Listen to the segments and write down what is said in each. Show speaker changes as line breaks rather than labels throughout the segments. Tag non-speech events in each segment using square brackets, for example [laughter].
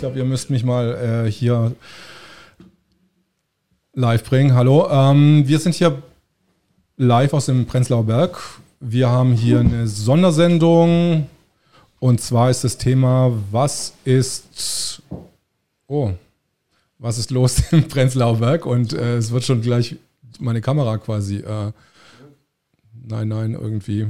glaube, ihr müsst mich mal äh, hier live bringen. Hallo, ähm, wir sind hier live aus dem Prenzlauer Berg. Wir haben hier eine Sondersendung und zwar ist das Thema, was ist, oh, was ist los [laughs] im Prenzlauer Berg? Und äh, es wird schon gleich meine Kamera quasi, äh, nein, nein, irgendwie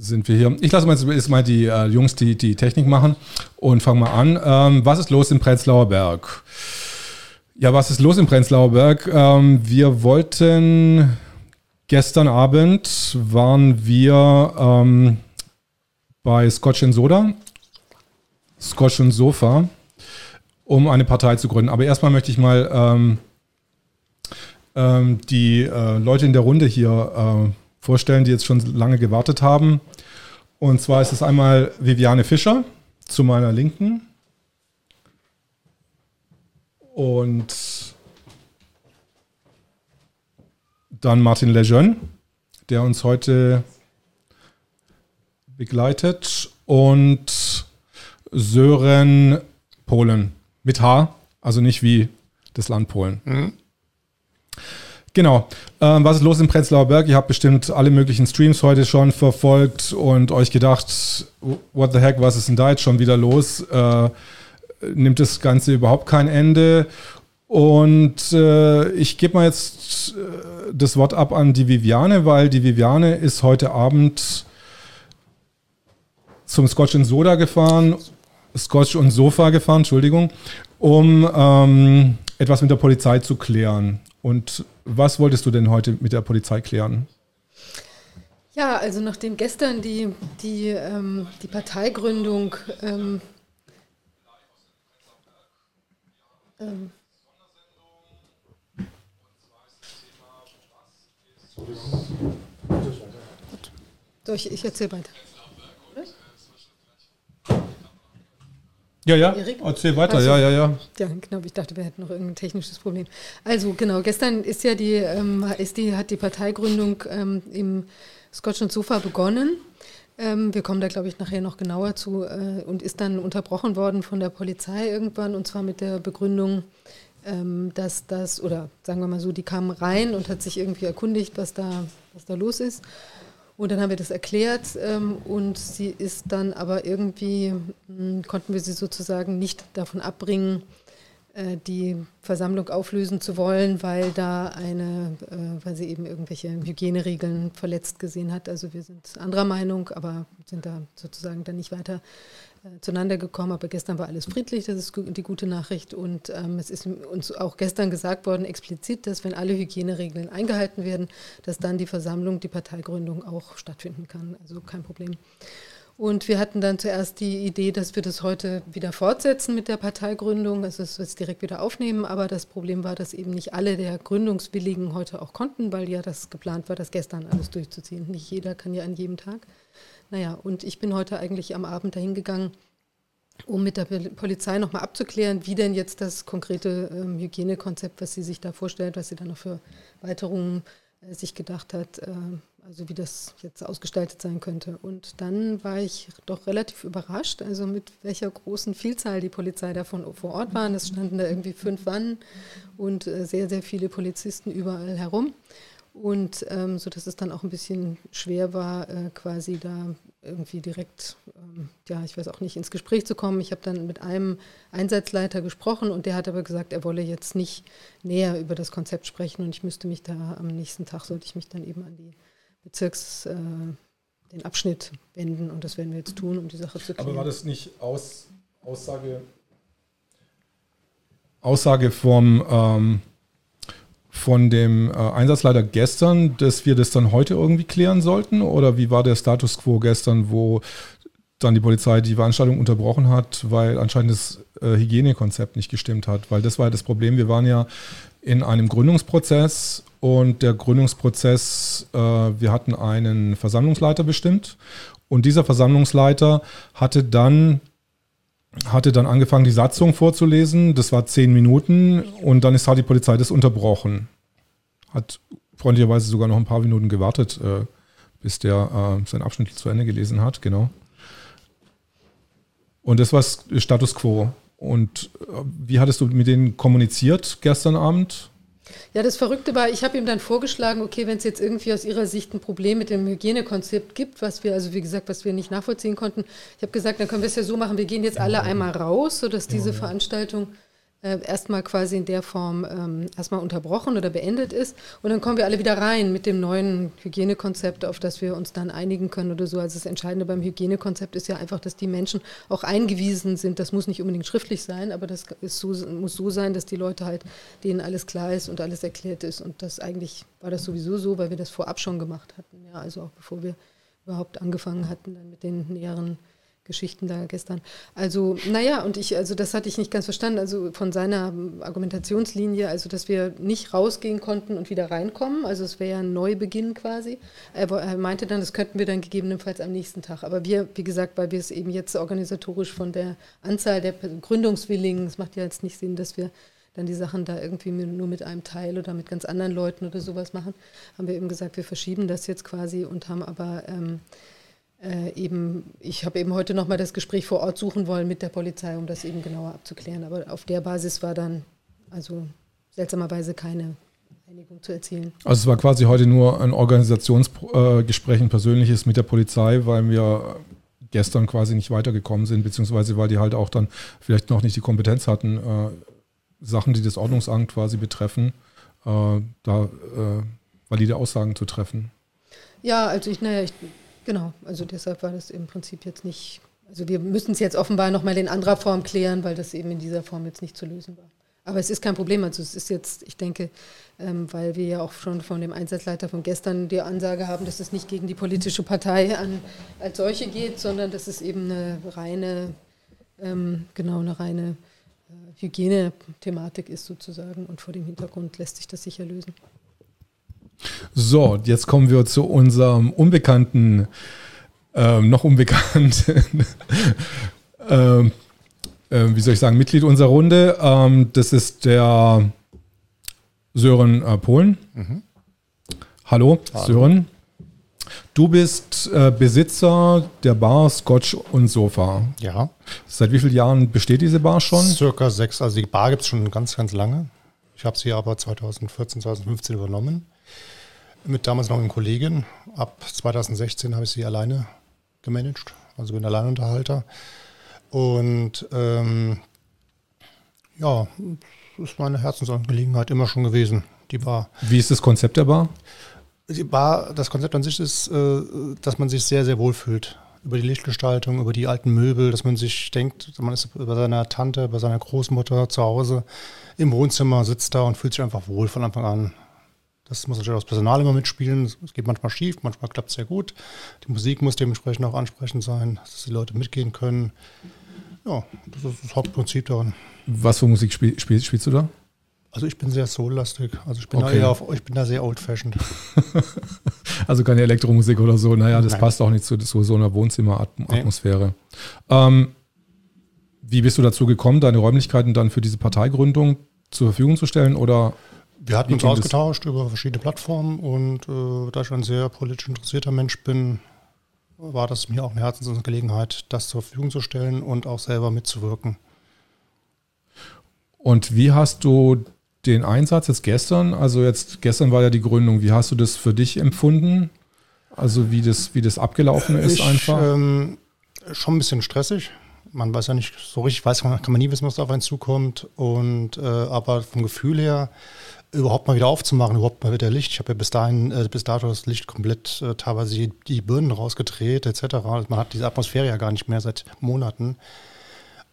sind wir hier. Ich lasse mal jetzt mal die äh, Jungs die, die Technik machen und fange mal an. Ähm, was ist los im Prenzlauer Berg? Ja, was ist los im Prenzlauer Berg? Ähm, wir wollten gestern Abend waren wir ähm, bei Scotch Soda, Scotch und Sofa, um eine Partei zu gründen. Aber erstmal möchte ich mal ähm, ähm die äh, Leute in der Runde hier äh, vorstellen, die jetzt schon lange gewartet haben. Und zwar ist es einmal Viviane Fischer zu meiner Linken. Und dann Martin Lejeune, der uns heute begleitet. Und Sören Polen mit H, also nicht wie das Land Polen. Mhm. Genau. Ähm, was ist los im Prenzlauer Berg? Ihr habt bestimmt alle möglichen Streams heute schon verfolgt und euch gedacht, what the heck, was ist denn da jetzt schon wieder los? Äh, nimmt das Ganze überhaupt kein Ende? Und äh, ich gebe mal jetzt äh, das Wort ab an die Viviane, weil die Viviane ist heute Abend zum Scotch und Soda gefahren, Scotch und Sofa gefahren, Entschuldigung, um ähm, etwas mit der Polizei zu klären. Und was wolltest du denn heute mit der Polizei klären?
Ja, also nachdem gestern die, die, ähm, die Parteigründung ähm, ähm, ich, ich erzähle weiter.
Ja, ja, Erik? erzähl weiter, also, ja, ja, ja.
Ja, genau, ich dachte, wir hätten noch irgendein technisches Problem. Also genau, gestern ist ja die, ähm, ist die, hat die Parteigründung ähm, im Scotch und Sofa begonnen. Ähm, wir kommen da, glaube ich, nachher noch genauer zu äh, und ist dann unterbrochen worden von der Polizei irgendwann und zwar mit der Begründung, ähm, dass das, oder sagen wir mal so, die kam rein und hat sich irgendwie erkundigt, was da, was da los ist. Und dann haben wir das erklärt ähm, und sie ist dann aber irgendwie, mh, hm, konnten wir sie sozusagen nicht davon abbringen, die Versammlung auflösen zu wollen, weil da eine, äh, weil sie eben irgendwelche Hygieneregeln verletzt gesehen hat. Also wir sind anderer Meinung, aber sind da sozusagen dann nicht weiter äh, zueinander gekommen, aber gestern war alles friedlich, das ist die gute Nachricht. Und ähm, es ist uns auch gestern gesagt worden, explizit, dass wenn alle Hygieneregeln eingehalten werden, dass dann die Versammlung, die Parteigründung auch stattfinden kann. Also kein Problem. Und wir hatten dann zuerst die Idee, dass wir das heute wieder fortsetzen mit der Parteigründung, also dass wir es direkt wieder aufnehmen. Aber das Problem war, dass eben nicht alle der Gründungswilligen heute auch konnten, weil ja das geplant war, das gestern alles durchzuziehen. Nicht jeder kann ja an jedem Tag. Naja, und ich bin heute eigentlich am Abend dahin gegangen, um mit der Polizei nochmal abzuklären, wie denn jetzt das konkrete ähm, Hygienekonzept, was sie sich da vorstellt, was sie dann noch für Weiterungen äh, sich gedacht hat, äh, also wie das jetzt ausgestaltet sein könnte. Und dann war ich doch relativ überrascht, also mit welcher großen Vielzahl die Polizei davon vor Ort waren. Es standen da irgendwie fünf Wannen und äh, sehr, sehr viele Polizisten überall herum. Und ähm, so dass es dann auch ein bisschen schwer war, äh, quasi da irgendwie direkt, ähm, ja, ich weiß auch nicht, ins Gespräch zu kommen. Ich habe dann mit einem Einsatzleiter gesprochen und der hat aber gesagt, er wolle jetzt nicht näher über das Konzept sprechen und ich müsste mich da am nächsten Tag, sollte ich mich dann eben an die Bezirks, äh, den Abschnitt wenden und das werden wir jetzt tun, um die Sache zu klären.
Aber war das nicht Aus, Aussage, Aussage vom ähm von dem äh, Einsatzleiter gestern, dass wir das dann heute irgendwie klären sollten? Oder wie war der Status quo gestern, wo dann die Polizei die Veranstaltung unterbrochen hat, weil anscheinend das äh, Hygienekonzept nicht gestimmt hat? Weil das war ja das Problem. Wir waren ja in einem Gründungsprozess und der Gründungsprozess, äh, wir hatten einen Versammlungsleiter bestimmt und dieser Versammlungsleiter hatte dann hatte dann angefangen, die Satzung vorzulesen. Das war zehn Minuten und dann ist halt die Polizei das unterbrochen. Hat freundlicherweise sogar noch ein paar Minuten gewartet, äh, bis der äh, seinen Abschnitt zu Ende gelesen hat, genau. Und das war Status quo. Und äh, wie hattest du mit denen kommuniziert gestern Abend?
Ja, das Verrückte war, ich habe ihm dann vorgeschlagen, okay, wenn es jetzt irgendwie aus Ihrer Sicht ein Problem mit dem Hygienekonzept gibt, was wir, also wie gesagt, was wir nicht nachvollziehen konnten, ich habe gesagt, dann können wir es ja so machen, wir gehen jetzt alle einmal raus, sodass diese Veranstaltung äh, erstmal quasi in der Form ähm, erstmal unterbrochen oder beendet ist. Und dann kommen wir alle wieder rein mit dem neuen Hygienekonzept, auf das wir uns dann einigen können oder so. Also das Entscheidende beim Hygienekonzept ist ja einfach, dass die Menschen auch eingewiesen sind. Das muss nicht unbedingt schriftlich sein, aber das so, muss so sein, dass die Leute halt, denen alles klar ist und alles erklärt ist. Und das eigentlich war das sowieso so, weil wir das vorab schon gemacht hatten. Ja, also auch bevor wir überhaupt angefangen hatten dann mit den näheren Geschichten da gestern. Also, naja, und ich, also das hatte ich nicht ganz verstanden, also von seiner Argumentationslinie, also dass wir nicht rausgehen konnten und wieder reinkommen, also es wäre ja ein Neubeginn quasi. Er, meinte dann, das könnten wir dann gegebenenfalls am nächsten Tag. Aber wir, wie gesagt, weil wir es eben jetzt organisatorisch von der Anzahl der Gründungswilligen, es macht ja jetzt nicht Sinn, dass wir dann die Sachen da irgendwie nur mit einem Teil oder mit ganz anderen Leuten oder sowas machen, haben wir eben gesagt, wir verschieben das jetzt quasi und haben aber ähm, äh, eben, ich habe eben heute nochmal das Gespräch vor Ort suchen wollen mit der Polizei, um das eben genauer abzuklären. Aber auf der Basis war dann also seltsamerweise keine Einigung zu erzielen.
Also es war quasi heute nur ein Organisationsgespräch, ein persönliches mit der Polizei, weil wir gestern quasi nicht weitergekommen sind, beziehungsweise weil die halt auch dann vielleicht noch nicht die Kompetenz hatten, äh, Sachen, die das Ordnungsamt quasi betreffen, äh, da äh, valide Aussagen zu treffen.
Ja, also ich, naja, ich Genau, also deshalb war das im Prinzip jetzt nicht, also wir müssen es jetzt offenbar nochmal in anderer Form klären, weil das eben in dieser Form jetzt nicht zu lösen war. Aber es ist kein Problem, also es ist jetzt, ich denke, ähm, weil wir ja auch schon von dem Einsatzleiter von gestern die Ansage haben, dass es nicht gegen die politische Partei an, als solche geht, sondern dass es eben eine reine, ähm, genau, eine reine äh, Hygienethematik ist sozusagen und vor dem Hintergrund lässt sich das sicher lösen.
So, jetzt kommen wir zu unserem unbekannten, ähm, noch unbekannten, [laughs] ähm, äh, wie soll ich sagen, Mitglied unserer Runde. Ähm, das ist der Sören äh, Polen. Mhm. Hallo, Hallo, Sören. Du bist äh, Besitzer der Bar Scotch und Sofa.
Ja.
Seit wie vielen Jahren besteht diese Bar schon?
Circa sechs. Also die Bar gibt es schon ganz, ganz lange. Ich habe sie aber 2014, 2015 übernommen mit damals noch einem Kollegen. Ab 2016 habe ich sie alleine gemanagt, also bin Alleinunterhalter. Und ähm, ja, das ist meine Herzensangelegenheit immer schon gewesen, die Bar.
Wie ist das Konzept der Bar?
Die Bar, das Konzept an sich ist, äh, dass man sich sehr, sehr wohl fühlt. Über die Lichtgestaltung, über die alten Möbel, dass man sich denkt, man ist bei seiner Tante, bei seiner Großmutter zu Hause im Wohnzimmer, sitzt da und fühlt sich einfach wohl von Anfang an. Das muss natürlich auch das Personal immer mitspielen. Es geht manchmal schief, manchmal klappt es sehr gut. Die Musik muss dementsprechend auch ansprechend sein, dass die Leute mitgehen können. Ja, das ist das Hauptprinzip daran.
Was für Musik spiel, spiel, spielst du da?
Also ich bin sehr soul-lastig. Also ich bin, okay. da, eher auf, ich bin da sehr old-fashioned. [laughs]
also keine Elektromusik oder so. Naja, das Nein. passt auch nicht zu, zu so einer Wohnzimmeratmosphäre. Nee. Ähm, wie bist du dazu gekommen, deine Räumlichkeiten dann für diese Parteigründung zur Verfügung zu stellen? Oder
wir hatten uns ausgetauscht über verschiedene Plattformen und äh, da ich ein sehr politisch interessierter Mensch bin, war das mir auch eine Herzensangelegenheit, das zur Verfügung zu stellen und auch selber mitzuwirken.
Und wie hast du den Einsatz jetzt gestern, also jetzt gestern war ja die Gründung, wie hast du das für dich empfunden? Also wie das, wie das abgelaufen ist
ich,
einfach?
Ähm, schon ein bisschen stressig. Man weiß ja nicht so richtig, weiß kann man nie wissen, was auf einen zukommt. Und äh, aber vom Gefühl her überhaupt mal wieder aufzumachen, überhaupt mal wieder Licht. Ich habe ja bis dahin, äh, bis dato das Licht komplett äh, teilweise die, Birnen rausgedreht, etc. Man hat diese Atmosphäre ja gar nicht mehr seit Monaten.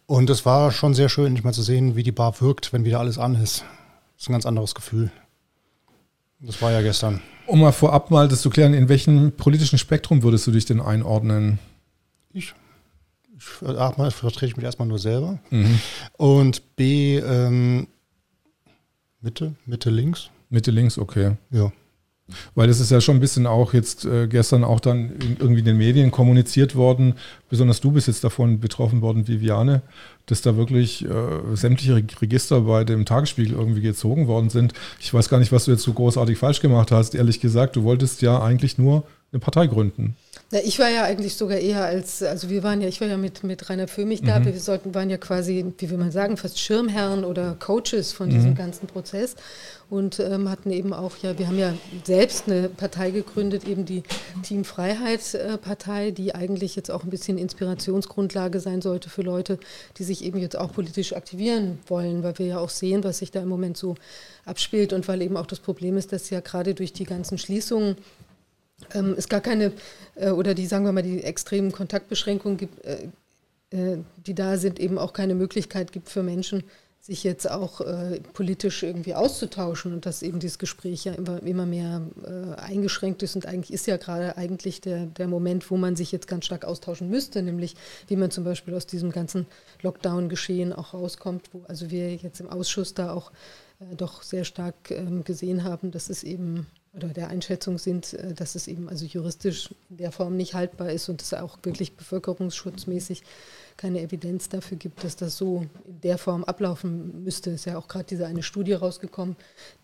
Und es war schon sehr schön, nicht mal zu sehen, wie die Bar wirkt, wenn wieder alles an ist. Das ist ein ganz anderes Gefühl. Das war ja gestern.
Um mal vorab mal das zu klären, in welchem politischen Spektrum würdest du dich denn einordnen?
Ich? ich A, mal vertrete ich mich erstmal nur selber. Mhm. Und B, ähm, Mitte, Mitte links.
Mitte links, okay.
Ja.
Weil es ist ja schon ein bisschen auch jetzt äh, gestern auch dann irgendwie in den Medien kommuniziert worden, besonders du bist jetzt davon betroffen worden, Viviane, dass da wirklich äh, sämtliche Register bei dem Tagesspiegel irgendwie gezogen worden sind. Ich weiß gar nicht, was du jetzt so großartig falsch gemacht hast, ehrlich gesagt. Du wolltest ja eigentlich nur eine Partei gründen?
Na, ich war ja eigentlich sogar eher als, also wir waren ja, ich war ja mit, mit Rainer Föhmich da, mhm. wir sollten, waren ja quasi, wie will man sagen, fast Schirmherren oder Coaches von mhm. diesem ganzen Prozess und ähm, hatten eben auch, ja, wir haben ja selbst eine Partei gegründet, eben die Team Freiheit äh, Partei, die eigentlich jetzt auch ein bisschen Inspirationsgrundlage sein sollte für Leute, die sich eben jetzt auch politisch aktivieren wollen, weil wir ja auch sehen, was sich da im Moment so abspielt und weil eben auch das Problem ist, dass ja gerade durch die ganzen Schließungen ähm, es gar keine, äh, oder die, sagen wir mal, die extremen Kontaktbeschränkungen gibt, äh, äh, die da sind, eben auch keine Möglichkeit gibt für Menschen, sich jetzt auch äh, politisch irgendwie auszutauschen und dass eben dieses Gespräch ja immer, immer mehr äh, eingeschränkt ist. Und eigentlich ist ja gerade eigentlich der, der Moment, wo man sich jetzt ganz stark austauschen müsste, nämlich wie man zum Beispiel aus diesem ganzen Lockdown-Geschehen auch rauskommt, wo also wir jetzt im Ausschuss da auch doch sehr stark ähm, gesehen haben, dass es eben oder der Einschätzung sind, äh, dass es eben also juristisch in der Form nicht haltbar ist und es auch wirklich bevölkerungsschutzmäßig keine Evidenz dafür gibt, dass das so in der Form ablaufen müsste. Es ist ja auch gerade diese eine Studie rausgekommen,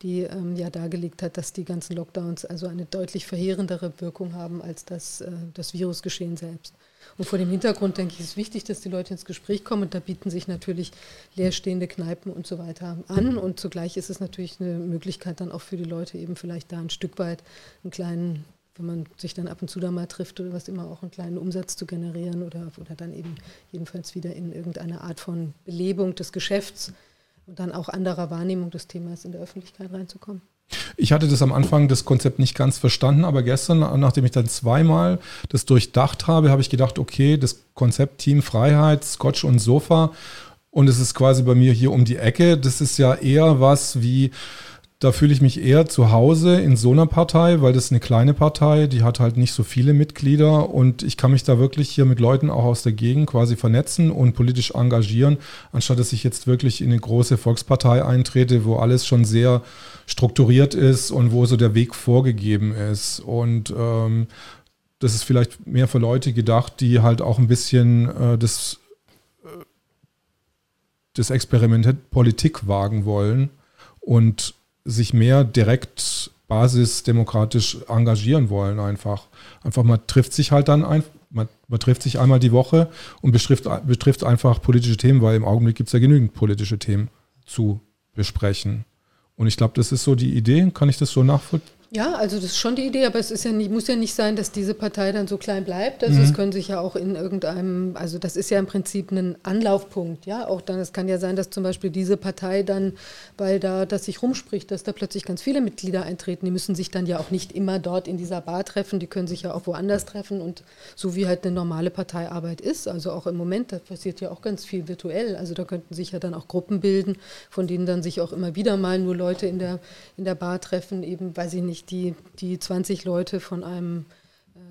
die ähm, ja dargelegt hat, dass die ganzen Lockdowns also eine deutlich verheerendere Wirkung haben als das, äh, das Virusgeschehen selbst. Und vor dem Hintergrund denke ich, ist wichtig, dass die Leute ins Gespräch kommen. Und da bieten sich natürlich leerstehende Kneipen und so weiter an. Und zugleich ist es natürlich eine Möglichkeit dann auch für die Leute eben vielleicht da ein Stück weit einen kleinen, wenn man sich dann ab und zu da mal trifft oder was immer, auch einen kleinen Umsatz zu generieren oder, oder dann eben jedenfalls wieder in irgendeine Art von Belebung des Geschäfts und dann auch anderer Wahrnehmung des Themas in der Öffentlichkeit reinzukommen.
Ich hatte das am Anfang das Konzept nicht ganz verstanden, aber gestern, nachdem ich dann zweimal das durchdacht habe, habe ich gedacht, okay, das Konzept Team Freiheit, Scotch und Sofa und es ist quasi bei mir hier um die Ecke. Das ist ja eher was wie da fühle ich mich eher zu Hause in so einer Partei, weil das ist eine kleine Partei, die hat halt nicht so viele Mitglieder und ich kann mich da wirklich hier mit Leuten auch aus der Gegend quasi vernetzen und politisch engagieren, anstatt dass ich jetzt wirklich in eine große Volkspartei eintrete, wo alles schon sehr strukturiert ist und wo so der Weg vorgegeben ist. Und ähm, das ist vielleicht mehr für Leute gedacht, die halt auch ein bisschen äh, das, äh, das Experiment Politik wagen wollen und sich mehr direkt basisdemokratisch engagieren wollen einfach. Einfach man trifft sich halt dann ein, man, man trifft sich einmal die Woche und betrifft, betrifft einfach politische Themen, weil im Augenblick gibt es ja genügend politische Themen zu besprechen. Und ich glaube, das ist so die Idee. Kann ich das so nachvollziehen?
Ja, also das ist schon die Idee, aber es ist ja nicht, muss ja nicht sein, dass diese Partei dann so klein bleibt. Also mhm. es können sich ja auch in irgendeinem, also das ist ja im Prinzip ein Anlaufpunkt, ja. Auch dann, es kann ja sein, dass zum Beispiel diese Partei dann, weil da das sich rumspricht, dass da plötzlich ganz viele Mitglieder eintreten. Die müssen sich dann ja auch nicht immer dort in dieser Bar treffen, die können sich ja auch woanders treffen und so wie halt eine normale Parteiarbeit ist. Also auch im Moment, da passiert ja auch ganz viel virtuell. Also da könnten sich ja dann auch Gruppen bilden, von denen dann sich auch immer wieder mal nur Leute in der, in der Bar treffen, eben, weiß ich nicht, die, die 20 Leute von einem,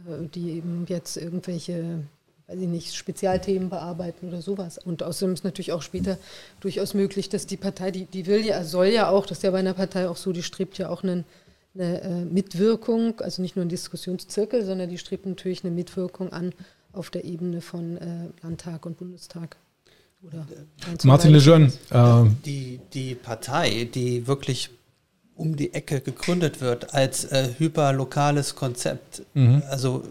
äh, die eben jetzt irgendwelche, weiß ich nicht, Spezialthemen bearbeiten oder sowas. Und außerdem ist natürlich auch später durchaus möglich, dass die Partei, die, die will ja, soll ja auch, das ist ja bei einer Partei auch so, die strebt ja auch einen, eine äh, Mitwirkung, also nicht nur ein Diskussionszirkel, sondern die strebt natürlich eine Mitwirkung an auf der Ebene von äh, Landtag und Bundestag.
Oder Martin Lejeune.
Äh, die, die Partei, die wirklich um die Ecke gegründet wird als äh, hyperlokales Konzept. Mhm. Also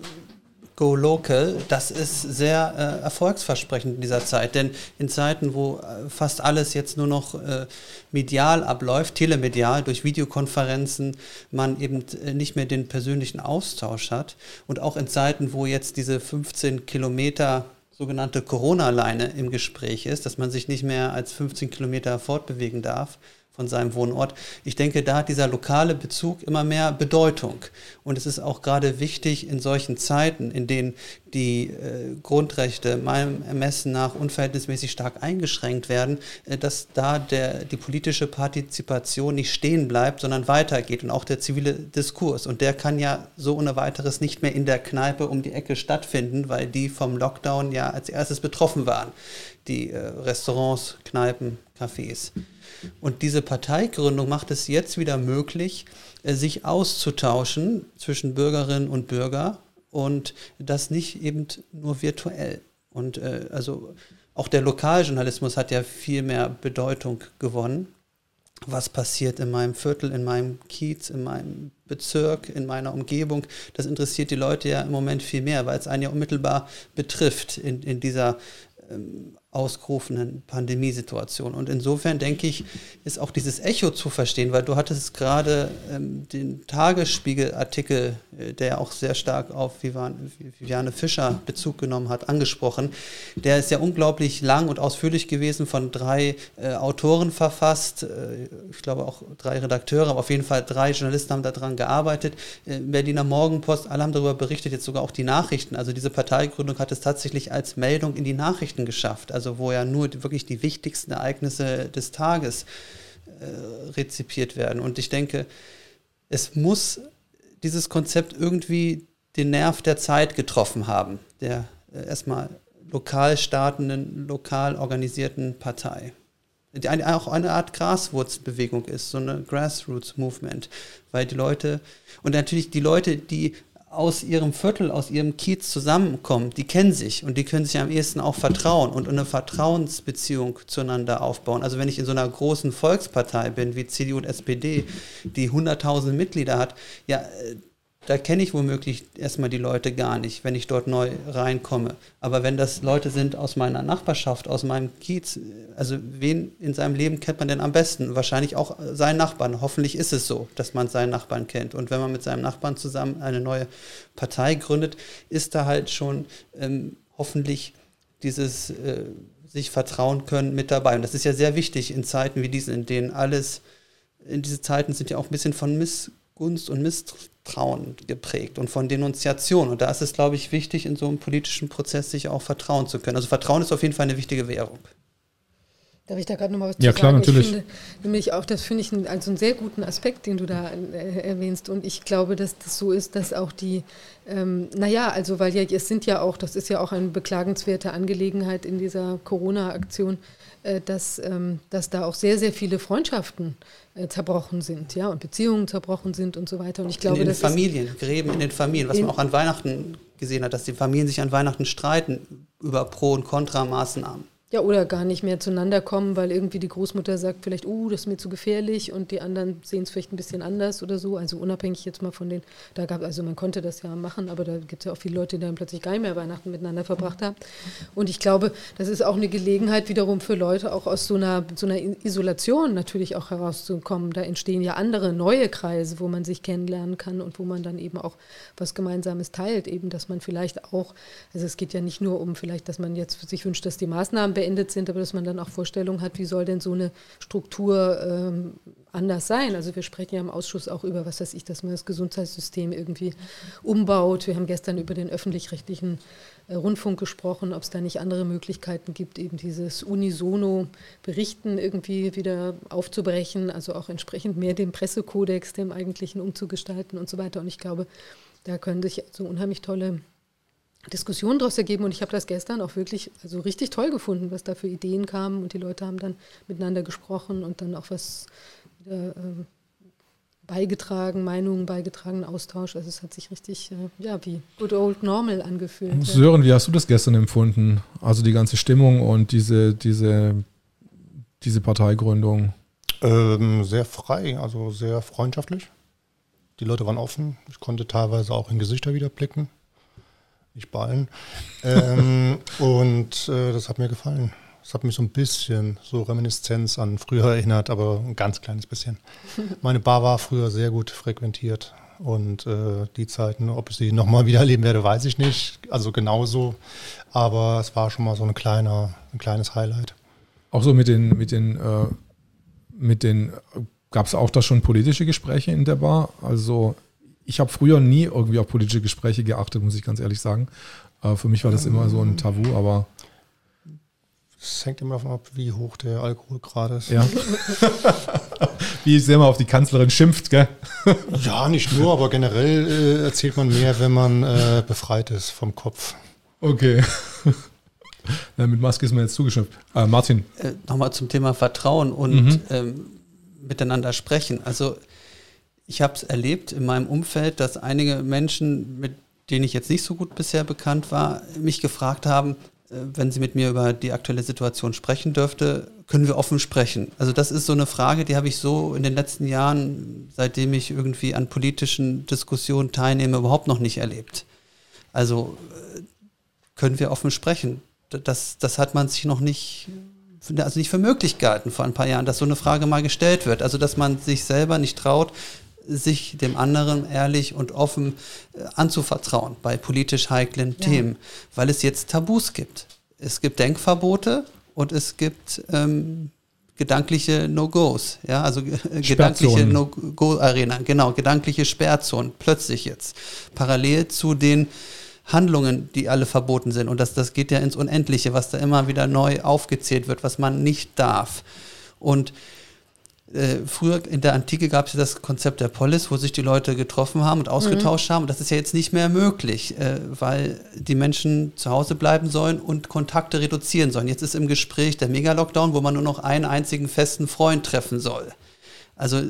Go Local, das ist sehr äh, erfolgsversprechend in dieser Zeit. Denn in Zeiten, wo äh, fast alles jetzt nur noch äh, medial abläuft, telemedial, durch Videokonferenzen, man eben äh, nicht mehr den persönlichen Austausch hat. Und auch in Zeiten, wo jetzt diese 15 Kilometer sogenannte Corona-Leine im Gespräch ist, dass man sich nicht mehr als 15 Kilometer fortbewegen darf, von seinem Wohnort. Ich denke, da hat dieser lokale Bezug immer mehr Bedeutung. Und es ist auch gerade wichtig in solchen Zeiten, in denen die äh, Grundrechte meinem Ermessen nach unverhältnismäßig stark eingeschränkt werden, äh, dass da der, die politische Partizipation nicht stehen bleibt, sondern weitergeht und auch der zivile Diskurs. Und der kann ja so ohne weiteres nicht mehr in der Kneipe um die Ecke stattfinden, weil die vom Lockdown ja als erstes betroffen waren. Die äh, Restaurants, Kneipen, Cafés. Und diese Parteigründung macht es jetzt wieder möglich, äh, sich auszutauschen zwischen Bürgerinnen und Bürger und das nicht eben nur virtuell. Und äh, also auch der Lokaljournalismus hat ja viel mehr Bedeutung gewonnen. was passiert in meinem Viertel, in meinem Kiez, in meinem Bezirk, in meiner Umgebung. Das interessiert die Leute ja im Moment viel mehr, weil es einen ja unmittelbar betrifft in, in dieser ähm, ausgerufenen Pandemiesituation. Und insofern denke ich, ist auch dieses Echo zu verstehen, weil du hattest gerade ähm, den Tagesspiegel-Artikel, äh, der auch sehr stark auf Viviane Fischer Bezug genommen hat, angesprochen. Der ist ja unglaublich lang und ausführlich gewesen, von drei äh, Autoren verfasst, äh, ich glaube auch drei Redakteure, aber auf jeden Fall drei Journalisten haben daran gearbeitet. Äh, Berliner Morgenpost, alle haben darüber berichtet, jetzt sogar auch die Nachrichten. Also diese Parteigründung hat es tatsächlich als Meldung in die Nachrichten geschafft. Also also wo ja nur wirklich die wichtigsten Ereignisse des Tages äh, rezipiert werden. Und ich denke, es muss dieses Konzept irgendwie den Nerv der Zeit getroffen haben, der äh, erstmal lokal startenden, lokal organisierten Partei. Die eine, auch eine Art Graswurzbewegung ist, so eine Grassroots-Movement, weil die Leute, und natürlich die Leute, die aus ihrem Viertel, aus ihrem Kiez zusammenkommen, die kennen sich und die können sich am ehesten auch vertrauen und eine Vertrauensbeziehung zueinander aufbauen. Also wenn ich in so einer großen Volkspartei bin wie CDU und SPD, die 100.000 Mitglieder hat, ja, äh, da kenne ich womöglich erstmal die Leute gar nicht, wenn ich dort neu reinkomme. Aber wenn das Leute sind aus meiner Nachbarschaft, aus meinem Kiez, also wen in seinem Leben kennt man denn am besten? Wahrscheinlich auch seinen Nachbarn. Hoffentlich ist es so, dass man seinen Nachbarn kennt. Und wenn man mit seinem Nachbarn zusammen eine neue Partei gründet, ist da halt schon ähm, hoffentlich dieses äh, sich vertrauen können mit dabei. Und das ist ja sehr wichtig in Zeiten wie diesen, in denen alles, in diese Zeiten sind ja auch ein bisschen von Missgunst und Misstrauen Vertrauen geprägt und von Denunziation. Und da ist es, glaube ich, wichtig, in so einem politischen Prozess sich auch vertrauen zu können. Also Vertrauen ist auf jeden Fall eine wichtige Währung.
Darf ich da gerade nochmal was
ja, zu klar, sagen? natürlich.
Finde, nämlich auch, das finde ich einen, also einen sehr guten Aspekt, den du da äh, erwähnst. Und ich glaube, dass das so ist, dass auch die, ähm, naja, also weil ja, es sind ja auch, das ist ja auch eine beklagenswerte Angelegenheit in dieser Corona-Aktion, dass, ähm, dass da auch sehr, sehr viele Freundschaften äh, zerbrochen sind, ja, und Beziehungen zerbrochen sind und so weiter. Und ich glaube,
in den Familien, Gräben in den Familien, was man auch an Weihnachten gesehen hat, dass die Familien sich an Weihnachten streiten über Pro- und Kontramaßnahmen.
Ja, oder gar nicht mehr zueinander kommen, weil irgendwie die Großmutter sagt vielleicht, uh, das ist mir zu gefährlich und die anderen sehen es vielleicht ein bisschen anders oder so. Also unabhängig jetzt mal von den, da gab, also man konnte das ja machen, aber da gibt es ja auch viele Leute, die dann plötzlich gar nicht mehr Weihnachten miteinander verbracht haben. Und ich glaube, das ist auch eine Gelegenheit wiederum für Leute auch aus so einer, so einer Isolation natürlich auch herauszukommen. Da entstehen ja andere neue Kreise, wo man sich kennenlernen kann und wo man dann eben auch was Gemeinsames teilt. Eben, dass man vielleicht auch, also es geht ja nicht nur um vielleicht, dass man jetzt sich wünscht, dass die Maßnahmen beendet sind, aber dass man dann auch Vorstellungen hat, wie soll denn so eine Struktur ähm, anders sein. Also wir sprechen ja im Ausschuss auch über, was weiß ich, dass man das Gesundheitssystem irgendwie umbaut. Wir haben gestern über den öffentlich-rechtlichen äh, Rundfunk gesprochen, ob es da nicht andere Möglichkeiten gibt, eben dieses unisono Berichten irgendwie wieder aufzubrechen, also auch entsprechend mehr dem Pressekodex, dem eigentlichen umzugestalten und so weiter. Und ich glaube, da können sich so unheimlich tolle Diskussionen daraus ergeben und ich habe das gestern auch wirklich also richtig toll gefunden, was da für Ideen kamen und die Leute haben dann miteinander gesprochen und dann auch was wieder, äh, beigetragen, Meinungen beigetragen, Austausch. Also es hat sich richtig, äh, ja, wie good old normal angefühlt.
Sören, wie hast du das gestern empfunden? Also die ganze Stimmung und diese, diese, diese Parteigründung?
Ähm, sehr frei, also sehr freundschaftlich. Die Leute waren offen. Ich konnte teilweise auch in Gesichter wieder blicken nicht bei allen. Ähm, [laughs] und äh, das hat mir gefallen. Das hat mich so ein bisschen so Reminiszenz an früher erinnert, aber ein ganz kleines bisschen. Meine Bar war früher sehr gut frequentiert und äh, die Zeiten, ob ich sie nochmal wieder erleben werde, weiß ich nicht. Also genauso, aber es war schon mal so ein, kleiner, ein kleines Highlight.
Auch so mit den, mit den, äh, mit den, gab es auch da schon politische Gespräche in der Bar? Also ich habe früher nie irgendwie auf politische Gespräche geachtet, muss ich ganz ehrlich sagen. Äh, für mich war das immer so ein Tabu, aber.
Es hängt immer davon ab, wie hoch der Alkohol gerade ist.
Ja. [laughs] wie sehr man auf die Kanzlerin schimpft, gell?
ja, nicht nur, aber generell äh, erzählt man mehr, wenn man äh, befreit ist vom Kopf.
Okay. [laughs] Na, mit Maske ist man jetzt zugeschimpft. Äh, Martin.
Äh, Nochmal zum Thema Vertrauen und mhm. ähm, miteinander sprechen. Also ich habe es erlebt in meinem Umfeld, dass einige Menschen, mit denen ich jetzt nicht so gut bisher bekannt war, mich gefragt haben, äh, wenn sie mit mir über die aktuelle Situation sprechen dürfte, können wir offen sprechen? Also das ist so eine Frage, die habe ich so in den letzten Jahren, seitdem ich irgendwie an politischen Diskussionen teilnehme, überhaupt noch nicht erlebt. Also äh, können wir offen sprechen? Das, das hat man sich noch nicht, also nicht für möglich gehalten vor ein paar Jahren, dass so eine Frage mal gestellt wird. Also dass man sich selber nicht traut, sich dem anderen ehrlich und offen äh, anzuvertrauen bei politisch heiklen ja. Themen, weil es jetzt Tabus gibt. Es gibt Denkverbote, und es gibt ähm, gedankliche No-Gos, ja, also äh, gedankliche No-Go-Arena, genau, gedankliche Sperrzonen, plötzlich jetzt, parallel zu den Handlungen, die alle verboten sind. Und das, das geht ja ins Unendliche, was da immer wieder neu aufgezählt wird, was man nicht darf. Und äh, früher in der Antike gab es ja das Konzept der Polis, wo sich die Leute getroffen haben und ausgetauscht mhm. haben. Und das ist ja jetzt nicht mehr möglich, äh, weil die Menschen zu Hause bleiben sollen und Kontakte reduzieren sollen. Jetzt ist im Gespräch der Mega-Lockdown, wo man nur noch einen einzigen festen Freund treffen soll. Also äh,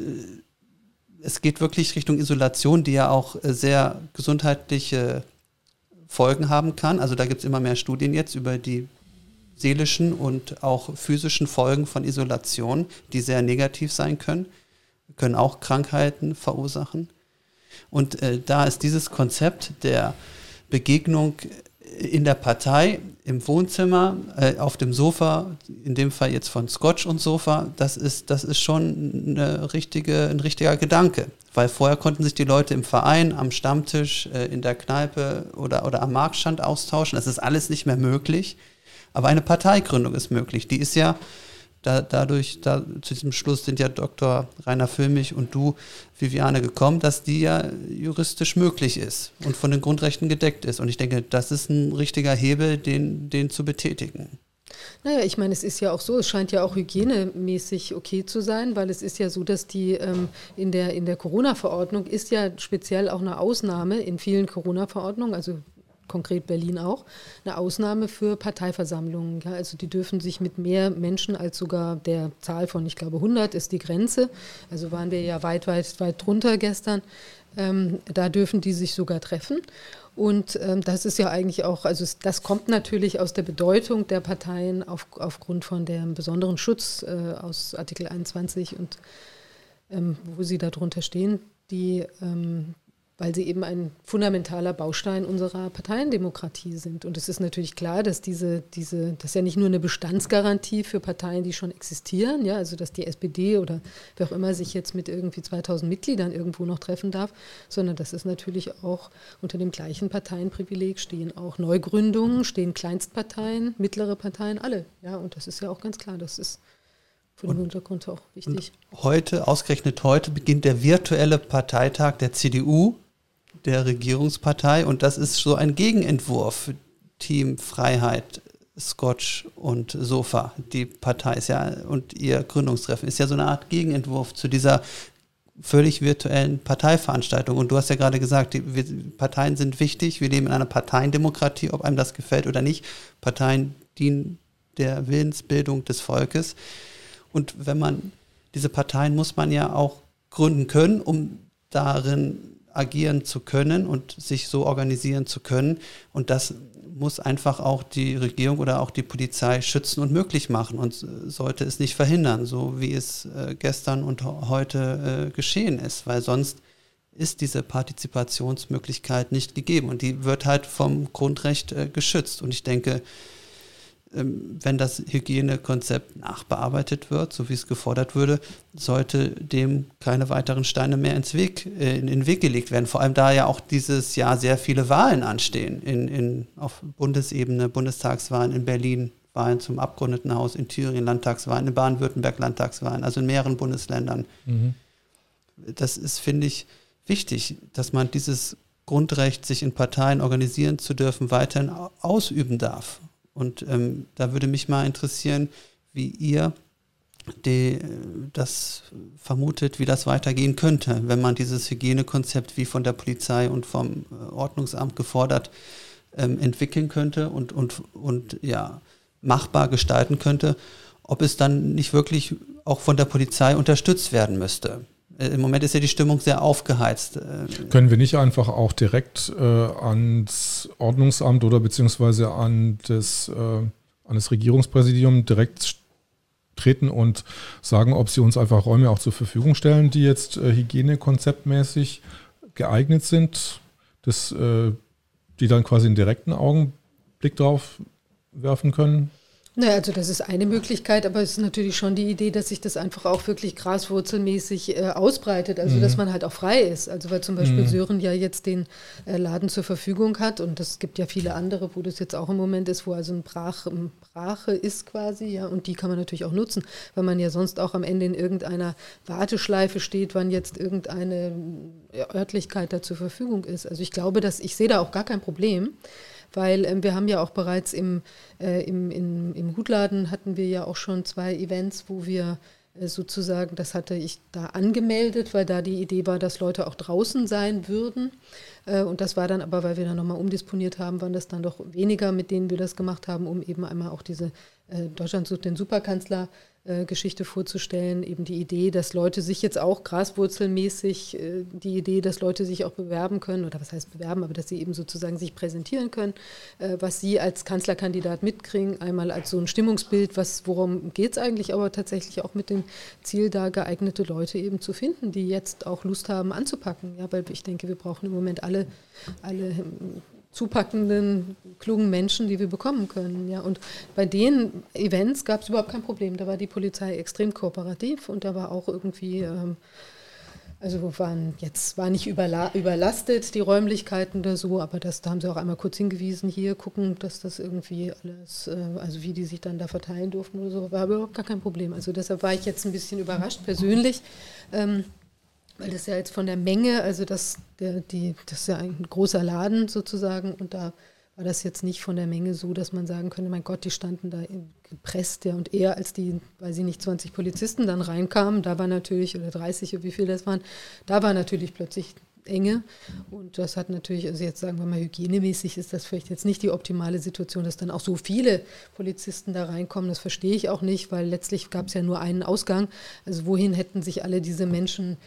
es geht wirklich Richtung Isolation, die ja auch äh, sehr gesundheitliche Folgen haben kann. Also da gibt es immer mehr Studien jetzt über die seelischen und auch physischen Folgen von Isolation, die sehr negativ sein können, können auch Krankheiten verursachen. Und äh, da ist dieses Konzept der Begegnung in der Partei, im Wohnzimmer, äh, auf dem Sofa, in dem Fall jetzt von Scotch und Sofa, das ist, das ist schon eine richtige, ein richtiger Gedanke. Weil vorher konnten sich die Leute im Verein, am Stammtisch, äh, in der Kneipe oder, oder am Marktstand austauschen. Das ist alles nicht mehr möglich. Aber eine Parteigründung ist möglich. Die ist ja da, dadurch, da, zu diesem Schluss sind ja Dr. Rainer Füllmich und du, Viviane, gekommen, dass die ja juristisch möglich ist und von den Grundrechten gedeckt ist. Und ich denke, das ist ein richtiger Hebel, den, den zu betätigen.
Naja, ich meine, es ist ja auch so, es scheint ja auch hygienemäßig okay zu sein, weil es ist ja so, dass die ähm, in der, in der Corona-Verordnung ist ja speziell auch eine Ausnahme in vielen Corona-Verordnungen, also konkret Berlin auch, eine Ausnahme für Parteiversammlungen. Ja, also die dürfen sich mit mehr Menschen als sogar der Zahl von, ich glaube, 100 ist die Grenze. Also waren wir ja weit, weit, weit drunter gestern. Ähm, da dürfen die sich sogar treffen. Und ähm, das ist ja eigentlich auch, also das kommt natürlich aus der Bedeutung der Parteien auf, aufgrund von dem besonderen Schutz äh, aus Artikel 21 und ähm, wo sie darunter stehen, die ähm, weil sie eben ein fundamentaler Baustein unserer Parteiendemokratie sind. Und es ist natürlich klar, dass diese, diese, das ist ja nicht nur eine Bestandsgarantie für Parteien, die schon existieren, ja, also dass die SPD oder wer auch immer sich jetzt mit irgendwie 2000 Mitgliedern irgendwo noch treffen darf, sondern das ist natürlich auch unter dem gleichen Parteienprivileg stehen auch Neugründungen, stehen Kleinstparteien, mittlere Parteien, alle. Ja, und das ist ja auch ganz klar, das ist für den Hintergrund auch wichtig.
heute, ausgerechnet heute, beginnt der virtuelle Parteitag der CDU der Regierungspartei und das ist so ein Gegenentwurf. Team Freiheit, Scotch und Sofa, die Partei ist ja und ihr Gründungstreffen ist ja so eine Art Gegenentwurf zu dieser völlig virtuellen Parteiveranstaltung. Und du hast ja gerade gesagt, die Parteien sind wichtig. Wir leben in einer Parteiendemokratie, ob einem das gefällt oder nicht. Parteien dienen der Willensbildung des Volkes. Und wenn man diese Parteien muss man ja auch gründen können, um darin agieren zu können und sich so organisieren zu können. Und das muss einfach auch die Regierung oder auch die Polizei schützen und möglich machen und sollte es nicht verhindern, so wie es äh, gestern und heute äh, geschehen ist, weil sonst ist diese Partizipationsmöglichkeit nicht gegeben und die wird halt vom Grundrecht äh, geschützt. Und ich denke, wenn das Hygienekonzept nachbearbeitet wird, so wie es gefordert würde, sollte dem keine weiteren Steine mehr ins Weg, äh, in den Weg gelegt werden. Vor allem da ja auch dieses Jahr sehr viele Wahlen anstehen, in, in, auf Bundesebene, Bundestagswahlen in Berlin, Wahlen zum Abgeordnetenhaus, in Thüringen Landtagswahlen, in Baden-Württemberg Landtagswahlen, also in mehreren Bundesländern. Mhm. Das ist, finde ich, wichtig, dass man dieses Grundrecht, sich in Parteien organisieren zu dürfen, weiterhin ausüben darf. Und ähm, da würde mich mal interessieren, wie ihr die, das vermutet, wie das weitergehen könnte, wenn man dieses Hygienekonzept wie von der Polizei und vom äh, Ordnungsamt gefordert ähm, entwickeln könnte und, und, und ja, machbar gestalten könnte, ob es dann nicht wirklich auch von der Polizei unterstützt werden müsste. Äh, Im Moment ist ja die Stimmung sehr aufgeheizt. Äh.
Können wir nicht einfach auch direkt äh, ans Ordnungsamt oder beziehungsweise an das, äh, an das Regierungspräsidium direkt treten und sagen, ob sie uns einfach Räume auch zur Verfügung stellen, die jetzt äh, hygienekonzeptmäßig geeignet sind, das, äh, die dann quasi einen direkten Augenblick drauf werfen können.
Naja, also das ist eine Möglichkeit, aber es ist natürlich schon die Idee, dass sich das einfach auch wirklich graswurzelmäßig äh, ausbreitet, also mhm. dass man halt auch frei ist. Also weil zum Beispiel mhm. Sören ja jetzt den äh, Laden zur Verfügung hat und es gibt ja viele andere, wo das jetzt auch im Moment ist, wo also ein Brach, ein Brache ist quasi, ja, und die kann man natürlich auch nutzen, weil man ja sonst auch am Ende in irgendeiner Warteschleife steht, wann jetzt irgendeine Örtlichkeit da zur Verfügung ist. Also ich glaube, dass ich sehe da auch gar kein Problem weil ähm, wir haben ja auch bereits im, äh, im, in, im Hutladen hatten wir ja auch schon zwei Events, wo wir äh, sozusagen, das hatte ich da angemeldet, weil da die Idee war, dass Leute auch draußen sein würden. Äh, und das war dann aber, weil wir dann nochmal umdisponiert haben, waren das dann doch weniger, mit denen wir das gemacht haben, um eben einmal auch diese äh, Deutschland sucht den Superkanzler äh, Geschichte vorzustellen. Eben die Idee, dass Leute sich jetzt auch graswurzelmäßig, äh, die Idee, dass Leute sich auch bewerben können, oder was heißt bewerben, aber dass sie eben sozusagen sich präsentieren können, was sie als Kanzlerkandidat mitkriegen. Einmal als so ein Stimmungsbild, was, worum geht es eigentlich, aber tatsächlich auch mit dem Ziel, da geeignete Leute eben zu finden, die jetzt auch Lust haben anzupacken. Ja, weil ich denke, wir brauchen im Moment alle, alle zupackenden, klugen Menschen, die wir bekommen können. Ja. Und bei den Events gab es überhaupt kein Problem. Da war die Polizei extrem kooperativ und da war auch irgendwie, ähm, also waren jetzt war nicht überla überlastet die Räumlichkeiten oder so, aber das, da haben sie auch einmal kurz hingewiesen, hier gucken, dass das irgendwie alles, äh, also wie die sich dann da verteilen durften oder so, war überhaupt gar kein Problem. Also deshalb war ich jetzt ein bisschen überrascht persönlich. Ähm, weil das ja jetzt von der Menge, also das, der, die, das ist ja ein großer Laden sozusagen und da war das jetzt nicht von der Menge so, dass man sagen könnte, mein Gott, die standen da gepresst, ja, und eher als die, weil sie nicht 20 Polizisten dann reinkamen, da war natürlich, oder 30 oder wie viel das waren, da war natürlich plötzlich Enge. Und das hat natürlich, also jetzt sagen wir mal, hygienemäßig ist das vielleicht jetzt nicht die optimale Situation, dass dann auch so viele Polizisten da reinkommen. Das verstehe ich auch nicht, weil letztlich gab es ja nur einen Ausgang. Also wohin hätten sich alle diese Menschen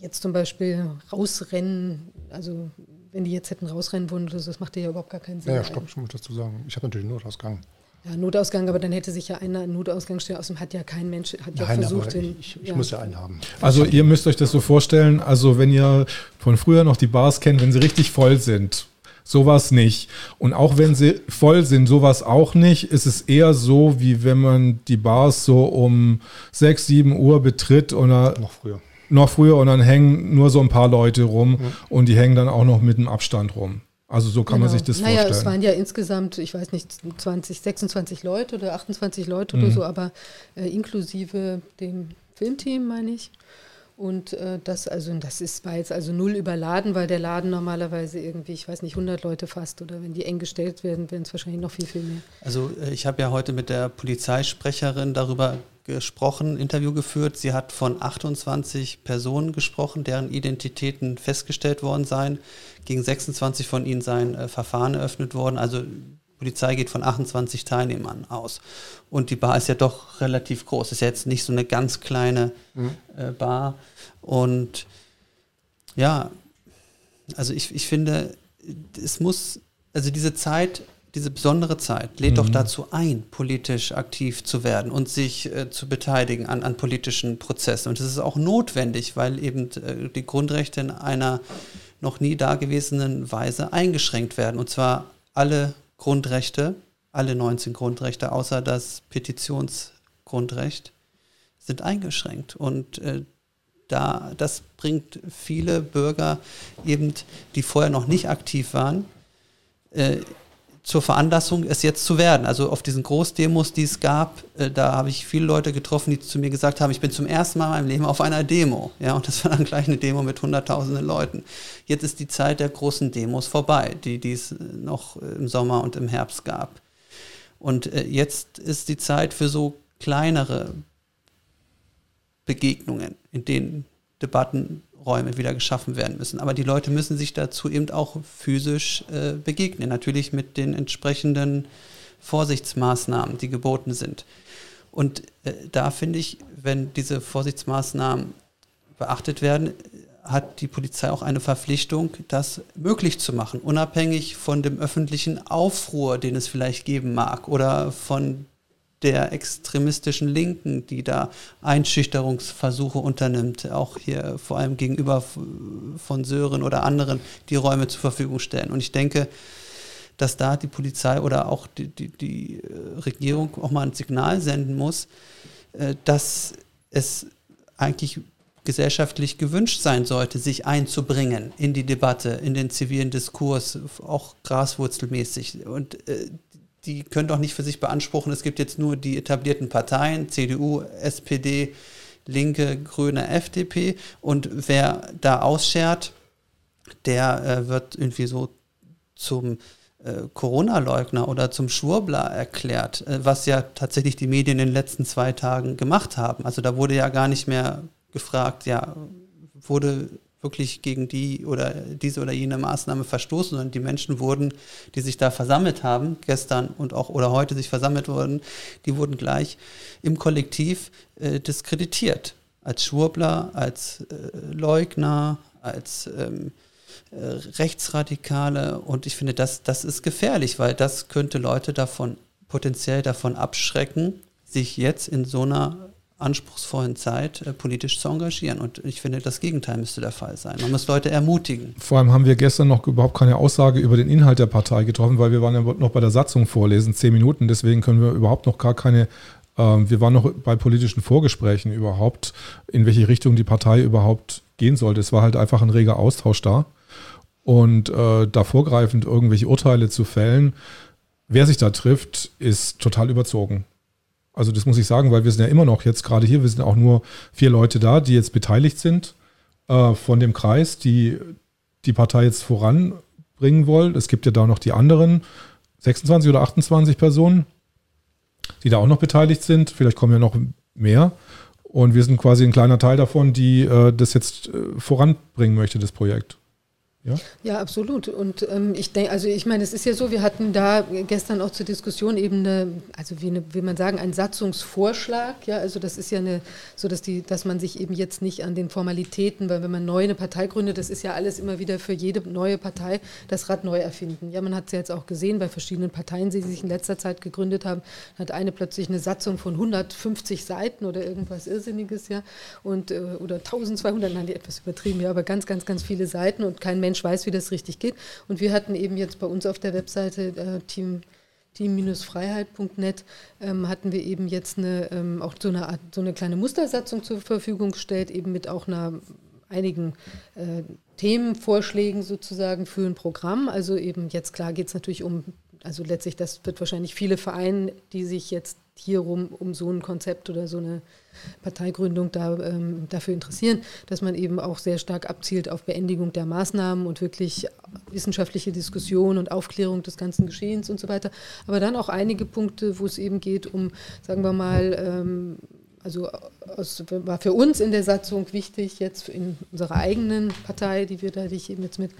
jetzt zum Beispiel rausrennen, also wenn die jetzt hätten rausrennen wollen, das, das macht ja überhaupt gar keinen Sinn.
Ja, ja stopp, ich muss dazu sagen. Ich habe natürlich Notausgang.
Ja, Notausgang, aber dann hätte sich ja einer einen Notausgang stellen. Außerdem hat ja kein Mensch, hat ja versucht, den,
ich, ich ja. muss ja einen haben.
Also ihr müsst euch das so vorstellen, also wenn ihr von früher noch die Bars kennt, wenn sie richtig voll sind, sowas nicht. Und auch wenn sie voll sind, sowas auch nicht, ist es eher so, wie wenn man die Bars so um 6, 7 Uhr betritt oder
noch früher
noch früher und dann hängen nur so ein paar Leute rum mhm. und die hängen dann auch noch mit einem Abstand rum. Also so kann genau. man sich das naja, vorstellen. Naja,
es waren ja insgesamt, ich weiß nicht, 20, 26 Leute oder 28 Leute mhm. oder so, aber äh, inklusive dem Filmteam, meine ich. Und äh, das, also, das ist, war jetzt also null überladen, weil der Laden normalerweise irgendwie, ich weiß nicht, 100 Leute fasst oder wenn die eng gestellt werden, werden es wahrscheinlich noch viel, viel mehr.
Also äh, ich habe ja heute mit der Polizeisprecherin darüber gesprochen, Interview geführt. Sie hat von 28 Personen gesprochen, deren Identitäten festgestellt worden seien. Gegen 26 von ihnen seien äh, Verfahren eröffnet worden. Also die Polizei geht von 28 Teilnehmern aus. Und die Bar ist ja doch relativ groß. Ist ja jetzt nicht so eine ganz kleine mhm. äh, Bar. Und ja, also ich, ich finde, es muss, also diese Zeit diese besondere Zeit lädt mhm. doch dazu ein, politisch aktiv zu werden und sich äh, zu beteiligen an, an politischen Prozessen. Und das ist auch notwendig, weil eben äh, die Grundrechte in einer noch nie dagewesenen Weise eingeschränkt werden. Und zwar alle Grundrechte, alle 19 Grundrechte, außer das Petitionsgrundrecht, sind eingeschränkt. Und äh, da, das bringt viele Bürger eben, die vorher noch nicht aktiv waren, äh, zur Veranlassung, es jetzt zu werden. Also auf diesen Großdemos, die es gab, äh, da habe ich viele Leute getroffen, die zu mir gesagt haben, ich bin zum ersten Mal in meinem Leben auf einer Demo. Ja, und das war dann gleich eine Demo mit hunderttausenden Leuten. Jetzt ist die Zeit der großen Demos vorbei, die, die es noch im Sommer und im Herbst gab. Und äh, jetzt ist die Zeit für so kleinere Begegnungen, in denen Debatten Räume wieder geschaffen werden müssen. Aber die Leute müssen sich dazu eben auch physisch äh, begegnen, natürlich mit den entsprechenden Vorsichtsmaßnahmen, die geboten sind. Und äh, da finde ich, wenn diese Vorsichtsmaßnahmen beachtet werden, hat die Polizei auch eine Verpflichtung, das möglich zu machen, unabhängig von dem öffentlichen Aufruhr, den es vielleicht geben mag, oder von der extremistischen Linken, die da Einschüchterungsversuche unternimmt, auch hier vor allem gegenüber von Sören oder anderen, die Räume zur Verfügung stellen. Und ich denke, dass da die Polizei oder auch die, die, die äh, Regierung auch mal ein Signal senden muss, äh, dass es eigentlich gesellschaftlich gewünscht sein sollte, sich einzubringen in die Debatte, in den zivilen Diskurs, auch graswurzelmäßig. Und äh, die können doch nicht für sich beanspruchen, es gibt jetzt nur die etablierten Parteien, CDU, SPD, Linke, Grüne, FDP. Und wer da ausschert, der äh, wird irgendwie so zum äh, Corona-Leugner oder zum Schwurbler erklärt, äh, was ja tatsächlich die Medien in den letzten zwei Tagen gemacht haben. Also da wurde ja gar nicht mehr gefragt, ja, wurde wirklich gegen die oder diese oder jene Maßnahme verstoßen, sondern die Menschen wurden, die sich da versammelt haben, gestern und auch oder heute sich versammelt wurden, die wurden gleich im Kollektiv äh, diskreditiert. Als Schwurbler, als äh, Leugner, als ähm, äh, Rechtsradikale und ich finde, das, das ist gefährlich, weil das könnte Leute davon potenziell davon abschrecken, sich jetzt in so einer anspruchsvollen Zeit äh, politisch zu engagieren. Und ich finde, das Gegenteil müsste der Fall sein. Man muss Leute ermutigen.
Vor allem haben wir gestern noch überhaupt keine Aussage über den Inhalt der Partei getroffen, weil wir waren ja noch bei der Satzung vorlesen, zehn Minuten. Deswegen können wir überhaupt noch gar keine ähm, wir waren noch bei politischen Vorgesprächen überhaupt, in welche Richtung die Partei überhaupt gehen sollte. Es war halt einfach ein reger Austausch da. Und äh, da vorgreifend irgendwelche Urteile zu fällen, wer sich da trifft, ist total überzogen. Also das muss ich sagen, weil wir sind ja immer noch jetzt gerade hier, wir sind auch nur vier Leute da, die jetzt beteiligt sind äh, von dem Kreis, die die Partei jetzt voranbringen wollen. Es gibt ja da noch die anderen 26 oder 28 Personen, die da auch noch beteiligt sind. Vielleicht kommen ja noch mehr. Und wir sind quasi ein kleiner Teil davon, die äh, das jetzt äh, voranbringen möchte, das Projekt.
Ja? ja, absolut. Und ähm, ich denke, also ich meine, es ist ja so, wir hatten da gestern auch zur Diskussion eben eine, also wie eine, will man sagen, einen Satzungsvorschlag. Ja, also das ist ja eine, so dass die, dass man sich eben jetzt nicht an den Formalitäten, weil wenn man neu eine Partei gründet, das ist ja alles immer wieder für jede neue Partei das Rad neu erfinden. Ja, man hat es ja jetzt auch gesehen bei verschiedenen Parteien, die sich in letzter Zeit gegründet haben, hat eine plötzlich eine Satzung von 150 Seiten oder irgendwas Irrsinniges, ja, und äh, oder 1200, nein, die etwas übertrieben, ja, aber ganz, ganz, ganz viele Seiten und kein Mensch Mensch weiß, wie das richtig geht. Und wir hatten eben jetzt bei uns auf der Webseite äh, Team team-freiheit.net ähm, hatten wir eben jetzt eine, ähm, auch so eine, Art, so eine kleine Mustersatzung zur Verfügung gestellt, eben mit auch einer, einigen äh, Themenvorschlägen sozusagen für ein Programm. Also eben jetzt klar geht es natürlich um, also letztlich, das wird wahrscheinlich viele Vereine, die sich jetzt hierum um so ein Konzept oder so eine Parteigründung da, ähm, dafür interessieren, dass man eben auch sehr stark abzielt auf Beendigung der Maßnahmen und wirklich wissenschaftliche Diskussion und Aufklärung des ganzen Geschehens und so weiter. Aber dann auch einige Punkte, wo es eben geht um, sagen wir mal, ähm, also aus, war für uns in der Satzung wichtig, jetzt in unserer eigenen Partei, die wir da, die ich eben jetzt mit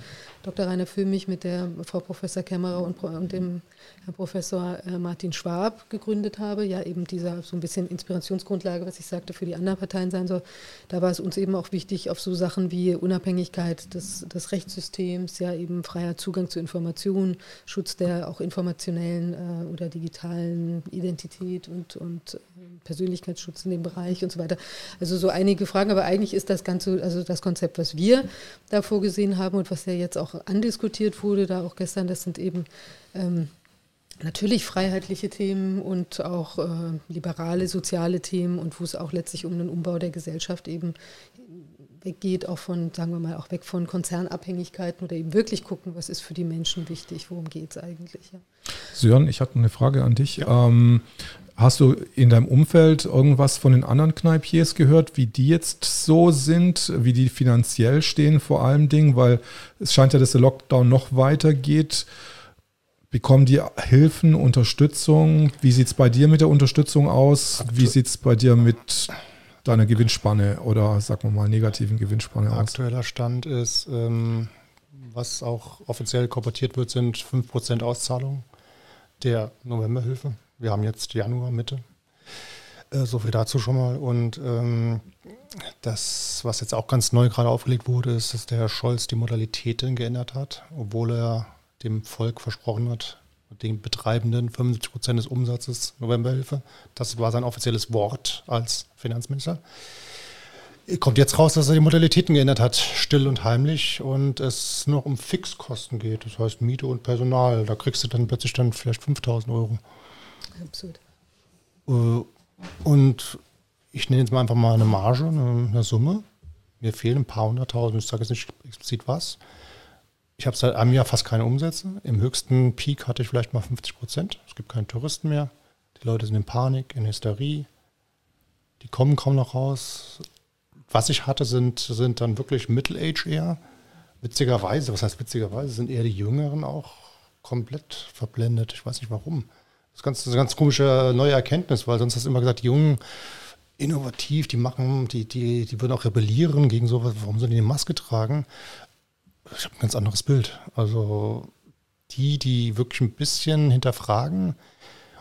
Dr. Rainer Füllmich, mit der Frau Professor Kämmerer und, und dem Herr Professor äh, Martin Schwab gegründet habe, ja eben dieser so ein bisschen Inspirationsgrundlage, was ich sagte, für die anderen Parteien sein soll. Da war es uns eben auch wichtig, auf so Sachen wie Unabhängigkeit des, des Rechtssystems, ja eben freier Zugang zu Informationen, Schutz der auch informationellen äh, oder digitalen Identität und, und äh, Persönlichkeitsschutz in dem Bereich und so weiter. Also so einige Fragen, aber eigentlich ist das Ganze, also das Konzept, was wir da vorgesehen haben und was ja jetzt auch andiskutiert wurde, da auch gestern, das sind eben ähm, natürlich freiheitliche Themen und auch äh, liberale, soziale Themen und wo es auch letztlich um den Umbau der Gesellschaft eben weggeht, auch von, sagen wir mal, auch weg von Konzernabhängigkeiten oder eben wirklich gucken, was ist für die Menschen wichtig, worum geht es eigentlich. Ja.
Sören, ich hatte eine Frage an dich. Ja. Ähm, hast du in deinem Umfeld irgendwas von den anderen Kneipiers gehört, wie die jetzt so sind, wie die finanziell stehen vor allem Dingen, weil es scheint ja, dass der Lockdown noch weitergeht. Bekommen die Hilfen, Unterstützung? Wie sieht es bei dir mit der Unterstützung aus? Aktu Wie sieht es bei dir mit deiner Gewinnspanne oder sagen wir mal negativen Gewinnspanne
aus? Aktueller Stand ist, ähm, was auch offiziell korportiert wird, sind 5% Auszahlung der Novemberhilfe. Wir haben jetzt Januar, Mitte. Äh, so viel dazu schon mal. Und ähm, das, was jetzt auch ganz neu gerade aufgelegt wurde, ist, dass der Herr Scholz die Modalitäten geändert hat, obwohl er dem Volk versprochen hat, den Betreibenden 75 Prozent des Umsatzes Novemberhilfe. Das war sein offizielles Wort als Finanzminister. Kommt jetzt raus, dass er die Modalitäten geändert hat, still und heimlich, und es nur um Fixkosten geht. Das heißt Miete und Personal. Da kriegst du dann plötzlich dann vielleicht 5000 Euro. Absolut. Äh, und ich nenne jetzt mal einfach mal eine Marge, eine, Summe. Mir fehlen ein paar hunderttausend, ich sage jetzt nicht explizit was. Ich habe seit einem Jahr fast keine Umsätze. Im höchsten Peak hatte ich vielleicht mal 50 Prozent. Es gibt keine Touristen mehr. Die Leute sind in Panik, in Hysterie. Die kommen kaum noch raus. Was ich hatte, sind, sind dann wirklich Middle-Age eher. Witzigerweise, was heißt witzigerweise, sind eher die Jüngeren auch komplett verblendet. Ich weiß nicht warum. Das ist, ganz, eine ganz komische neue Erkenntnis, weil sonst hast du immer gesagt, die Jungen innovativ, die machen, die, die, die würden auch rebellieren gegen sowas. Warum sollen die eine Maske tragen? Ich habe ein ganz anderes Bild. Also die, die wirklich ein bisschen hinterfragen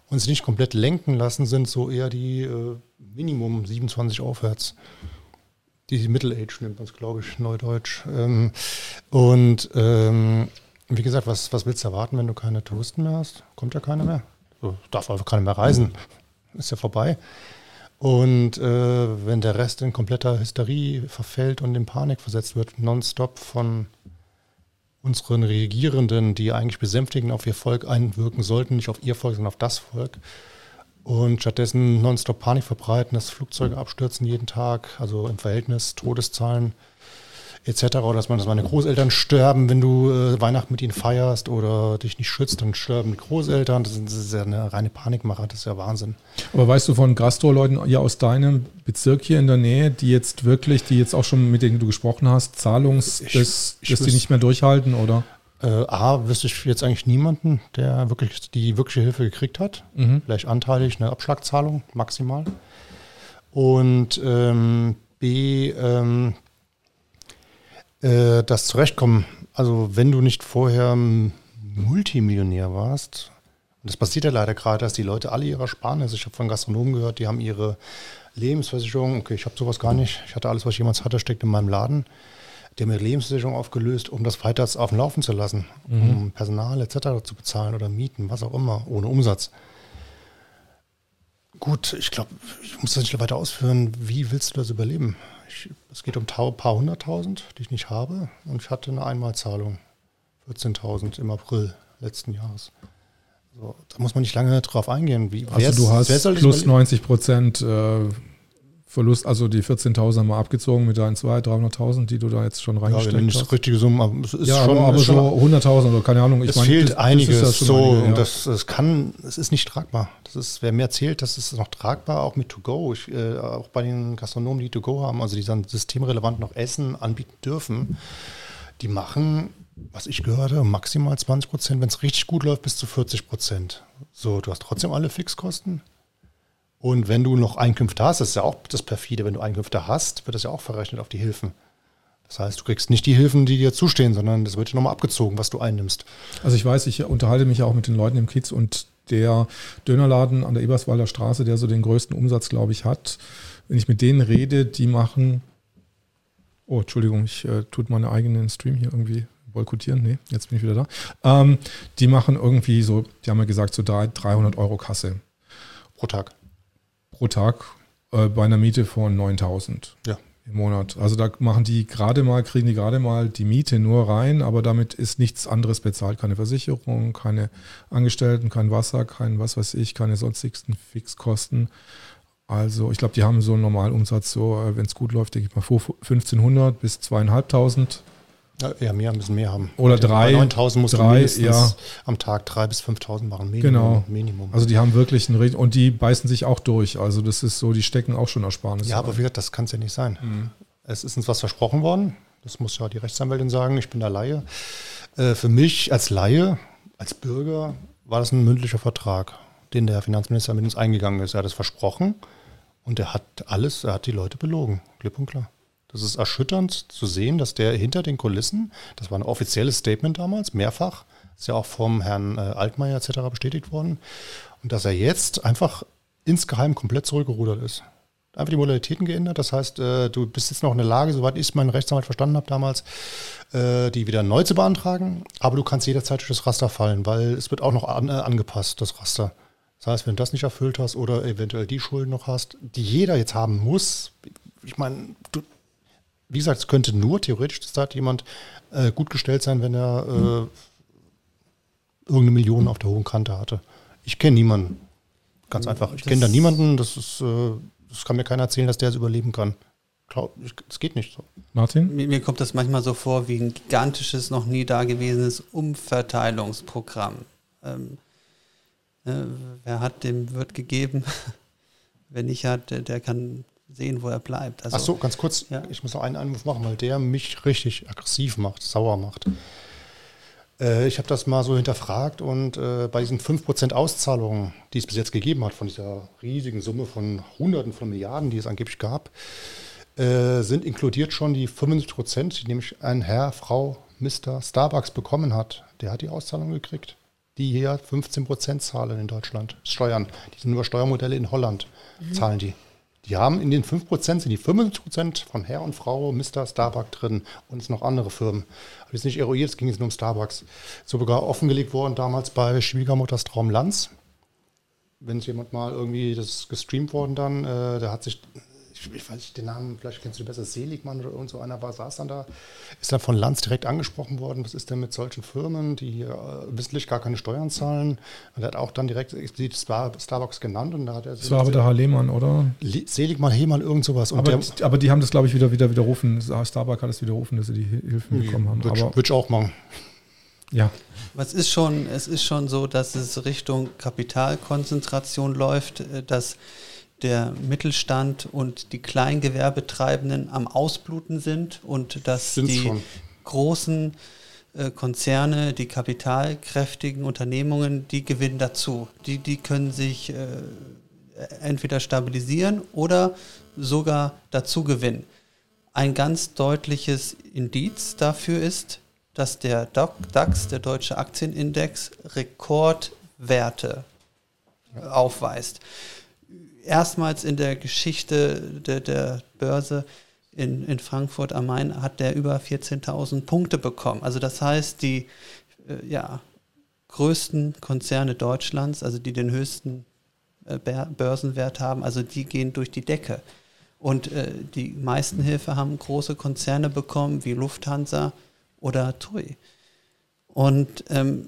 und sich nicht komplett lenken lassen, sind so eher die äh, Minimum 27 aufwärts. Die Middle Age nennt man es, glaube ich, neudeutsch. Ähm, und ähm, wie gesagt, was, was willst du erwarten, wenn du keine Touristen mehr hast? Kommt ja keiner mehr. So, darf einfach keiner mehr reisen. Ist ja vorbei. Und äh, wenn der Rest in kompletter Hysterie verfällt und in Panik versetzt wird, nonstop von unseren Regierenden, die eigentlich besänftigen auf ihr Volk einwirken sollten, nicht auf ihr Volk, sondern auf das Volk. Und stattdessen nonstop Panik verbreiten, dass Flugzeuge abstürzen jeden Tag, also im Verhältnis Todeszahlen etc. Oder dass man, dass meine Großeltern sterben, wenn du äh, Weihnachten mit ihnen feierst oder dich nicht schützt, dann sterben die Großeltern. Das ist, ja eine reine Panikmache, das ist ja Wahnsinn.
Aber weißt du von Gastro-Leuten ja aus deinem Bezirk hier in der Nähe, die jetzt wirklich, die jetzt auch schon mit denen du gesprochen hast, Zahlungs, ich, dass, ich dass die nicht mehr durchhalten oder?
Äh, A, wüsste ich jetzt eigentlich niemanden, der wirklich die wirkliche Hilfe gekriegt hat. Mhm. Vielleicht anteilig eine Abschlagzahlung maximal. Und ähm, B, ähm, äh, das Zurechtkommen. Also wenn du nicht vorher Multimillionär warst, und das passiert ja leider gerade, dass die Leute alle ihre Ersparnisse, ich habe von Gastronomen gehört, die haben ihre Lebensversicherung, okay, ich habe sowas gar nicht, ich hatte alles, was ich jemals hatte, steckt in meinem Laden. Die haben ihre Lebensversicherung aufgelöst, um das weiter auf dem Laufen zu lassen, mhm. um Personal etc. zu bezahlen oder Mieten, was auch immer, ohne Umsatz. Gut, ich glaube, ich muss das nicht weiter ausführen. Wie willst du das überleben? Ich, es geht um ein paar hunderttausend, die ich nicht habe. Und ich hatte eine Einmalzahlung, 14.000 im April letzten Jahres. So, da muss man nicht lange drauf eingehen. Wie,
also du hast plus 90 Prozent äh, Verlust, also die 14.000 mal abgezogen mit deinen 200.000, 300.000, die du da jetzt schon reingesteckt ja,
hast. Ja, richtige Summe, aber es ist
ja,
schon,
aber, aber so 100.000 oder keine Ahnung.
Ich es mein, fehlt das, einiges das so einige, ja. das, das kann, es ist nicht tragbar. Das ist, wer mehr zählt, das ist noch tragbar, auch mit To-Go. äh, auch bei den Gastronomen, die To-Go haben, also die dann systemrelevant noch Essen anbieten dürfen, die machen, was ich gehört habe, maximal 20 Prozent, wenn es richtig gut läuft, bis zu 40 Prozent. So, du hast trotzdem alle Fixkosten, und wenn du noch Einkünfte hast, das ist ja auch das perfide, wenn du Einkünfte hast, wird das ja auch verrechnet auf die Hilfen. Das heißt, du kriegst nicht die Hilfen, die dir zustehen, sondern das wird dir nochmal abgezogen, was du einnimmst.
Also ich weiß, ich unterhalte mich ja auch mit den Leuten im Kiez und der Dönerladen an der Eberswalder Straße, der so den größten Umsatz, glaube ich, hat, wenn ich mit denen rede, die machen, oh, Entschuldigung, ich äh, tut meinen eigenen Stream hier irgendwie boykottieren. Nee, jetzt bin ich wieder da. Ähm, die machen irgendwie so, die haben ja gesagt, so 300 Euro Kasse.
Pro Tag
pro Tag äh, bei einer Miete von 9000 ja. im Monat. Also da machen die gerade mal, kriegen die gerade mal die Miete nur rein, aber damit ist nichts anderes bezahlt. Keine Versicherung, keine Angestellten, kein Wasser, kein was weiß ich, keine sonstigsten Fixkosten. Also ich glaube, die haben so einen Normalumsatz, so äh, wenn es gut läuft, denke ich mal 1500 bis 2500
ja, mehr müssen mehr haben.
Oder drei.
9000 muss
drei, ja.
am Tag drei bis 5000 machen.
Minimum, genau. Minimum. Also die haben wirklich einen und die beißen sich auch durch. Also das ist so, die stecken auch schon Ersparnisse.
Ja, aber wie gesagt, das kann es ja nicht sein. Mhm. Es ist uns was versprochen worden. Das muss ja die Rechtsanwältin sagen. Ich bin der Laie. Äh, für mich als Laie, als Bürger, war das ein mündlicher Vertrag, den der Finanzminister mit uns eingegangen ist. Er hat es versprochen und er hat alles, er hat die Leute belogen. Klipp und klar. Das ist erschütternd zu sehen, dass der hinter den Kulissen, das war ein offizielles Statement damals, mehrfach, ist ja auch vom Herrn äh, Altmaier etc. bestätigt worden, und dass er jetzt einfach insgeheim komplett zurückgerudert ist. einfach die Modalitäten geändert. Das heißt, äh, du bist jetzt noch in der Lage, soweit ich meinen Rechtsanwalt verstanden habe damals, äh, die wieder neu zu beantragen. Aber du kannst jederzeit durch das Raster fallen, weil es wird auch noch an, angepasst, das Raster. Das heißt, wenn du das nicht erfüllt hast oder eventuell die Schulden noch hast, die jeder jetzt haben muss, ich meine, du, wie gesagt, es könnte nur theoretisch dass jemand äh, gut gestellt sein, wenn er äh, irgendeine Million auf der hohen Kante hatte. Ich kenne niemanden. Ganz einfach. Ich kenne da niemanden. Das ist, äh, das kann mir keiner erzählen, dass der es überleben kann. Es geht nicht so.
Martin? Mir, mir, kommt das manchmal so vor wie ein gigantisches, noch nie dagewesenes Umverteilungsprogramm. Ähm, äh, wer hat, dem wird gegeben. [laughs] Wer nicht hat, der, der kann sehen, wo er bleibt.
Also, Ach so, ganz kurz. Ja? Ich muss noch einen Einwurf machen, weil der mich richtig aggressiv macht, sauer macht. Äh, ich habe das mal so hinterfragt und äh, bei diesen 5% Auszahlungen, die es bis jetzt gegeben hat, von dieser riesigen Summe von Hunderten von Milliarden, die es angeblich gab, äh, sind inkludiert schon die 75% die nämlich ein Herr, Frau, Mr. Starbucks bekommen hat. Der hat die Auszahlung gekriegt. Die hier 15% zahlen in Deutschland. Steuern. Die sind nur Steuermodelle in Holland, mhm. zahlen die. Die haben in den 5% sind die 55% von Herr und Frau Mr. Starbucks drin und noch andere Firmen. Habe ich nicht eruiert, es ging jetzt nur um Starbucks. So sogar offengelegt worden damals bei Schwiegermutters Traum Lanz. Wenn es jemand mal irgendwie, das gestreamt worden dann, äh, der hat sich ich, ich weiß nicht den Namen, vielleicht kennst du besser, Seligmann oder irgend so einer war, saß dann da, ist dann von Lanz direkt angesprochen worden, was ist denn mit solchen Firmen, die hier äh, wissentlich gar keine Steuern zahlen. Und er hat auch dann direkt die Starbucks genannt und da hat er...
Das war aber der Herr Lehmann, oder?
Seligmann, Hehmann, irgend sowas.
Und aber, der, aber die haben das, glaube ich, wieder, wieder widerrufen. Starbucks hat es widerrufen, dass sie die Hilfen bekommen haben.
Würde ich auch machen.
Ja. Was ist schon, es ist schon so, dass es Richtung Kapitalkonzentration läuft, äh, dass der Mittelstand und die Kleingewerbetreibenden am Ausbluten sind und dass Sind's die schon. großen äh, Konzerne, die kapitalkräftigen Unternehmungen, die gewinnen dazu. Die, die können sich äh, entweder stabilisieren oder sogar dazu gewinnen. Ein ganz deutliches Indiz dafür ist, dass der DAX, der deutsche Aktienindex, Rekordwerte aufweist erstmals in der Geschichte der, der Börse in, in Frankfurt am Main hat der über 14.000 Punkte bekommen. Also das heißt, die äh, ja, größten Konzerne Deutschlands, also die den höchsten äh, Börsenwert haben, also die gehen durch die Decke. Und äh, die meisten Hilfe haben große Konzerne bekommen, wie Lufthansa oder TUI. Und ähm,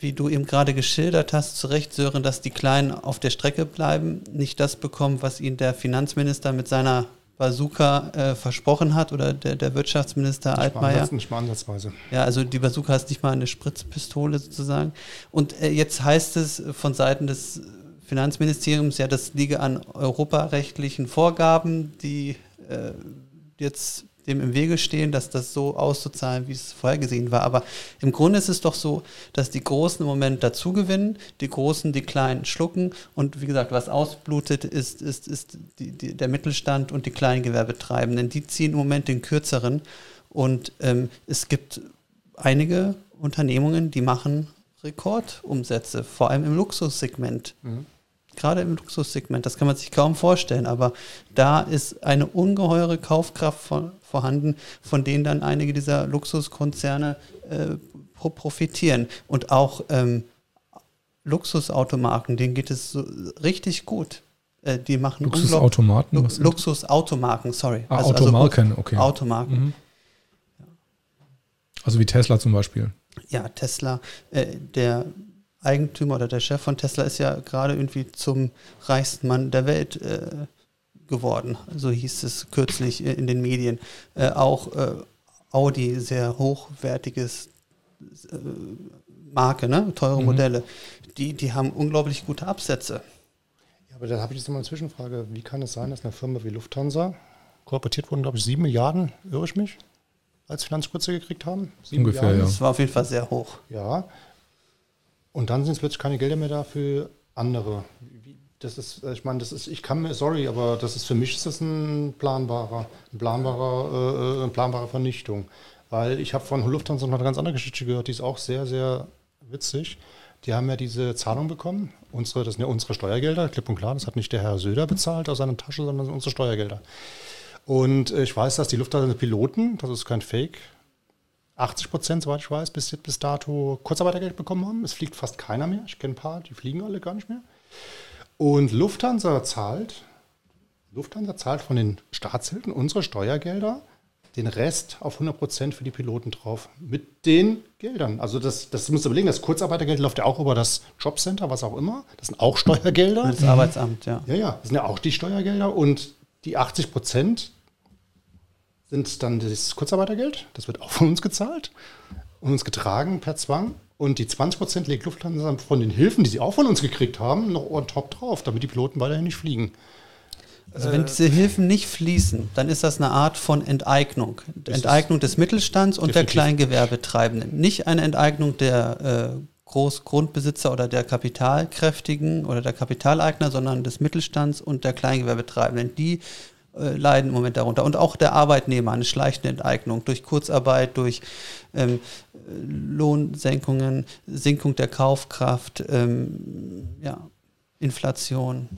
wie du eben gerade geschildert hast, zu Recht, Sören, dass die Kleinen auf der Strecke bleiben, nicht das bekommen, was ihnen der Finanzminister mit seiner Bazooka äh, versprochen hat oder der, der Wirtschaftsminister nicht Altmaier. Mal
nicht mal ansatzweise.
Ja, also die Bazooka ist nicht mal eine Spritzpistole sozusagen. Und äh, jetzt heißt es von Seiten des Finanzministeriums, ja, das liege an europarechtlichen Vorgaben, die äh, jetzt dem im Wege stehen, dass das so auszuzahlen, wie es vorhergesehen war. Aber im Grunde ist es doch so, dass die Großen im Moment dazugewinnen, die Großen die Kleinen schlucken und wie gesagt, was ausblutet, ist, ist, ist die, die, der Mittelstand und die Kleingewerbetreibenden. Die ziehen im Moment den kürzeren und ähm, es gibt einige Unternehmungen, die machen Rekordumsätze, vor allem im Luxussegment. Mhm gerade im Luxussegment, das kann man sich kaum vorstellen, aber da ist eine ungeheure Kaufkraft von, vorhanden, von denen dann einige dieser Luxuskonzerne äh, profitieren. Und auch ähm, Luxusautomarken, denen geht es so richtig gut. Äh, die machen
Luxusautomaten?
Lu Luxusautomarken, sorry.
Ah, also, also Automarken, also, okay.
Automarken. Mhm.
Also wie Tesla zum Beispiel.
Ja, Tesla, äh, der Eigentümer oder der Chef von Tesla ist ja gerade irgendwie zum reichsten Mann der Welt äh, geworden. So hieß es kürzlich in den Medien. Äh, auch äh, Audi, sehr hochwertiges äh, Marke, ne? teure mhm. Modelle. Die, die haben unglaublich gute Absätze.
Ja, aber da habe ich jetzt mal eine Zwischenfrage. Wie kann es sein, dass eine Firma wie Lufthansa korportiert wurden, glaube ich, sieben Milliarden, irre ich mich, als Finanzspritze gekriegt haben?
Sieben Ungefähr, Milliarden.
ja. Das war auf jeden Fall sehr hoch.
Ja. Und dann sind es plötzlich keine Gelder mehr da für andere das ist, äh, ich meine, das ist, ich kann mir, sorry, aber das ist für mich ist das ein planbarer, ein planbarer, äh, äh eine planbare Vernichtung. Weil ich habe von Lufthansa noch eine ganz andere Geschichte gehört, die ist auch sehr, sehr witzig. Die haben ja diese Zahlung bekommen. Unsere, das sind ja unsere Steuergelder, klipp und klar. Das hat nicht der Herr Söder bezahlt aus seiner Tasche, sondern unsere Steuergelder. Und äh, ich weiß, dass die Lufthansa-Piloten, das ist kein Fake, 80 Prozent, soweit ich weiß, bis, bis dato Kurzarbeitergeld bekommen haben. Es fliegt fast keiner mehr. Ich kenne ein paar, die fliegen alle gar nicht mehr. Und Lufthansa zahlt, Lufthansa zahlt von den Staatshilfen unsere Steuergelder den Rest auf 100 Prozent für die Piloten drauf. Mit den Geldern. Also das, das musst du überlegen, das Kurzarbeitergeld läuft ja auch über das Jobcenter, was auch immer. Das sind auch Steuergelder.
Das Arbeitsamt, ja.
Ja, ja, das sind ja auch die Steuergelder. Und die 80 Prozent sind dann das Kurzarbeitergeld. Das wird auch von uns gezahlt und uns getragen per Zwang. Und die 20 Prozent legt Lufthansa von den Hilfen, die sie auch von uns gekriegt haben, noch on top drauf, damit die Piloten weiterhin nicht fliegen.
Also wenn diese Hilfen nicht fließen, dann ist das eine Art von Enteignung. Enteignung des Mittelstands und definitiv. der Kleingewerbetreibenden. Nicht eine Enteignung der äh, Großgrundbesitzer oder der Kapitalkräftigen oder der Kapitaleigner, sondern des Mittelstands und der Kleingewerbetreibenden. Die äh, leiden im Moment darunter. Und auch der Arbeitnehmer, eine schleichende Enteignung durch Kurzarbeit, durch ähm, Lohnsenkungen, Sinkung der Kaufkraft, ähm, ja, Inflation.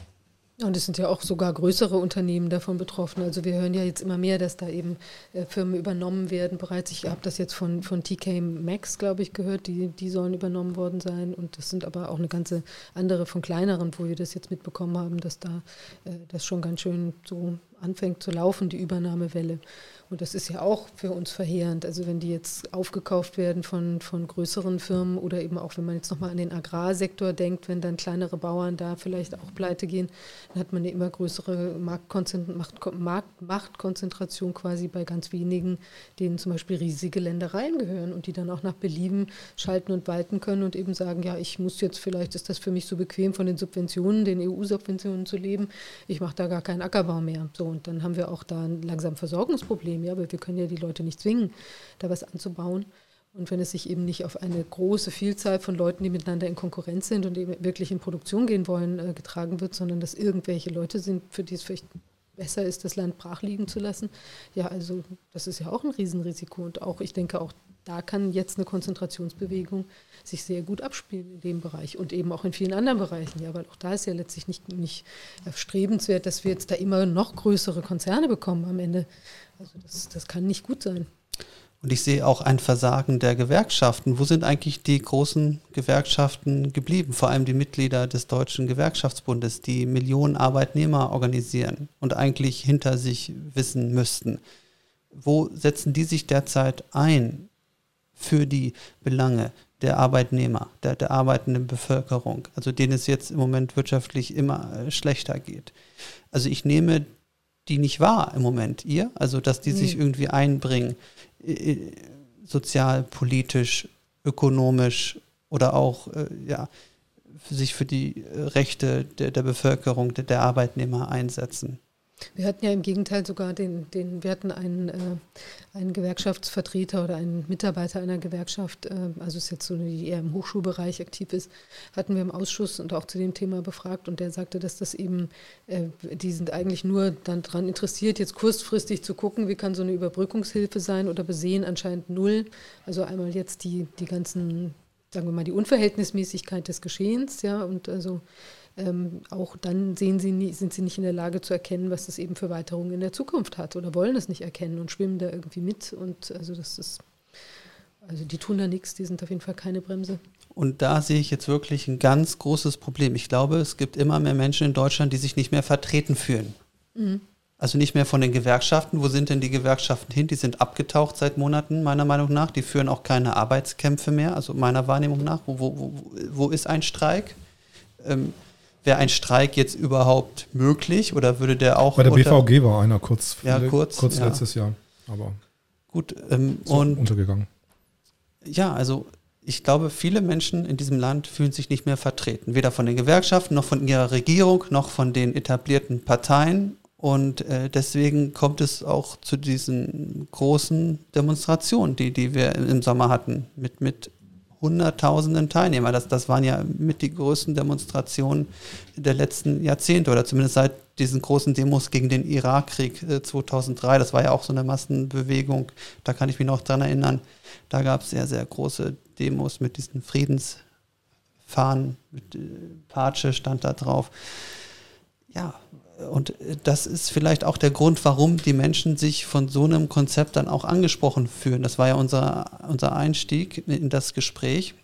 Und es sind ja auch sogar größere Unternehmen davon betroffen. Also wir hören ja jetzt immer mehr, dass da eben äh, Firmen übernommen werden. Bereits, ich habe das jetzt von, von TK Max, glaube ich, gehört, die, die sollen übernommen worden sein. Und das sind aber auch eine ganze andere von kleineren, wo wir das jetzt mitbekommen haben, dass da äh, das schon ganz schön so anfängt zu laufen, die Übernahmewelle. Und das ist ja auch für uns verheerend. Also wenn die jetzt aufgekauft werden von, von größeren Firmen oder eben auch, wenn man jetzt nochmal an den Agrarsektor denkt, wenn dann kleinere Bauern da vielleicht auch pleite gehen, dann hat man eine immer größere Machtkonzentration quasi bei ganz wenigen, denen zum Beispiel riesige Ländereien gehören und die dann auch nach Belieben schalten und walten können und eben sagen, ja, ich muss jetzt, vielleicht ist das für mich so bequem von den Subventionen, den EU-Subventionen zu leben, ich mache da gar keinen Ackerbau mehr. So, und dann haben wir auch da langsam Versorgungsproblem, ja, weil wir können ja die Leute nicht zwingen, da was anzubauen. Und wenn es sich eben nicht auf eine große Vielzahl von Leuten, die miteinander in Konkurrenz sind und eben wirklich in Produktion gehen wollen, äh, getragen wird, sondern dass irgendwelche Leute sind, für die es vielleicht besser ist, das Land brach liegen zu lassen. Ja, also das ist ja auch ein Riesenrisiko. Und auch, ich denke, auch da kann jetzt eine Konzentrationsbewegung sich sehr gut abspielen in dem Bereich und eben auch in vielen anderen Bereichen. Ja, weil auch da ist ja letztlich nicht, nicht erstrebenswert, dass wir jetzt da immer noch größere Konzerne bekommen am Ende. Also das, das kann nicht gut sein.
Und ich sehe auch ein Versagen der Gewerkschaften. Wo sind eigentlich die großen Gewerkschaften geblieben? Vor allem die Mitglieder des Deutschen Gewerkschaftsbundes, die Millionen Arbeitnehmer organisieren und eigentlich hinter sich wissen müssten. Wo setzen die sich derzeit ein für die Belange der Arbeitnehmer, der, der arbeitenden Bevölkerung, also denen es jetzt im Moment wirtschaftlich immer schlechter geht? Also ich nehme die nicht wahr im Moment, ihr? Also dass die sich irgendwie einbringen sozial, politisch, ökonomisch oder auch äh, ja, sich für die Rechte der, der Bevölkerung, der, der Arbeitnehmer einsetzen.
Wir hatten ja im Gegenteil sogar den, den wir hatten einen, äh, einen Gewerkschaftsvertreter oder einen Mitarbeiter einer Gewerkschaft, äh, also ist jetzt so, die eher im Hochschulbereich aktiv ist, hatten wir im Ausschuss und auch zu dem Thema befragt und der sagte, dass das eben, äh, die sind eigentlich nur dann daran interessiert, jetzt kurzfristig zu gucken, wie kann so eine Überbrückungshilfe sein oder besehen anscheinend null. Also einmal jetzt die, die ganzen, sagen wir mal, die Unverhältnismäßigkeit des Geschehens, ja, und also ähm, auch dann sehen sie nie, sind sie nicht in der Lage zu erkennen, was das eben für Weiterungen in der Zukunft hat oder wollen es nicht erkennen und schwimmen da irgendwie mit. Und also das ist, also die tun da nichts, die sind auf jeden Fall keine Bremse.
Und da sehe ich jetzt wirklich ein ganz großes Problem. Ich glaube, es gibt immer mehr Menschen in Deutschland, die sich nicht mehr vertreten fühlen. Mhm. Also nicht mehr von den Gewerkschaften. Wo sind denn die Gewerkschaften hin? Die sind abgetaucht seit Monaten, meiner Meinung nach. Die führen auch keine Arbeitskämpfe mehr, also meiner Wahrnehmung nach. Wo, wo, wo, wo ist ein Streik? Ähm, Wäre ein Streik jetzt überhaupt möglich oder würde der auch.
Bei der BVG war einer kurz,
ja, kurz,
kurz
ja.
letztes Jahr, aber
gut ähm,
und untergegangen.
Ja, also ich glaube, viele Menschen in diesem Land fühlen sich nicht mehr vertreten, weder von den Gewerkschaften noch von ihrer Regierung noch von den etablierten Parteien. Und äh, deswegen kommt es auch zu diesen großen Demonstrationen, die, die wir im Sommer hatten, mit, mit Hunderttausenden Teilnehmer. Das, das waren ja mit die größten Demonstrationen der letzten Jahrzehnte oder zumindest seit diesen großen Demos gegen den Irakkrieg 2003. Äh, das war ja auch so eine Massenbewegung. Da kann ich mich noch dran erinnern. Da gab es sehr, sehr große Demos mit diesen Friedens Fahnen, mit äh, Patsche stand da drauf. Ja, und das ist vielleicht auch der Grund, warum die Menschen sich von so einem Konzept dann auch angesprochen fühlen. Das war ja unser, unser Einstieg in das Gespräch.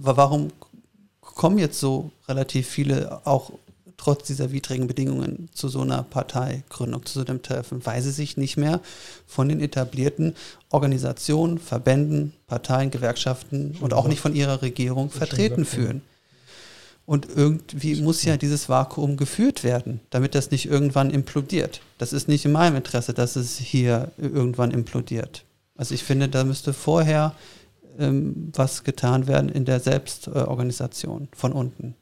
Aber warum kommen jetzt so relativ viele auch trotz dieser widrigen Bedingungen zu so einer Parteigründung, zu so einem Treffen, weil sie sich nicht mehr von den etablierten Organisationen, Verbänden, Parteien, Gewerkschaften und auch nicht von ihrer Regierung vertreten fühlen. Und irgendwie muss ja dieses Vakuum geführt werden, damit das nicht irgendwann implodiert. Das ist nicht in meinem Interesse, dass es hier irgendwann implodiert. Also ich finde, da müsste vorher ähm, was getan werden in der Selbstorganisation von unten.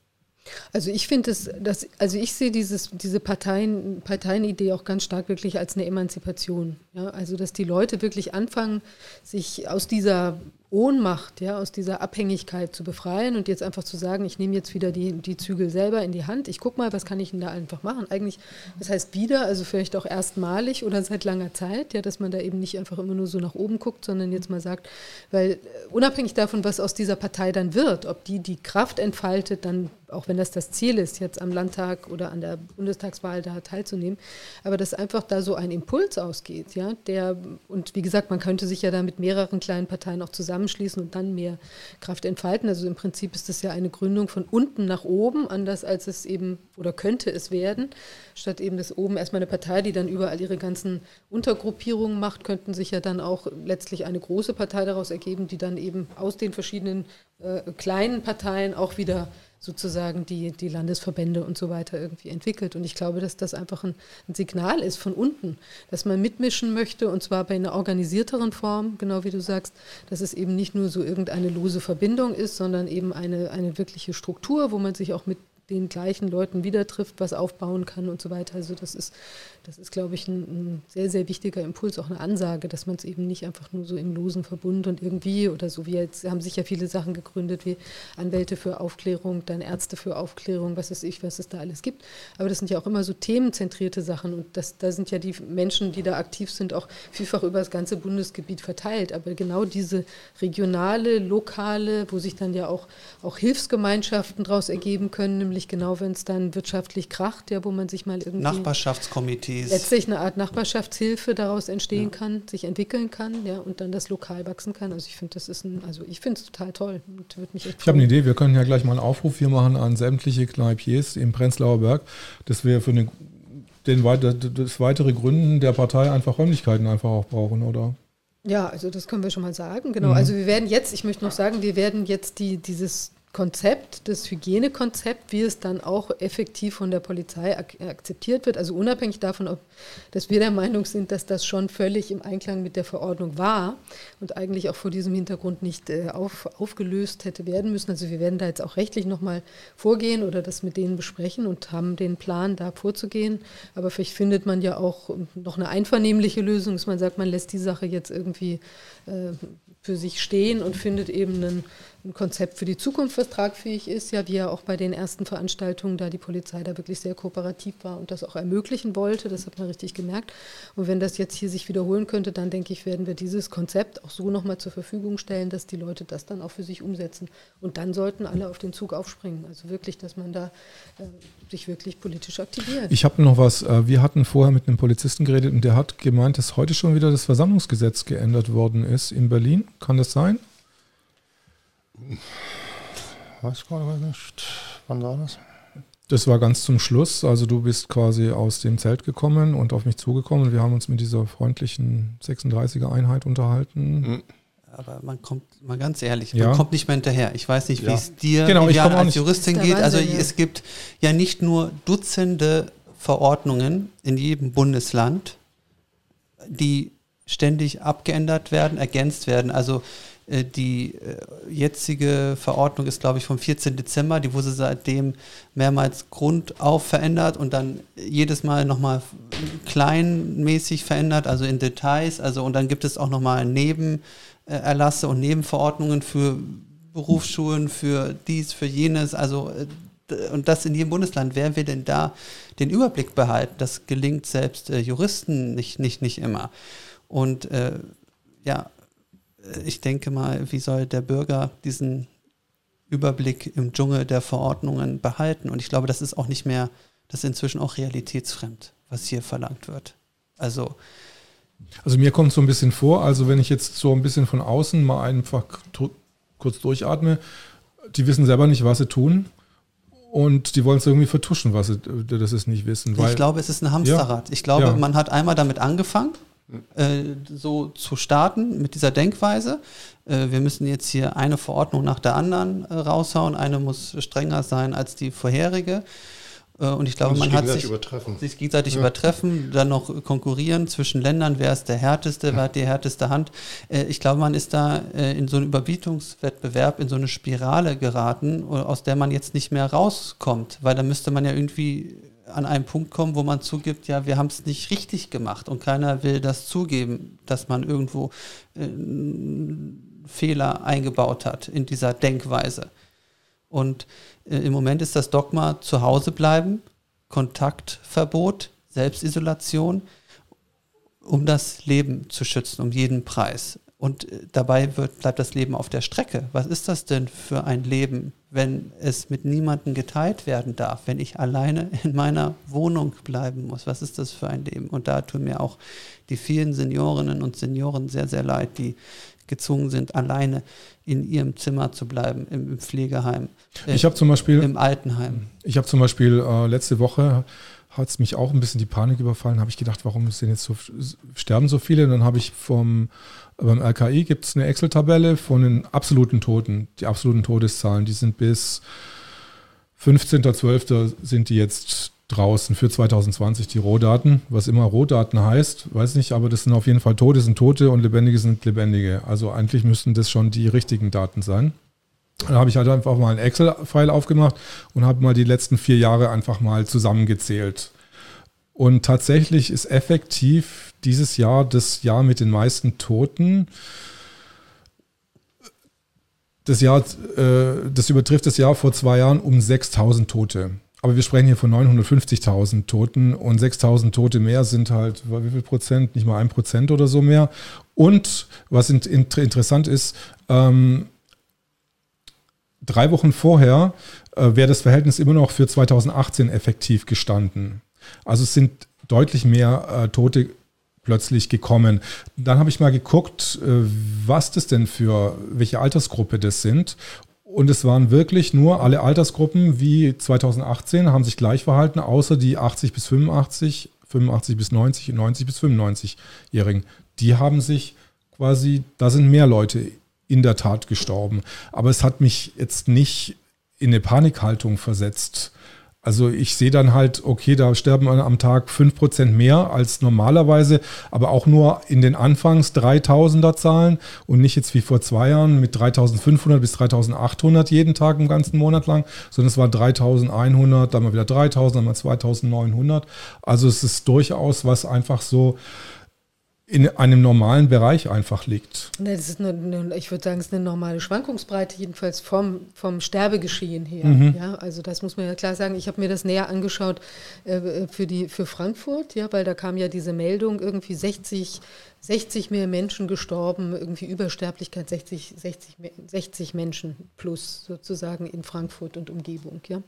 Also ich finde es, dass, also ich sehe dieses, diese Parteien, Parteienidee auch ganz stark wirklich als eine Emanzipation. Ja? Also dass die Leute wirklich anfangen, sich aus dieser Ohnmacht, ja, aus dieser Abhängigkeit zu befreien und jetzt einfach zu sagen, ich nehme jetzt wieder die, die Zügel selber in die Hand, ich gucke mal, was kann ich denn da einfach machen. Eigentlich, das heißt wieder, also vielleicht auch erstmalig oder seit langer Zeit, ja, dass man da eben nicht einfach immer nur so nach oben guckt, sondern jetzt mal sagt, weil äh, unabhängig davon, was aus dieser Partei dann wird, ob die die Kraft entfaltet, dann auch wenn das das Ziel ist, jetzt am Landtag oder an der Bundestagswahl da teilzunehmen, aber dass einfach da so ein Impuls ausgeht, ja, der, und wie gesagt, man könnte sich ja da mit mehreren kleinen Parteien auch zusammenschließen und dann mehr Kraft entfalten. Also im Prinzip ist das ja eine Gründung von unten nach oben, anders als es eben oder könnte es werden. Statt eben das oben erstmal eine Partei, die dann überall ihre ganzen Untergruppierungen macht, könnten sich ja dann auch letztlich eine große Partei daraus ergeben, die dann eben aus den verschiedenen äh, kleinen Parteien auch wieder sozusagen die, die Landesverbände und so weiter irgendwie entwickelt. Und ich glaube, dass das einfach ein, ein, Signal ist von unten, dass man mitmischen möchte und zwar bei einer organisierteren Form, genau wie du sagst, dass es eben nicht nur so irgendeine lose Verbindung ist, sondern eben eine, eine wirkliche Struktur, wo man sich auch mit den gleichen Leuten wieder trifft, was aufbauen kann und so weiter. Also das ist, das ist, glaube ich, ein, ein sehr, sehr wichtiger Impuls, auch eine Ansage, dass man es eben nicht einfach nur so im losen Verbund und irgendwie oder so wie jetzt haben sich ja viele Sachen gegründet, wie Anwälte für Aufklärung, dann Ärzte für Aufklärung, was weiß ich, was es da alles gibt. Aber das sind ja auch immer so themenzentrierte Sachen und das, da sind ja die Menschen, die da aktiv sind, auch vielfach über das ganze Bundesgebiet verteilt. Aber genau diese regionale, lokale, wo sich dann ja auch, auch Hilfsgemeinschaften daraus ergeben können, nämlich nämlich genau, wenn es dann wirtschaftlich kracht, ja, wo man sich mal irgendwie.
Nachbarschaftskomitees.
Letztlich eine Art Nachbarschaftshilfe daraus entstehen ja. kann, sich entwickeln kann, ja, und dann das lokal wachsen kann. Also ich finde, das ist ein, also ich finde es total toll und
würde mich Ich habe eine Idee, wir können ja gleich mal einen Aufruf hier machen an sämtliche Kneipiers im Prenzlauer Berg, dass wir für den, den, das weitere Gründen der Partei einfach Räumlichkeiten einfach auch brauchen, oder?
Ja, also das können wir schon mal sagen. Genau. Mhm. Also wir werden jetzt, ich möchte noch sagen, wir werden jetzt die, dieses Konzept, das Hygienekonzept, wie es dann auch effektiv von der Polizei ak akzeptiert wird, also unabhängig davon, ob dass wir der Meinung sind, dass das schon völlig im Einklang mit der Verordnung war und eigentlich auch vor diesem Hintergrund nicht äh, auf, aufgelöst hätte werden müssen. Also wir werden da jetzt auch rechtlich nochmal vorgehen oder das mit denen besprechen und haben den Plan, da vorzugehen. Aber vielleicht findet man ja auch noch eine einvernehmliche Lösung, dass man sagt, man lässt die Sache jetzt irgendwie äh, für sich stehen und findet eben einen ein Konzept für die Zukunft, was tragfähig ist, ja, wie ja auch bei den ersten Veranstaltungen, da die Polizei da wirklich sehr kooperativ war und das auch ermöglichen wollte, das hat man richtig gemerkt. Und wenn das jetzt hier sich wiederholen könnte, dann denke ich, werden wir dieses Konzept auch so nochmal zur Verfügung stellen, dass die Leute das dann auch für sich umsetzen. Und dann sollten alle auf den Zug aufspringen. Also wirklich, dass man da äh, sich wirklich politisch aktiviert.
Ich habe noch was, äh, wir hatten vorher mit einem Polizisten geredet und der hat gemeint, dass heute schon wieder das Versammlungsgesetz geändert worden ist in Berlin. Kann das sein?
Weiß gerade nicht. Wann war das?
Das war ganz zum Schluss. Also du bist quasi aus dem Zelt gekommen und auf mich zugekommen. Wir haben uns mit dieser freundlichen 36er Einheit unterhalten. Mhm.
Aber man kommt, mal ganz ehrlich, man ja. kommt nicht mehr hinterher. Ich weiß nicht, wie ja. es dir
genau, ich
als Juristin geht. Also ja. es gibt ja nicht nur Dutzende Verordnungen in jedem Bundesland, die ständig abgeändert werden, ergänzt werden. Also die äh, jetzige Verordnung ist, glaube ich, vom 14. Dezember. Die wurde seitdem mehrmals grundauf verändert und dann jedes Mal nochmal kleinmäßig verändert, also in Details. Also und dann gibt es auch nochmal Nebenerlasse und Nebenverordnungen für Berufsschulen, für dies, für jenes. Also äh, und das in jedem Bundesland. Wer will denn da den Überblick behalten? Das gelingt selbst Juristen nicht, nicht, nicht immer. Und äh, ja, ich denke mal, wie soll der Bürger diesen Überblick im Dschungel der Verordnungen behalten. Und ich glaube, das ist auch nicht mehr, das ist inzwischen auch realitätsfremd, was hier verlangt wird. Also
also mir kommt so ein bisschen vor, also wenn ich jetzt so ein bisschen von außen mal einfach kurz durchatme, die wissen selber nicht, was sie tun. Und die wollen es irgendwie vertuschen, was sie, das ist nicht wissen.
ich glaube, es ist ein Hamsterrad. Ja, ich glaube, ja. man hat einmal damit angefangen, äh, so zu starten mit dieser Denkweise. Äh, wir müssen jetzt hier eine Verordnung nach der anderen äh, raushauen. Eine muss strenger sein als die vorherige. Und ich glaube, man hat sich, sich gegenseitig ja. übertreffen, dann noch konkurrieren zwischen Ländern, wer ist der härteste, wer hat die härteste Hand. Ich glaube, man ist da in so einen Überbietungswettbewerb, in so eine Spirale geraten, aus der man jetzt nicht mehr rauskommt, weil da müsste man ja irgendwie an einen Punkt kommen, wo man zugibt, ja, wir haben es nicht richtig gemacht und keiner will das zugeben, dass man irgendwo äh, Fehler eingebaut hat in dieser Denkweise. Und äh, im Moment ist das Dogma zu Hause bleiben, Kontaktverbot, Selbstisolation, um das Leben zu schützen, um jeden Preis. Und äh, dabei wird, bleibt das Leben auf der Strecke. Was ist das denn für ein Leben, wenn es mit niemandem geteilt werden darf, wenn ich alleine in meiner Wohnung bleiben muss? Was ist das für ein Leben? Und da tun mir auch die vielen Seniorinnen und Senioren sehr, sehr leid, die gezwungen sind, alleine in ihrem Zimmer zu bleiben, im, Pflegeheim.
Äh, ich habe zum Beispiel
im Altenheim.
Ich habe zum Beispiel äh, letzte Woche hat es mich auch ein bisschen die Panik überfallen. Habe ich gedacht, warum sind jetzt so sterben so viele? Und dann habe ich vom beim RKI gibt es eine Excel-Tabelle von den absoluten Toten. Die absoluten Todeszahlen, die sind bis 15.12. sind die jetzt draußen für 2020 die Rohdaten, was immer Rohdaten heißt, weiß nicht, aber das sind auf jeden Fall Tote sind Tote und Lebendige sind Lebendige. Also eigentlich müssten das schon die richtigen Daten sein. Dann habe ich halt einfach mal ein Excel-File aufgemacht und habe mal die letzten vier Jahre einfach mal zusammengezählt. Und tatsächlich ist effektiv dieses Jahr das Jahr mit den meisten Toten. Das Jahr, äh, das übertrifft das Jahr vor zwei Jahren um 6000 Tote. Aber wir sprechen hier von 950.000 Toten und 6.000 Tote mehr sind halt, wie viel Prozent? Nicht mal ein Prozent oder so mehr. Und was interessant ist, ähm, drei Wochen vorher äh, wäre das Verhältnis immer noch für 2018 effektiv gestanden. Also es sind deutlich mehr äh, Tote plötzlich gekommen. Dann habe ich mal geguckt, äh, was das denn für, welche Altersgruppe das sind. Und es waren wirklich nur alle Altersgruppen wie 2018 haben sich gleich verhalten, außer die 80 bis 85, 85 bis 90 und 90 bis 95-Jährigen. Die haben sich quasi, da sind mehr Leute in der Tat gestorben. Aber es hat mich jetzt nicht in eine Panikhaltung versetzt. Also ich sehe dann halt, okay, da sterben am Tag 5% mehr als normalerweise, aber auch nur in den Anfangs 3000er Zahlen und nicht jetzt wie vor zwei Jahren mit 3500 bis 3800 jeden Tag im ganzen Monat lang, sondern es war 3100, dann mal wieder 3000, dann mal 2900. Also es ist durchaus was einfach so, in einem normalen Bereich einfach liegt.
Das ist eine, ich würde sagen, es ist eine normale Schwankungsbreite, jedenfalls vom, vom Sterbegeschehen her. Mhm. Ja, also das muss man ja klar sagen. Ich habe mir das näher angeschaut äh, für, die, für Frankfurt, ja, weil da kam ja diese Meldung, irgendwie 60 60 mehr Menschen gestorben, irgendwie Übersterblichkeit 60, 60, 60 Menschen plus sozusagen in Frankfurt und Umgebung. Ja. Und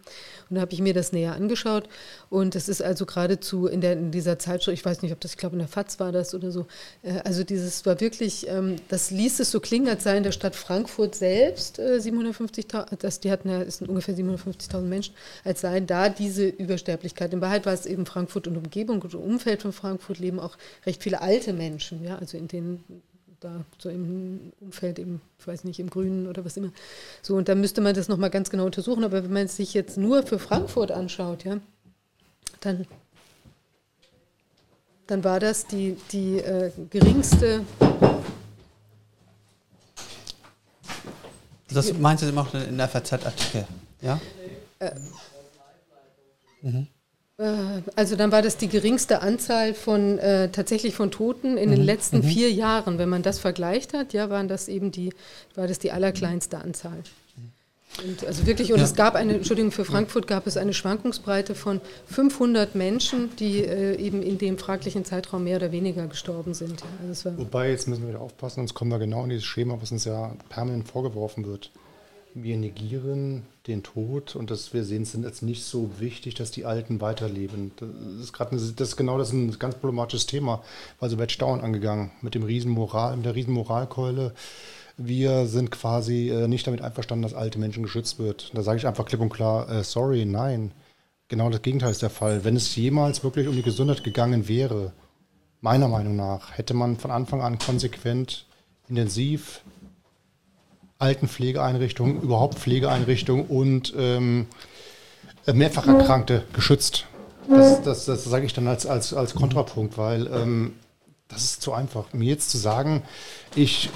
da habe ich mir das näher angeschaut und es ist also geradezu in, der, in dieser Zeitschrift, ich weiß nicht, ob das, ich glaube in der FAZ war das oder so, äh, also dieses war wirklich, ähm, das ließ es so klingen, als sei in der Stadt Frankfurt selbst äh, 750.000, die hatten ja, es sind ungefähr 750.000 Menschen, als sei da diese Übersterblichkeit. In Wahrheit war es eben Frankfurt und Umgebung und Umfeld von Frankfurt leben auch recht viele alte Menschen ja, also in den da so im Umfeld, im, ich weiß nicht, im Grünen oder was immer. So, und da müsste man das nochmal ganz genau untersuchen. Aber wenn man es sich jetzt nur für Frankfurt anschaut, ja, dann, dann war das die, die äh, geringste.
Das meinst du immer in der FAZ-Artikel, ja? Äh,
mhm. Äh, also dann war das die geringste Anzahl von äh, tatsächlich von Toten in mhm. den letzten mhm. vier Jahren. Wenn man das vergleicht hat, ja, waren das eben die, war das die allerkleinste Anzahl. Und also wirklich, und ja. es gab eine, Entschuldigung, für Frankfurt gab es eine Schwankungsbreite von 500 Menschen, die äh, eben in dem fraglichen Zeitraum mehr oder weniger gestorben sind.
Also Wobei, jetzt müssen wir wieder aufpassen, sonst kommen wir genau in dieses Schema, was uns ja permanent vorgeworfen wird. Wir negieren den Tod und dass wir sehen es als nicht so wichtig, dass die Alten weiterleben. Das ist gerade das ist genau das ist ein ganz problematisches Thema, weil so wird Stauen angegangen mit dem Riesenmoral, mit der Riesenmoralkeule. Wir sind quasi äh, nicht damit einverstanden, dass alte Menschen geschützt wird. Da sage ich einfach klipp und klar, äh, sorry, nein. Genau das Gegenteil ist der Fall. Wenn es jemals wirklich um die Gesundheit gegangen wäre, meiner Meinung nach, hätte man von Anfang an konsequent, intensiv Altenpflegeeinrichtungen, überhaupt Pflegeeinrichtungen und ähm, mehrfach Erkrankte geschützt. Das, das, das sage ich dann als, als, als Kontrapunkt, weil ähm, das ist zu einfach. Mir jetzt zu sagen, ich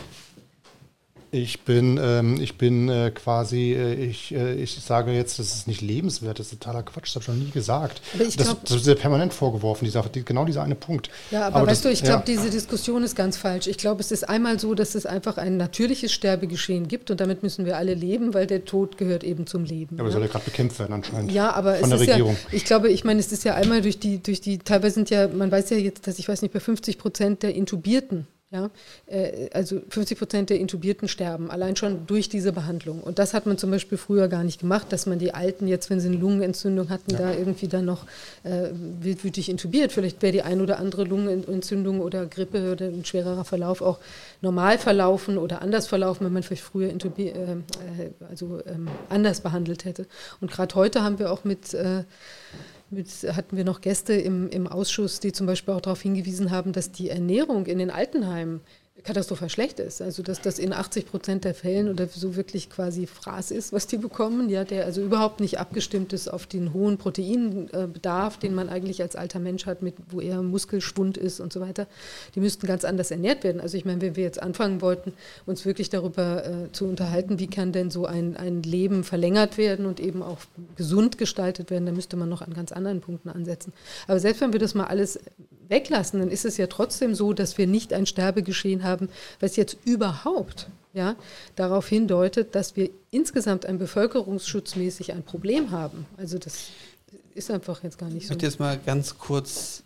ich bin, ähm, ich bin äh, quasi, äh, ich, äh, ich sage jetzt, das ist nicht lebenswert, das ist totaler Quatsch, das habe ich noch nie gesagt. Aber ich das, das wird permanent vorgeworfen, dieser, die, genau dieser eine Punkt.
Ja, aber, aber weißt das, du, ich glaube, ja. diese Diskussion ist ganz falsch. Ich glaube, es ist einmal so, dass es einfach ein natürliches Sterbegeschehen gibt und damit müssen wir alle leben, weil der Tod gehört eben zum Leben.
Ja, aber ja. soll ja gerade bekämpft werden anscheinend.
Ja, aber von der Regierung. Ja, ich glaube, ich meine, es ist ja einmal durch die, durch die, teilweise sind ja, man weiß ja jetzt, dass ich weiß nicht, bei 50 Prozent der Intubierten ja, äh, also 50 Prozent der Intubierten sterben, allein schon durch diese Behandlung. Und das hat man zum Beispiel früher gar nicht gemacht, dass man die Alten jetzt, wenn sie eine Lungenentzündung hatten, ja. da irgendwie dann noch äh, wildwütig intubiert. Vielleicht wäre die ein oder andere Lungenentzündung oder Grippe oder ein schwererer Verlauf auch normal verlaufen oder anders verlaufen, wenn man vielleicht früher intubier, äh, äh, also ähm, anders behandelt hätte. Und gerade heute haben wir auch mit äh, mit, hatten wir noch Gäste im, im Ausschuss, die zum Beispiel auch darauf hingewiesen haben, dass die Ernährung in den Altenheimen katastrophal schlecht ist. Also dass das in 80 Prozent der Fällen oder so wirklich quasi Fraß ist, was die bekommen, ja, der also überhaupt nicht abgestimmt ist auf den hohen Proteinbedarf, den man eigentlich als alter Mensch hat, mit, wo eher Muskelschwund ist und so weiter. Die müssten ganz anders ernährt werden. Also ich meine, wenn wir jetzt anfangen wollten, uns wirklich darüber äh, zu unterhalten, wie kann denn so ein, ein Leben verlängert werden und eben auch gesund gestaltet werden, dann müsste man noch an ganz anderen Punkten ansetzen. Aber selbst wenn wir das mal alles weglassen, dann ist es ja trotzdem so, dass wir nicht ein Sterbegeschehen haben, was jetzt überhaupt ja, darauf hindeutet, dass wir insgesamt ein bevölkerungsschutzmäßig ein Problem haben. Also das ist einfach jetzt gar nicht so.
Ich möchte jetzt mal ganz kurz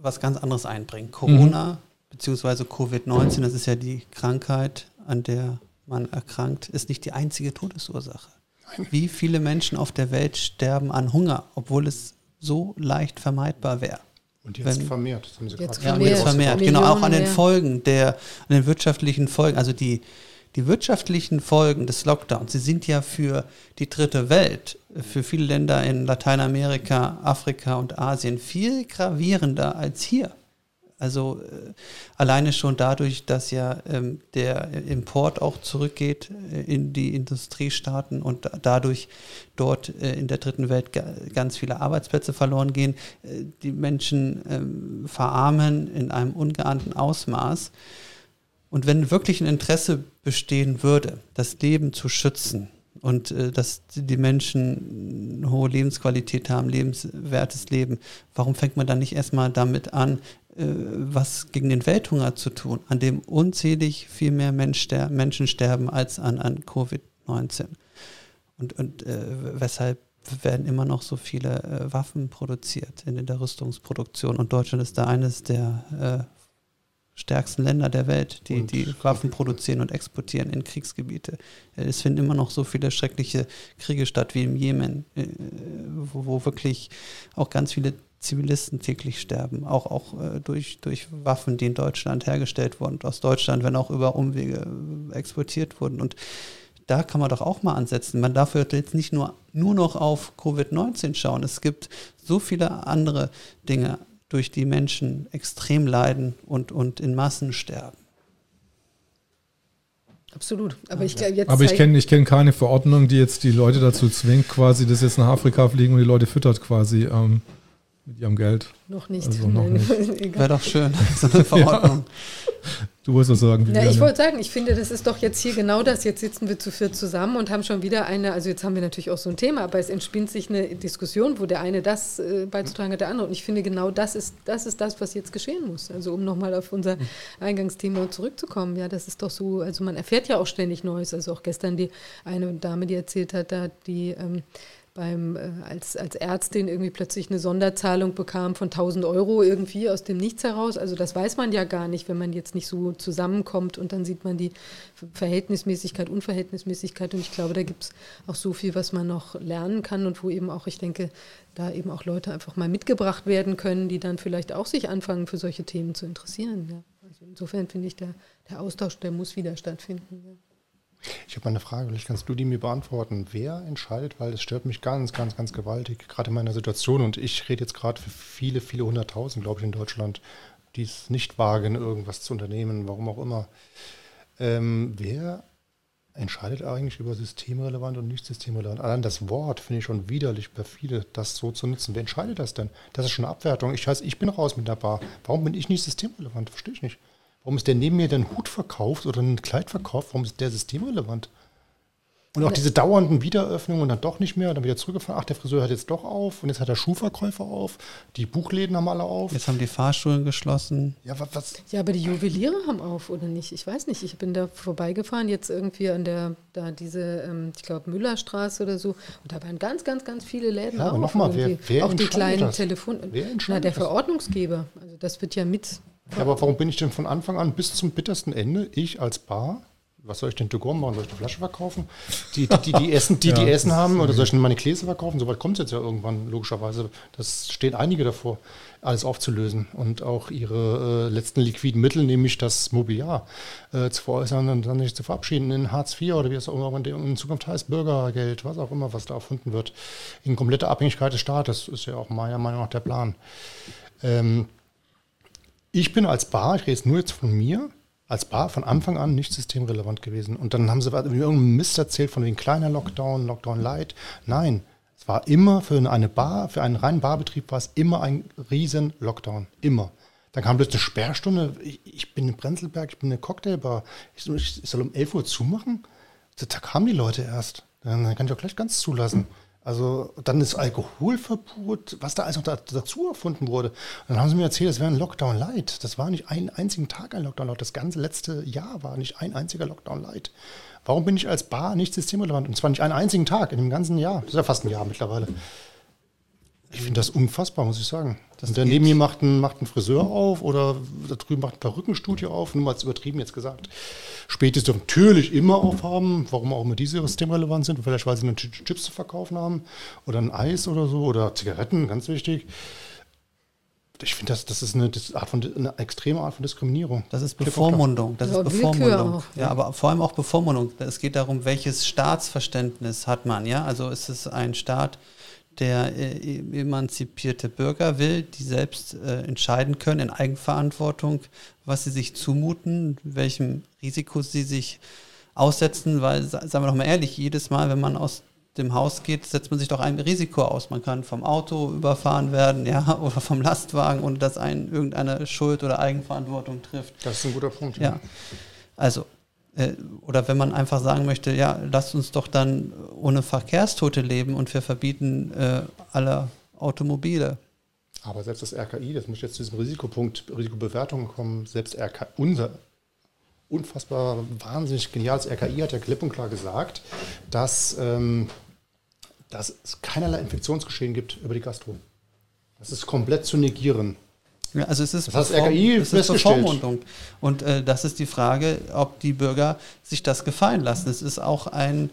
was ganz anderes einbringen. Corona mhm. bzw. Covid-19, das ist ja die Krankheit, an der man erkrankt, ist nicht die einzige Todesursache. Wie viele Menschen auf der Welt sterben an Hunger, obwohl es so leicht vermeidbar wäre?
Und jetzt wenn, vermehrt, das
haben Sie jetzt gerade vermehrt, vermehrt. genau, auch an den Folgen der, an den wirtschaftlichen Folgen, also die, die wirtschaftlichen Folgen des Lockdowns, sie sind ja für die dritte Welt, für viele Länder in Lateinamerika, Afrika und Asien viel gravierender als hier. Also äh, alleine schon dadurch, dass ja ähm, der Import auch zurückgeht äh, in die Industriestaaten und dadurch dort äh, in der dritten Welt ganz viele Arbeitsplätze verloren gehen, äh, die Menschen ähm, verarmen in einem ungeahnten Ausmaß. Und wenn wirklich ein Interesse bestehen würde, das Leben zu schützen, und äh, dass die Menschen eine hohe Lebensqualität haben, lebenswertes Leben. Warum fängt man dann nicht erstmal damit an, was gegen den Welthunger zu tun, an dem unzählig viel mehr Menschen sterben als an, an Covid-19. Und, und äh, weshalb werden immer noch so viele äh, Waffen produziert in, der Rüstungsproduktion. Und Deutschland ist da eines der äh, stärksten Länder der Welt, die, die Waffen produzieren und exportieren in Kriegsgebiete. Äh, es finden immer noch so viele schreckliche Kriege statt wie im Jemen, äh, wo, wo wirklich auch ganz viele Zivilisten täglich sterben, auch, auch äh, durch, durch Waffen, die in Deutschland hergestellt wurden, aus Deutschland, wenn auch über Umwege äh, exportiert wurden. Und da kann man doch auch mal ansetzen. Man darf jetzt nicht nur, nur noch auf Covid-19 schauen. Es gibt so viele andere Dinge, durch die Menschen extrem leiden und, und in Massen sterben.
Absolut. Aber ich,
jetzt Aber ich kenne ich kenn keine Verordnung, die jetzt die Leute dazu zwingt, quasi, dass jetzt nach Afrika fliegen und die Leute füttert quasi. Ähm mit ihrem Geld.
Noch nicht. Also noch nicht. [laughs]
Wäre doch schön, [laughs] so eine Verordnung.
Ja. Du wolltest was sagen.
Ja, ich wollte sagen, ich finde, das ist doch jetzt hier genau das. Jetzt sitzen wir zu viert zusammen und haben schon wieder eine, also jetzt haben wir natürlich auch so ein Thema, aber es entspinnt sich eine Diskussion, wo der eine das äh, beizutragen hat, der andere. Und ich finde, genau das ist, das ist das, was jetzt geschehen muss. Also um nochmal auf unser Eingangsthema zurückzukommen. Ja, das ist doch so, also man erfährt ja auch ständig Neues. Also auch gestern die eine Dame, die erzählt hat, da die ähm, beim, äh, als, als Ärztin irgendwie plötzlich eine Sonderzahlung bekam von 1000 Euro irgendwie aus dem Nichts heraus. Also das weiß man ja gar nicht, wenn man jetzt nicht so zusammenkommt und dann sieht man die Verhältnismäßigkeit, Unverhältnismäßigkeit und ich glaube, da gibt es auch so viel, was man noch lernen kann und wo eben auch, ich denke, da eben auch Leute einfach mal mitgebracht werden können, die dann vielleicht auch sich anfangen, für solche Themen zu interessieren. Ja. Also insofern finde ich, der, der Austausch, der muss wieder stattfinden. Ja.
Ich habe eine Frage, vielleicht kannst du die mir beantworten. Wer entscheidet, weil es stört mich ganz, ganz, ganz gewaltig, gerade in meiner Situation und ich rede jetzt gerade für viele, viele hunderttausend, glaube ich, in Deutschland, die es nicht wagen, irgendwas zu unternehmen, warum auch immer. Ähm, wer entscheidet eigentlich über systemrelevant und nicht systemrelevant? Allein das Wort finde ich schon widerlich bei vielen, das so zu nutzen. Wer entscheidet das denn? Das ist schon eine Abwertung. Ich weiß, ich bin raus mit der Bar. Warum bin ich nicht systemrelevant? Verstehe ich nicht. Warum ist der neben mir den Hut verkauft oder ein Kleid verkauft? Warum ist der systemrelevant? Und auch diese dauernden Wiederöffnungen und dann doch nicht mehr und dann wieder zurückgefahren. Ach, der Friseur hat jetzt doch auf und jetzt hat der Schuhverkäufer auf. Die Buchläden haben alle auf.
Jetzt haben die Fahrschulen geschlossen.
Ja, was, was? Ja, aber die Juweliere haben auf, oder nicht? Ich weiß nicht. Ich bin da vorbeigefahren, jetzt irgendwie an der, da diese, ähm, ich glaube, Müllerstraße oder so. Und da waren ganz, ganz, ganz viele Läden
ja,
aber
nochmal, wer, wer
Auch die kleinen Telefon.
Wer
Na, der Verordnungsgeber. Also das wird ja mit
ja, aber warum bin ich denn von Anfang an bis zum bittersten Ende, ich als Bar, was soll ich denn to machen? Soll ich eine Flasche verkaufen? Die, die, die, die [laughs] Essen, die, ja, die Essen haben, oder soll ich denn meine Gläser verkaufen? Soweit kommt es jetzt ja irgendwann, logischerweise. Das stehen einige davor, alles aufzulösen und auch ihre äh, letzten liquiden Mittel, nämlich das Mobiliar, äh, zu veräußern und dann nicht zu verabschieden in Hartz IV oder wie es auch immer in Zukunft heißt, Bürgergeld, was auch immer, was da erfunden wird, in kompletter Abhängigkeit des Staates, ist ja auch meiner Meinung nach der Plan. Ähm, ich bin als Bar, ich rede jetzt nur jetzt von mir, als Bar von Anfang an nicht systemrelevant gewesen. Und dann haben sie irgendeinen Mist erzählt von den kleinen Lockdown, Lockdown Light. Nein, es war immer für eine Bar, für einen reinen Barbetrieb war es immer ein riesen Lockdown. Immer. Dann kam plötzlich eine Sperrstunde. Ich, ich bin in Prenzlberg, ich bin in der Cocktailbar. Ich, ich, soll um 11 Uhr zumachen? Da kamen die Leute erst. Dann kann ich auch gleich ganz zulassen. Also dann ist Alkoholverbot, was da alles noch dazu erfunden wurde. Und dann haben sie mir erzählt, es wäre ein Lockdown Light. Das war nicht einen einzigen Tag ein Lockdown Light. Das ganze letzte Jahr war nicht ein einziger Lockdown Light. Warum bin ich als Bar nicht systemrelevant? Und zwar nicht einen einzigen Tag in dem ganzen Jahr. Das ist ja fast ein Jahr mittlerweile. Ich finde das unfassbar, muss ich sagen. Das und der neben mir macht einen, macht einen Friseur auf oder da drüben macht ein Perückenstudio auf, nur mal als übertrieben jetzt gesagt. Spätes dürfen natürlich immer aufhaben, warum auch immer diese systemrelevant sind. Vielleicht, weil sie eine Chips zu verkaufen haben oder ein Eis oder so oder Zigaretten, ganz wichtig. Ich finde, das, das ist eine, das Art von, eine extreme Art von Diskriminierung.
Das ist Bevormundung. Das ist Bevormundung. Auch, ja. ja, aber vor allem auch Bevormundung. Es geht darum, welches Staatsverständnis hat man. Ja, also ist es ein Staat, der äh, emanzipierte Bürger will, die selbst äh, entscheiden können in Eigenverantwortung, was sie sich zumuten, welchem Risiko sie sich aussetzen, weil, sagen wir doch mal ehrlich, jedes Mal, wenn man aus dem Haus geht, setzt man sich doch ein Risiko aus. Man kann vom Auto überfahren werden, [laughs] ja, oder vom Lastwagen, ohne dass einen irgendeine Schuld oder Eigenverantwortung trifft.
Das ist ein guter Punkt.
Ja. ja. Also oder wenn man einfach sagen möchte, ja, lasst uns doch dann ohne Verkehrstote leben und wir verbieten äh, alle Automobile.
Aber selbst das RKI, das muss jetzt zu diesem Risikopunkt, Risikobewertung kommen, selbst RKI, unser unfassbar wahnsinnig geniales RKI hat ja klipp und klar gesagt, dass, ähm, dass es keinerlei Infektionsgeschehen gibt über die Gastro. Das ist komplett zu negieren.
Ja, also es ist,
das heißt, RKI
es ist Bevormundung. Und äh, das ist die Frage, ob die Bürger sich das gefallen lassen. Es ist auch ein,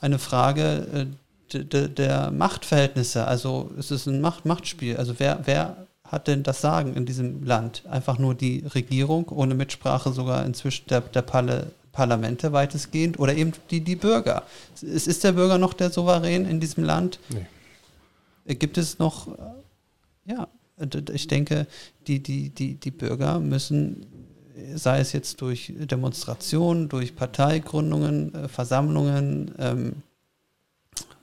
eine Frage äh, der Machtverhältnisse. Also es ist ein Macht Machtspiel. Also wer, wer hat denn das Sagen in diesem Land? Einfach nur die Regierung, ohne Mitsprache sogar inzwischen der, der Palle, Parlamente weitestgehend oder eben die, die Bürger. Ist, ist der Bürger noch der Souverän in diesem Land? Nee. Gibt es noch, äh, ja, ich denke, die, die, die, die Bürger müssen, sei es jetzt durch Demonstrationen, durch Parteigründungen, äh, Versammlungen, ähm,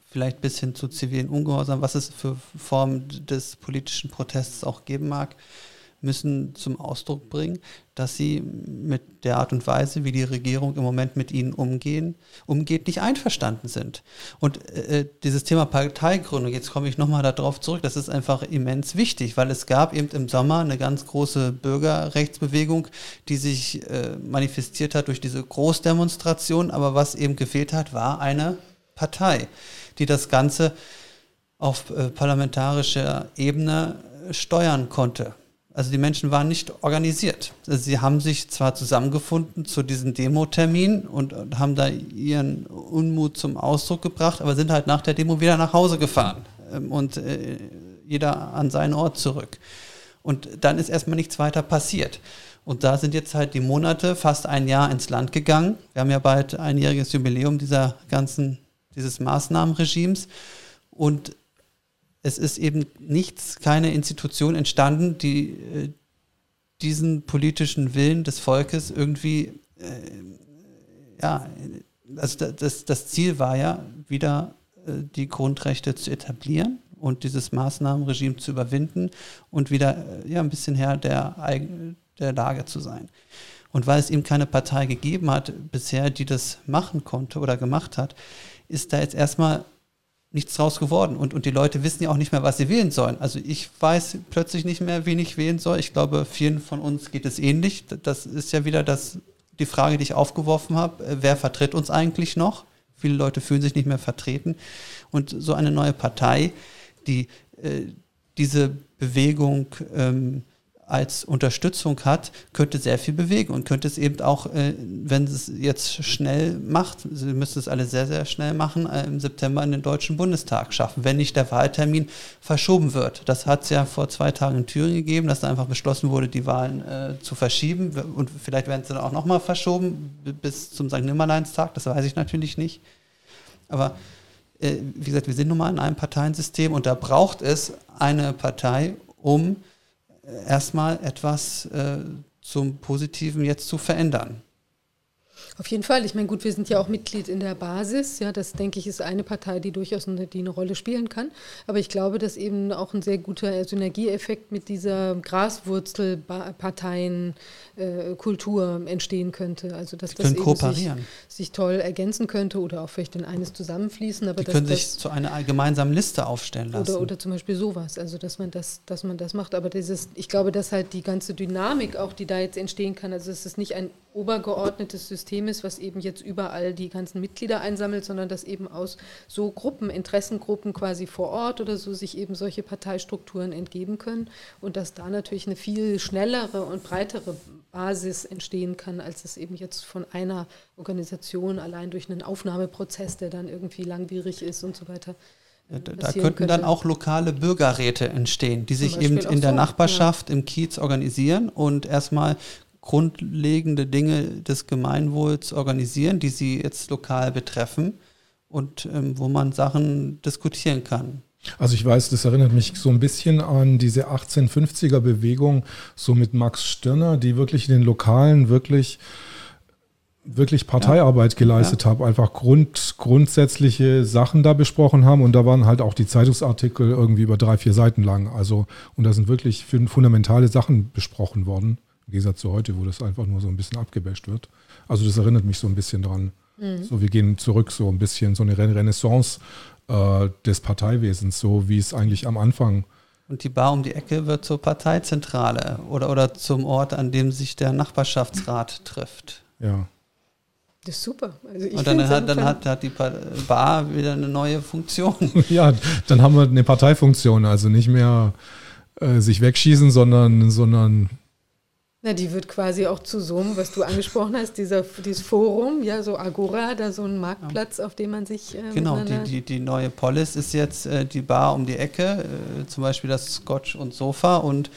vielleicht bis hin zu zivilen Ungehorsam, was es für Formen des politischen Protests auch geben mag, müssen zum Ausdruck bringen, dass sie mit der Art und Weise, wie die Regierung im Moment mit ihnen umgehen, umgeht, nicht einverstanden sind. Und äh, dieses Thema Parteigründung, jetzt komme ich nochmal darauf zurück, das ist einfach immens wichtig, weil es gab eben im Sommer eine ganz große Bürgerrechtsbewegung, die sich äh, manifestiert hat durch diese Großdemonstration, aber was eben gefehlt hat, war eine Partei, die das Ganze auf äh, parlamentarischer Ebene äh, steuern konnte. Also die Menschen waren nicht organisiert. Also sie haben sich zwar zusammengefunden zu diesem Demo-Termin und, haben da ihren Unmut zum Ausdruck gebracht, aber sind halt nach der Demo wieder nach Hause gefahren ähm, und äh, jeder an seinen Ort zurück. Und dann ist erstmal nichts weiter passiert. Und da sind jetzt halt die Monate, fast ein Jahr ins Land gegangen. Wir haben ja bald einjähriges Jubiläum dieser ganzen, dieses Maßnahmenregimes. Und es ist eben nichts, keine Institution entstanden, die äh, diesen politischen Willen des Volkes irgendwie, äh, ja, also das, das Ziel war ja, wieder äh, die Grundrechte zu etablieren und dieses Maßnahmenregime zu überwinden und wieder äh, ja, ein bisschen Herr der, der Lage zu sein. Und weil es eben keine Partei gegeben hat bisher, die das machen konnte oder gemacht hat, ist da jetzt erstmal nichts draus geworden. Und, und die Leute wissen ja auch nicht mehr, was sie wählen sollen. Also ich weiß plötzlich nicht mehr, wen ich wählen soll. Ich glaube, vielen von uns geht es ähnlich. Das ist ja wieder das, die Frage, die ich aufgeworfen habe. Äh, wer vertritt uns eigentlich noch? Viele Leute fühlen sich nicht mehr vertreten. Und so eine neue Partei, die äh, diese Bewegung ähm, als Unterstützung hat, könnte sehr viel bewegen und könnte es eben auch, äh, wenn es jetzt schnell macht, sie müsste es alle sehr, sehr schnell machen, äh, im September in den Deutschen Bundestag schaffen, wenn nicht der Wahltermin verschoben wird. Das hat es ja vor zwei Tagen in Thüringen gegeben, dass da einfach beschlossen wurde, die Wahlen äh, zu verschieben und vielleicht werden sie dann auch nochmal verschoben bis zum St. Nimmerleinstag, das weiß ich natürlich nicht. Aber äh, wie gesagt, wir sind nun mal in einem Parteiensystem und da braucht es eine Partei, um erstmal etwas äh, zum Positiven jetzt zu verändern.
Auf jeden Fall. Ich meine, gut, wir sind ja auch Mitglied in der Basis. Ja, das denke ich ist eine Partei, die durchaus eine, die eine Rolle spielen kann. Aber ich glaube, dass eben auch ein sehr guter Synergieeffekt mit dieser Graswurzelparteien äh, entstehen könnte. Also dass das eben sich, sich, toll ergänzen könnte oder auch vielleicht in eines zusammenfließen. Aber
Die können sich zu einer gemeinsamen Liste aufstellen lassen.
Oder, oder zum Beispiel sowas. Also dass man das, dass man das macht. Aber dieses, ich glaube, dass halt die ganze Dynamik auch, die da jetzt entstehen kann, also es ist nicht ein obergeordnetes System ist, was eben jetzt überall die ganzen Mitglieder einsammelt, sondern dass eben aus so Gruppen, Interessengruppen quasi vor Ort oder so sich eben solche Parteistrukturen entgeben können und dass da natürlich eine viel schnellere und breitere Basis entstehen kann, als es eben jetzt von einer Organisation allein durch einen Aufnahmeprozess, der dann irgendwie langwierig ist und so weiter.
Da, könnten dann auch lokale Bürgerräte entstehen, die sich eben in der so, Nachbarschaft ja. im Kiez organisieren und erstmal grundlegende Dinge des Gemeinwohls organisieren, die sie jetzt lokal betreffen und ähm, wo man Sachen diskutieren kann.
Also ich weiß, das erinnert mich so ein bisschen an diese 1850er Bewegung, so mit Max Stirner, die wirklich in den Lokalen wirklich wirklich Parteiarbeit geleistet ja. habe, einfach Grund, grundsätzliche Sachen da besprochen haben und da waren halt auch die Zeitungsartikel irgendwie über drei, vier Seiten lang. Also, und da sind wirklich fundamentale Sachen besprochen worden, im Gegensatz zu heute, wo das einfach nur so ein bisschen abgebasht wird. Also das erinnert mich so ein bisschen dran. Mhm. So, wir gehen zurück, so ein bisschen, so eine Renaissance äh, des Parteiwesens, so wie es eigentlich am Anfang.
Und die Bar um die Ecke wird zur Parteizentrale oder, oder zum Ort, an dem sich der Nachbarschaftsrat trifft.
Ja.
Das ist super.
Also und dann, hat, dann hat, hat die Bar wieder eine neue Funktion. [laughs]
ja, dann haben wir eine Parteifunktion, also nicht mehr äh, sich wegschießen, sondern, sondern
na, die wird quasi auch zu so einem, was du angesprochen hast, dieser, dieses Forum, ja, so Agora, da so ein Marktplatz, auf dem man sich.
Äh, genau, die, die, die neue Polis ist jetzt äh, die Bar um die Ecke, äh, zum Beispiel das Scotch und Sofa und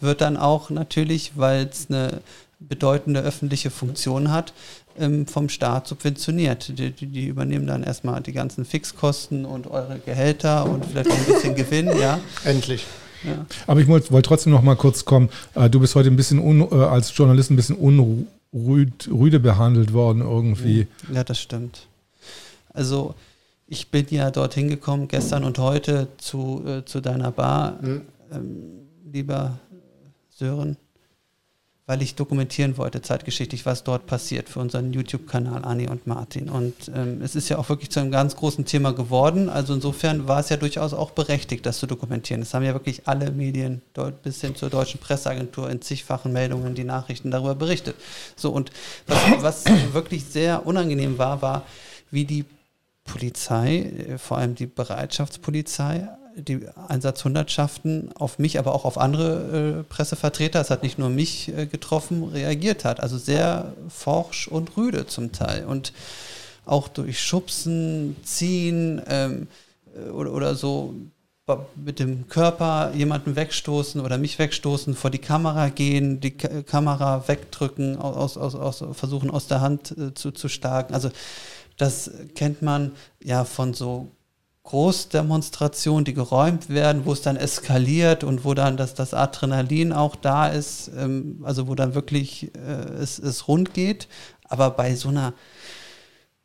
wird dann auch natürlich, weil es eine bedeutende öffentliche Funktion hat, ähm, vom Staat subventioniert. Die, die, die, übernehmen dann erstmal die ganzen Fixkosten und eure Gehälter und vielleicht ein bisschen [laughs] Gewinn, ja.
Endlich.
Ja. Aber ich wollte wollt trotzdem noch mal kurz kommen. Äh, du bist heute ein bisschen un, äh, als Journalist ein bisschen unrüde behandelt worden irgendwie.
Ja, das stimmt. Also ich bin ja dorthin gekommen gestern und heute zu, äh, zu deiner Bar, mhm. ähm, lieber Sören weil ich dokumentieren wollte, zeitgeschichtlich, was dort passiert für unseren YouTube-Kanal Anni und Martin. Und ähm, es ist ja auch wirklich zu einem ganz großen Thema geworden. Also insofern war es ja durchaus auch berechtigt, das zu dokumentieren. Es haben ja wirklich alle Medien bis hin zur deutschen Presseagentur in zigfachen Meldungen die Nachrichten darüber berichtet. So, und was, was wirklich sehr unangenehm war, war, wie die Polizei, äh, vor allem die Bereitschaftspolizei, die Einsatzhundertschaften auf mich, aber auch auf andere äh, Pressevertreter, es hat nicht nur mich äh, getroffen, reagiert hat. Also sehr forsch und rüde zum Teil. Und auch durch Schubsen, Ziehen ähm, äh, oder, oder so mit dem Körper jemanden wegstoßen oder mich wegstoßen, vor die Kamera gehen, die K Kamera wegdrücken, aus, aus, aus, versuchen aus der Hand äh, zu, zu schlagen. Also das kennt man ja von so Großdemonstrationen, die geräumt werden, wo es dann eskaliert und wo dann das, das Adrenalin auch da ist, ähm, also wo dann wirklich äh, es, es rund geht. Aber bei so einer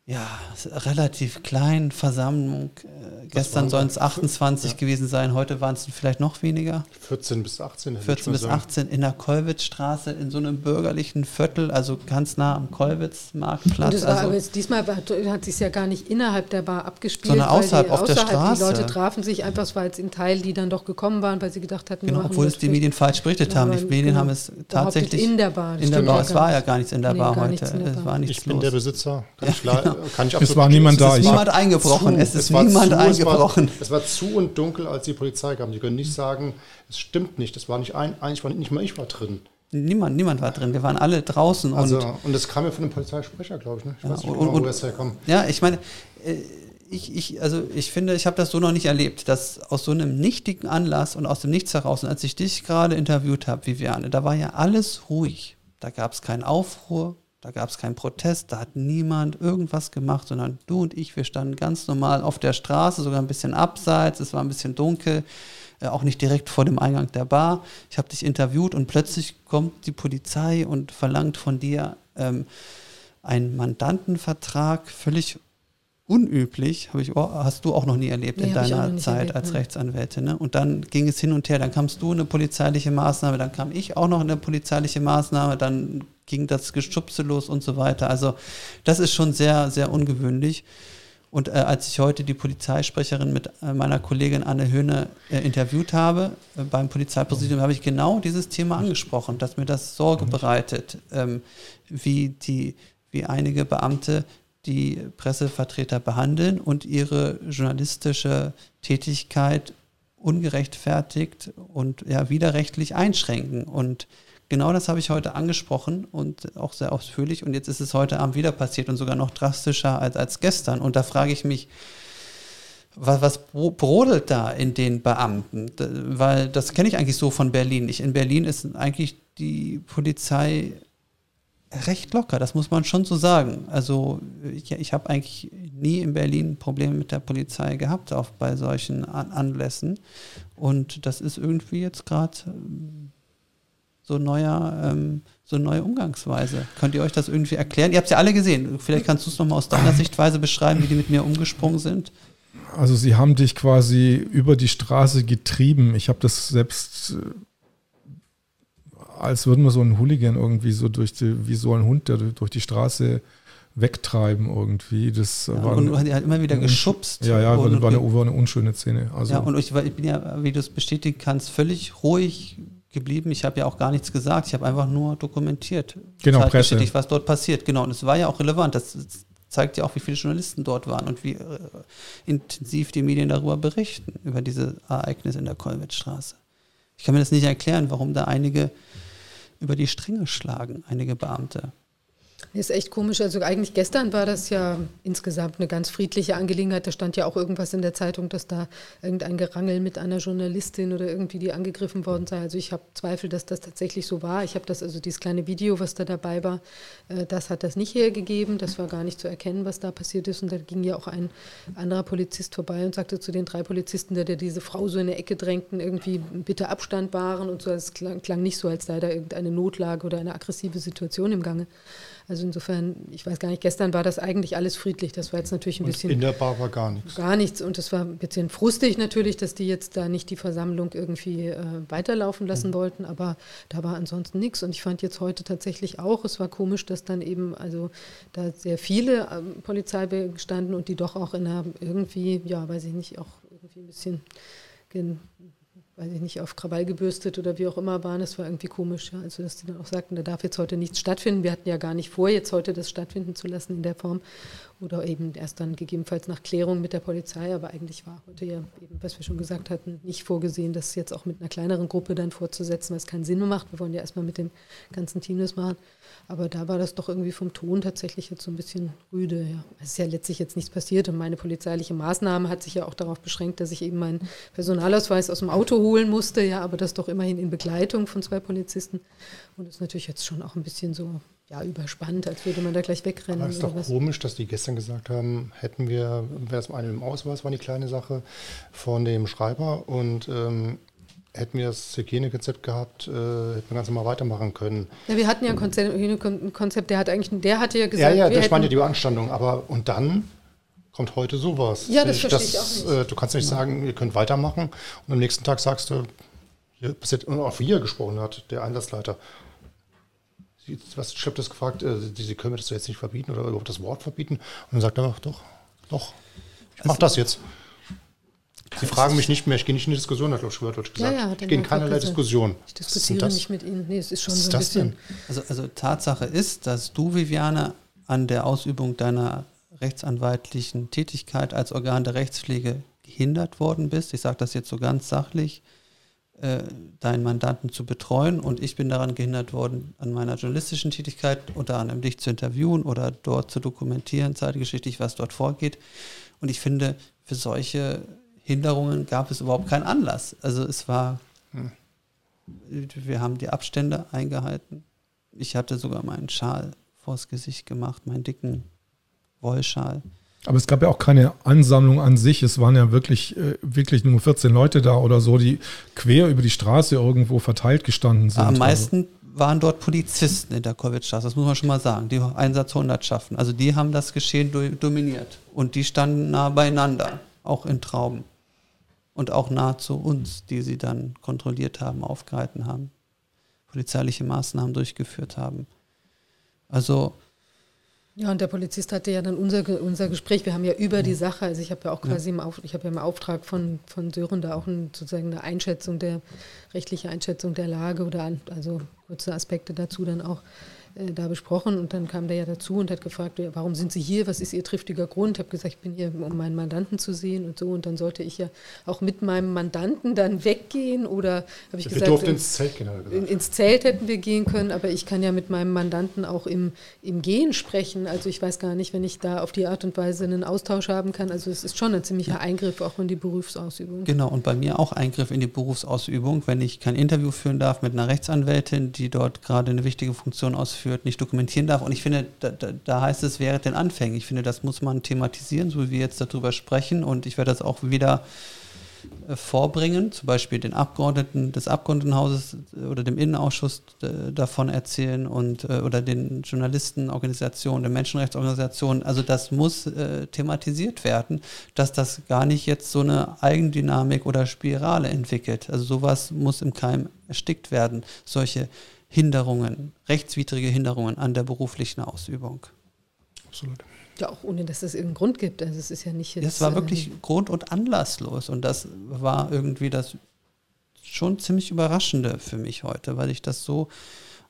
ja, relativ kleinen Versammlung. Äh, gestern sollen es 28 ja. gewesen sein, heute waren es vielleicht noch weniger.
14 bis 18.
14 bis 18 in der Kollwitzstraße, in so einem bürgerlichen Viertel, also ganz nah am Kollwitz-Marktplatz.
das war also, aber jetzt, diesmal hat sich ja gar nicht innerhalb der Bar abgespielt.
Sondern außerhalb, die, auf außerhalb der Straße.
Die Leute trafen sich einfach, es war jetzt ein Teil, die dann doch gekommen waren, weil sie gedacht hatten,
genau, obwohl es die Medien falsch berichtet haben. Die Medien genau, haben es tatsächlich
in der Bar.
In der Bar. Es war ja gar nichts in der nee, Bar heute. Es war nichts
ich bin der Besitzer, [laughs] kann ich klar,
kann ich absolut Es war niemand da.
Es ist niemand eingebrochen. Zu. Es ist es niemand
zu,
eingebrochen.
Es war, es war, zu und dunkel, als die Polizei kam. Sie können nicht sagen, es stimmt nicht. Das war nicht ein, eigentlich war nicht mal ich war drin.
Niemand, niemand war drin. Wir waren alle draußen.
Also,
und,
und das kam ja von dem Polizeisprecher, glaube ich. Ne? Ich
ja, weiß nicht, und, wo das herkommt. Ja, ich meine, äh, ich, ich, also ich finde, ich habe das so noch nicht erlebt, dass aus so einem nichtigen Anlass und aus dem Nichts heraus, und als ich dich gerade interviewt habe, Viviane, da war ja alles ruhig. Da gab es keinen Aufruhr, da gab es keinen Protest, da hat niemand irgendwas gemacht, sondern du und ich, wir standen ganz normal auf der Straße, sogar ein bisschen abseits, es war ein bisschen dunkel, äh, auch nicht direkt vor dem Eingang der Bar. Ich habe dich interviewt und plötzlich kommt die Polizei und verlangt von dir ähm, einen Mandantenvertrag, völlig unüblich, ich, oh, hast du auch noch nie erlebt nee, in deiner Zeit erlebt, als ne? Rechtsanwältin. Ne? Und dann ging es hin und her, dann kamst du eine polizeiliche Maßnahme, dann kam ich auch noch eine polizeiliche Maßnahme, dann ging das Geschubse los und so weiter. Also das ist schon sehr, sehr ungewöhnlich. Und äh, als ich heute die Polizeisprecherin mit äh, meiner Kollegin Anne Höhne äh, interviewt habe äh, beim Polizeipräsidium, habe ich genau dieses Thema angesprochen, dass mir das Sorge bereitet, ähm, wie die, wie einige Beamte die Pressevertreter behandeln und ihre journalistische Tätigkeit ungerechtfertigt und ja, widerrechtlich einschränken. Und genau das habe ich heute angesprochen und auch sehr ausführlich. Und jetzt ist es heute Abend wieder passiert und sogar noch drastischer als, als gestern. Und da frage ich mich, was, was brodelt da in den Beamten? Weil das kenne ich eigentlich so von Berlin. Ich, in Berlin ist eigentlich die Polizei recht locker, das muss man schon so sagen. Also ich, ich habe eigentlich nie in Berlin Probleme mit der Polizei gehabt, auch bei solchen An Anlässen. Und das ist irgendwie jetzt gerade so neuer, ähm, so eine neue Umgangsweise. Könnt ihr euch das irgendwie erklären? Ihr habt es ja alle gesehen. Vielleicht kannst du es nochmal aus deiner Sichtweise beschreiben, wie die mit mir umgesprungen sind.
Also sie haben dich quasi über die Straße getrieben. Ich habe das selbst äh, als würden wir so einen Hooligan irgendwie so durch die, wie so ein Hund, der durch die Straße wegtreiben irgendwie. Das
ja, war und er hat immer wieder geschubst.
Ja, ja, und, war, eine, war eine unschöne Szene. Also
ja, und ich, ich bin ja, wie du es bestätigen kannst, völlig ruhig geblieben. Ich habe ja auch gar nichts gesagt. Ich habe einfach nur dokumentiert.
Genau, Presse.
was dort passiert. Genau, und es war ja auch relevant. Das zeigt ja auch, wie viele Journalisten dort waren und wie äh, intensiv die Medien darüber berichten, über diese Ereignisse in der Kolwitzstraße. Ich kann mir das nicht erklären, warum da einige über die Stränge schlagen, einige Beamte.
Ist echt komisch. Also eigentlich gestern war das ja insgesamt eine ganz friedliche Angelegenheit. Da stand ja auch irgendwas in der Zeitung, dass da irgendein Gerangel mit einer Journalistin oder irgendwie die angegriffen worden sei. Also ich habe Zweifel, dass das tatsächlich so war. Ich habe das, also dieses kleine Video, was da dabei war, äh, das hat das nicht hergegeben. Das war gar nicht zu erkennen, was da passiert ist. Und da ging ja auch ein anderer Polizist vorbei und sagte zu den drei Polizisten, der, der diese Frau so in der Ecke drängten, irgendwie bitte Abstand wahren und so. Es klang, klang nicht so, als sei da irgendeine Notlage oder eine aggressive Situation im Gange. Also insofern, ich weiß gar nicht, gestern war das eigentlich alles friedlich. Das war jetzt natürlich ein
und
bisschen.
In der Bar war gar nichts.
Gar nichts. Und es war ein bisschen frustig natürlich, dass die jetzt da nicht die Versammlung irgendwie äh, weiterlaufen lassen mhm. wollten. Aber da war ansonsten nichts. Und ich fand jetzt heute tatsächlich auch, es war komisch, dass dann eben, also da sehr viele ähm, Polizei standen und die doch auch in einer irgendwie, ja, weiß ich nicht, auch irgendwie ein bisschen weiß ich nicht, auf Krawall gebürstet oder wie auch immer waren. Das war irgendwie komisch, ja. Also, dass die dann auch sagten, da darf jetzt heute nichts stattfinden. Wir hatten ja gar nicht vor, jetzt heute das stattfinden zu lassen in der Form. Oder eben erst dann gegebenenfalls nach Klärung mit der Polizei. Aber eigentlich war heute ja eben, was wir schon gesagt hatten, nicht vorgesehen, das jetzt auch mit einer kleineren Gruppe dann fortzusetzen, weil es keinen Sinn mehr macht. Wir wollen ja erstmal mit dem ganzen Team das machen. Aber da war das doch irgendwie vom Ton tatsächlich jetzt so ein bisschen rüde. Ja. Es ist ja letztlich jetzt nichts passiert und meine polizeiliche Maßnahme hat sich ja auch darauf beschränkt, dass ich eben meinen Personalausweis aus dem Auto holen musste, ja, aber das doch immerhin in Begleitung von zwei Polizisten. Und das ist natürlich jetzt schon auch ein bisschen so ja, überspannt, als würde man da gleich wegrennen.
Aber es ist doch
was.
komisch, dass die gestern gesagt haben, hätten wir, wäre es eine im Ausweis, war die kleine Sache, von dem Schreiber und ähm, hätten wir das Hygienekonzept gehabt, äh, hätten wir ganz normal weitermachen können.
Ja, wir hatten ja ein Konzept, ein Konzept, der hat eigentlich, der hatte ja
Ja,
gesagt,
ja,
wir
das meine ja die Beanstandung, aber und dann kommt heute sowas.
Ja, das verstehe ich auch nicht.
Äh, du kannst nicht sagen, ihr könnt weitermachen und am nächsten Tag sagst du, hier passiert, und auch wie er gesprochen hat, der Einsatzleiter. Sie, was, ich habe das gefragt, äh, Sie, Sie können mir das jetzt nicht verbieten oder überhaupt das Wort verbieten. Und dann sagt er, doch, doch, ich
Also
mach das jetzt. Sie fragen mich nicht mehr, ich gehe nicht in die Diskussion, hat Lutsch gesagt.
Ja, ja,
ich gehe in keinerlei
gesagt.
Diskussion.
ich diskutiere
das?
nicht mit Ihnen. Nee, es ist schon
Was ist
so ein
das
bisschen.
denn?
Also, also Tatsache ist, dass du, Viviane, an der Ausübung deiner rechtsanwaltlichen Tätigkeit als Organ der Rechtspflege gehindert worden bist. Ich sage das jetzt so ganz sachlich, äh, deinen Mandanten zu betreuen und ich bin daran gehindert worden, an meiner journalistischen Tätigkeit unter anderem dich zu interviewen oder dort zu dokumentieren, zeitgeschichtlich, was dort vorgeht. Und ich finde, für solche Hinderungen gab es überhaupt keinen Anlass. Also es war, wir haben die Abstände eingehalten. Ich hatte sogar meinen Schal vors Gesicht gemacht, meinen dicken Wollschal.
Aber es gab ja auch keine Ansammlung an sich. Es waren ja wirklich, äh, wirklich nur 14 Leute da oder so, die quer über die Straße irgendwo verteilt gestanden sind.
Am
Also-
meisten waren dort Polizisten in der Kovic-Straße, das muss man schon mal sagen, die Einsatzhundertschaften. Also die haben das Geschehen do dominiert und die standen nah beieinander, auch in Trauben. Und auch nah zu uns, die sie dann kontrolliert haben, aufgehalten haben, polizeiliche Maßnahmen durchgeführt haben. Also
Ja, und der Polizist hatte ja dann unser, unser Gespräch. Wir haben ja über die Sache, also ich habe ja auch quasi im, Auf, ich ja im Auftrag von, von Sören da auch ein, sozusagen eine Einschätzung der, rechtliche Einschätzung der Lage oder an, also kurze Aspekte dazu dann auch äh, da besprochen. Und dann kam der ja dazu und hat gefragt, ja, warum sind Sie hier? Was ist Ihr triftiger Grund? Ich habe gesagt, ich bin hier, um meinen Mandanten zu sehen und so. Und dann sollte ich ja auch mit meinem Mandanten dann weggehen oder habe ich
Wir
gesagt,
durften
äh,
ins Zelt er
in, ins Zelt hätten wir gehen können, aber ich kann ja mit meinem Mandanten auch im, im Gehen sprechen. Also ich weiß gar nicht, wenn ich da auf die Art und Weise einen Austausch haben kann. Also es ist schon ein ziemlicher Eingriff auch in die Berufsausübung.
Genau, und bei mir auch Eingriff in die Berufsausübung, wenn ich kein Interview führen darf mit einer Rechtsanwältin, die dort gerade eine wichtige Funktion ausführt, nicht dokumentieren darf. Und ich finde, da, da, heißt es, während den Anfängen. Ich finde, das muss man thematisieren, so wie wir jetzt darüber sprechen. Und ich werde das auch wieder äh, vorbringen, zum Beispiel den Abgeordneten des Abgeordnetenhauses äh, oder dem Innenausschuss äh, davon erzählen und oder den Journalistenorganisationen, den Menschenrechtsorganisationen. Also das muss äh, thematisiert werden, dass das gar nicht jetzt so eine Eigendynamik oder Spirale entwickelt. Also sowas muss im Keim erstickt werden, solche Hinderungen, rechtswidrige Hinderungen an der beruflichen Ausübung.
Absolut.
Ja, auch ohne, dass es irgendeinen Grund gibt. Also es ist ja nicht jetzt...
Das war
äh,
wirklich grund- und anlasslos. Und das war irgendwie das schon ziemlich Überraschende für mich heute, weil ich das so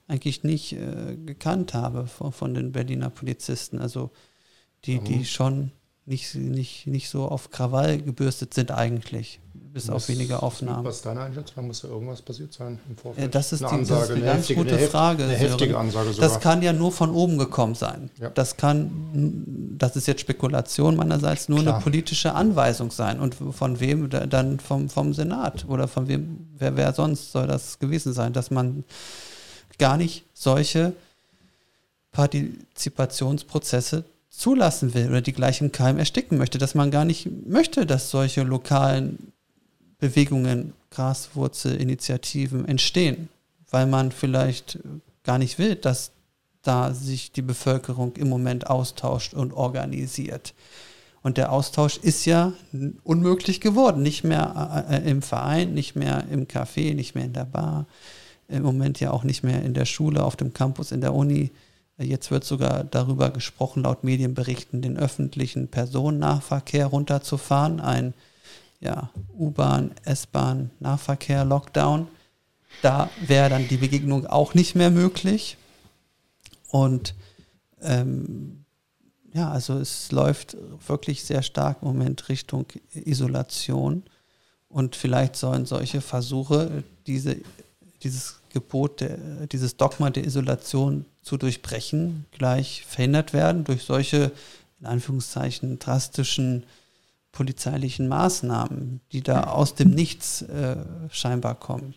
eigentlich nicht äh, gekannt habe von, von den Berliner Polizisten. Also die, die schon nicht, nicht, nicht so auf Krawall gebürstet sind eigentlich, bis auf wenige Aufnahmen.
Was ist deine Einschätzung? Muss da irgendwas passiert sein im
Äh,
Vorfeld?
Das ist,
eine
die, das ist eine, ganz
heftige,
gute
eine
Frage.
Eine heftige. Ansage sogar.
Das kann ja nur von oben gekommen sein.
Ja.
Das kann, das ist jetzt Spekulation meinerseits, nur
Klar.
eine politische Anweisung sein. Und von wem? Da- Dann vom, vom Senat oder von wem, wer, wer sonst soll das gewesen sein, dass man gar nicht solche Partizipationsprozesse zulassen will oder die gleich im Keim ersticken möchte, dass man gar nicht möchte, dass solche lokalen Bewegungen, Graswurzelinitiativen entstehen, weil man vielleicht gar nicht will, dass da sich die Bevölkerung im Moment austauscht und organisiert. Und der Austausch ist ja unmöglich geworden. Nicht mehr äh, im Verein, nicht mehr im Café, nicht mehr in der Bar, im Moment ja auch nicht mehr in der Schule, auf dem Campus, in der Uni. Jetzt wird sogar darüber gesprochen, laut Medienberichten, den öffentlichen Personennahverkehr runterzufahren. Ein ja, U-Bahn, S-Bahn, Nahverkehr, Lockdown. Da wäre dann die Begegnung auch nicht mehr möglich. Und ähm, ja, also es läuft wirklich sehr stark im Moment Richtung Isolation. Und vielleicht sollen solche Versuche, diese, dieses Gebot, der, dieses Dogma der Isolation zu durchbrechen, gleich verhindert werden durch solche, in Anführungszeichen, drastischen polizeilichen Maßnahmen, die da aus dem Nichts äh, scheinbar kommen.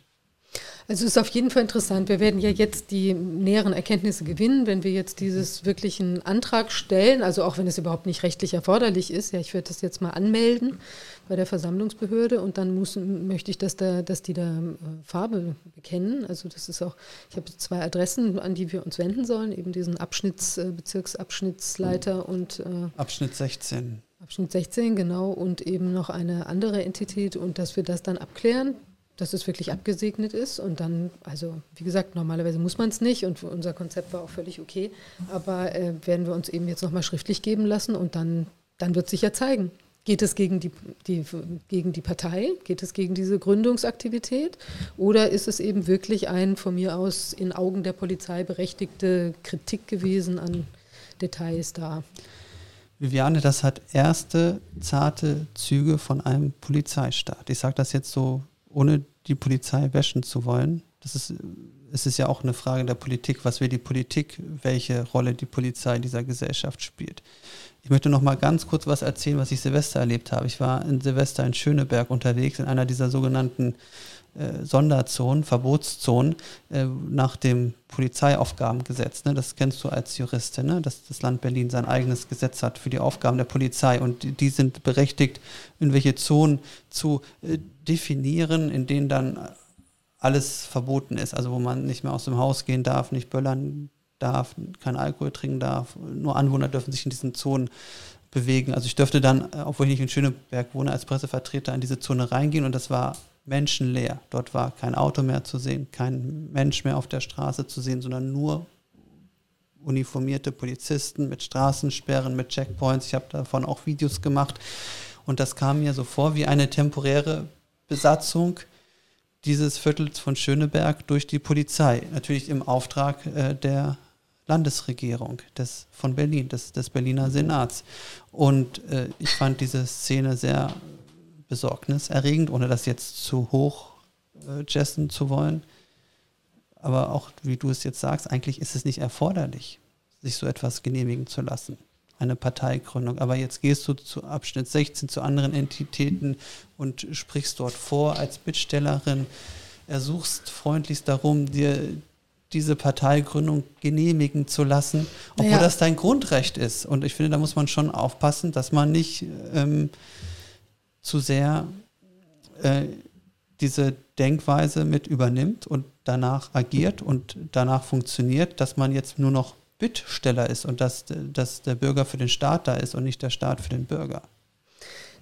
Also es ist auf jeden Fall interessant. Wir werden ja jetzt die näheren Erkenntnisse gewinnen, wenn wir jetzt dieses wirklichen Antrag stellen, also auch wenn es überhaupt nicht rechtlich erforderlich ist. Ja, ich werde das jetzt mal anmelden bei der Versammlungsbehörde und dann muss, möchte ich, dass, da, dass die da äh, Farbe bekennen. Also das ist auch, ich habe zwei Adressen, an die wir uns wenden sollen, eben diesen Abschnitts, äh, Bezirksabschnittsleiter und äh,
Abschnitt 16.
Abschnitt 16, genau, und eben noch eine andere Entität und dass wir das dann abklären dass es wirklich abgesegnet ist. Und dann, also wie gesagt, normalerweise muss man es nicht und unser Konzept war auch völlig okay. Aber äh, werden wir uns eben jetzt nochmal schriftlich geben lassen und dann, dann wird sich ja zeigen. Geht es gegen die, die, gegen die Partei? Geht es gegen diese Gründungsaktivität? Oder ist es eben wirklich ein von mir aus in Augen der Polizei berechtigte Kritik gewesen an Details da?
Viviane, das hat erste zarte Züge von einem Polizeistaat. Ich sage das jetzt so ohne die Polizei wäschen zu wollen. Das ist, es ist ja auch eine Frage der Politik, was will die Politik, welche Rolle die Polizei in dieser Gesellschaft spielt. Ich möchte noch mal ganz kurz was erzählen, was ich Silvester erlebt habe. Ich war in Silvester in Schöneberg unterwegs, in einer dieser sogenannten äh, Sonderzonen, Verbotszonen äh, nach dem Polizeiaufgabengesetz. Ne? Das kennst du als Juristin, ne? dass das Land Berlin sein eigenes Gesetz hat für die Aufgaben der Polizei und die, sind berechtigt, in welche Zonen zu äh, definieren, in denen dann alles verboten ist. Also wo man nicht mehr aus dem Haus gehen darf, nicht böllern darf, kein Alkohol trinken darf. Nur Anwohner dürfen sich in diesen Zonen bewegen. Also ich dürfte dann, obwohl ich nicht in Schöneberg wohne, als Pressevertreter in diese Zone reingehen und das war menschenleer. Dort war kein Auto mehr zu sehen, kein Mensch mehr auf der Straße zu sehen, sondern nur uniformierte Polizisten mit Straßensperren, mit Checkpoints. Ich habe davon auch Videos gemacht und das kam mir so vor wie eine temporäre Besatzung dieses Viertels von Schöneberg durch die Polizei. Natürlich im Auftrag äh, der Landesregierung des, von Berlin, des, des Berliner Senats. Und äh, ich fand diese Szene sehr besorgniserregend, ohne das jetzt zu hoch äh, jessen zu wollen. Aber auch, wie du es jetzt sagst, eigentlich ist es nicht erforderlich, sich so etwas genehmigen zu lassen eine Parteigründung. Aber jetzt gehst du zu Abschnitt 16 zu anderen Entitäten und sprichst dort vor als Bittstellerin, ersuchst freundlichst darum, dir diese Parteigründung genehmigen zu lassen, obwohl ja. das dein Grundrecht ist. Und ich finde, da muss man schon aufpassen, dass man nicht ähm, zu sehr äh, diese Denkweise mit übernimmt und danach agiert und danach funktioniert, dass man jetzt nur noch Bittsteller ist und dass, dass der Bürger für den Staat da ist und nicht der Staat für den Bürger.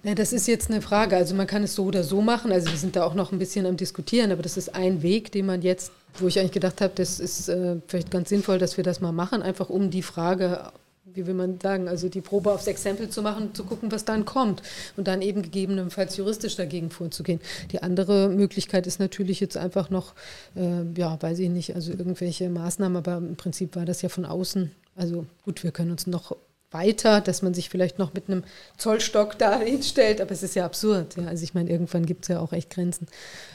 Na, das ist jetzt eine Frage. Also man kann es so oder so machen. Also wir sind da auch noch ein bisschen am Diskutieren, aber das ist ein Weg, den man jetzt, wo ich eigentlich gedacht habe, das ist äh, vielleicht ganz sinnvoll, dass wir das mal machen, einfach um die Frage wie will man sagen, also die Probe aufs Exempel zu machen, zu gucken, was dann kommt und dann eben gegebenenfalls juristisch dagegen vorzugehen. Die andere Möglichkeit ist natürlich jetzt einfach noch, äh, ja, weiß ich nicht, also irgendwelche Maßnahmen, aber im Prinzip war das ja von außen. Also gut, wir können uns noch weiter, dass man sich vielleicht noch mit einem Zollstock da hinstellt, aber es ist ja absurd. Ja. Also ich meine, irgendwann gibt es ja auch echt Grenzen.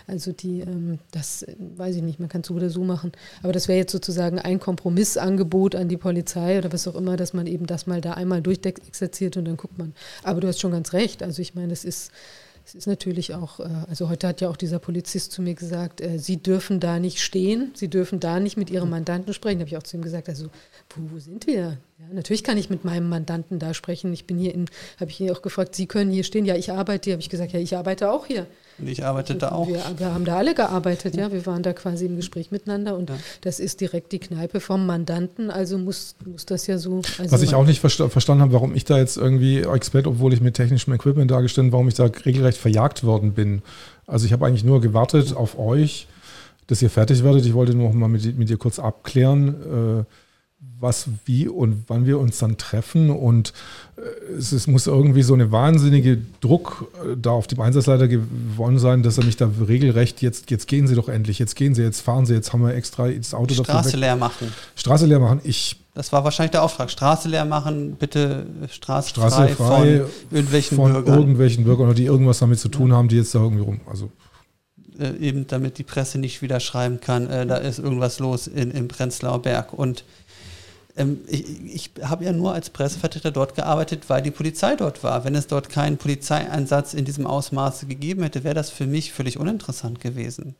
Also die, ähm, das weiß ich nicht, man kann es so oder so machen. Aber das wäre jetzt sozusagen ein Kompromissangebot an die Polizei oder was auch immer, dass man eben das mal da einmal durchexerziert und dann guckt man. Aber du hast schon ganz recht. Also ich meine, es ist es ist natürlich auch, äh, also heute hat ja auch dieser Polizist zu mir gesagt, äh, Sie dürfen da nicht stehen, Sie dürfen da nicht mit Ihrem Mandanten sprechen. Da habe ich auch zu ihm gesagt, also wo sind wir? Ja, natürlich kann ich mit meinem Mandanten da sprechen. Ich bin hier in, habe ich ihn auch gefragt, Sie können hier stehen. Ja, ich arbeite hier. Habe ich gesagt, ja, ich arbeite auch hier.
Und ich arbeite da auch.
Wir, wir, haben da alle gearbeitet, ja. Wir waren da quasi im Gespräch miteinander und ja. das ist direkt die Kneipe vom Mandanten, also muss, muss das ja so. Also
Was ich auch nicht versta verstanden habe, warum ich da jetzt irgendwie Expert, obwohl ich mit technischem Equipment dargestellt warum ich da regelrecht verjagt worden bin. Also ich habe eigentlich nur gewartet auf euch, dass ihr fertig werdet. Ich wollte nur noch mal mit, mit dir kurz abklären. Äh, was, wie und wann wir uns dann treffen. Und äh, es, es, muss irgendwie so eine wahnsinnige Druck äh, da auf dem Einsatzleiter gewonnen sein, dass er nicht da regelrecht, jetzt, jetzt gehen Sie doch endlich, jetzt gehen Sie, jetzt fahren Sie, jetzt haben wir extra das Auto
Straße dafür Straße leer machen.
Straße leer machen. Ich
das war wahrscheinlich der Auftrag. Straße leer machen, bitte Straße,
Straße frei, frei von irgendwelchen von Bürgern. irgendwelchen Bürgern, die irgendwas damit zu tun haben, die jetzt da irgendwie rum. Also
äh, eben damit die Presse nicht wieder schreiben kann, äh, da ist irgendwas los in, im Prenzlauer Berg. Und ähm, ich, ich habe ja nur als Pressevertreter dort gearbeitet, weil die Polizei dort war. Wenn es dort keinen Polizeieinsatz in diesem Ausmaße gegeben hätte, wäre das für mich völlig uninteressant gewesen.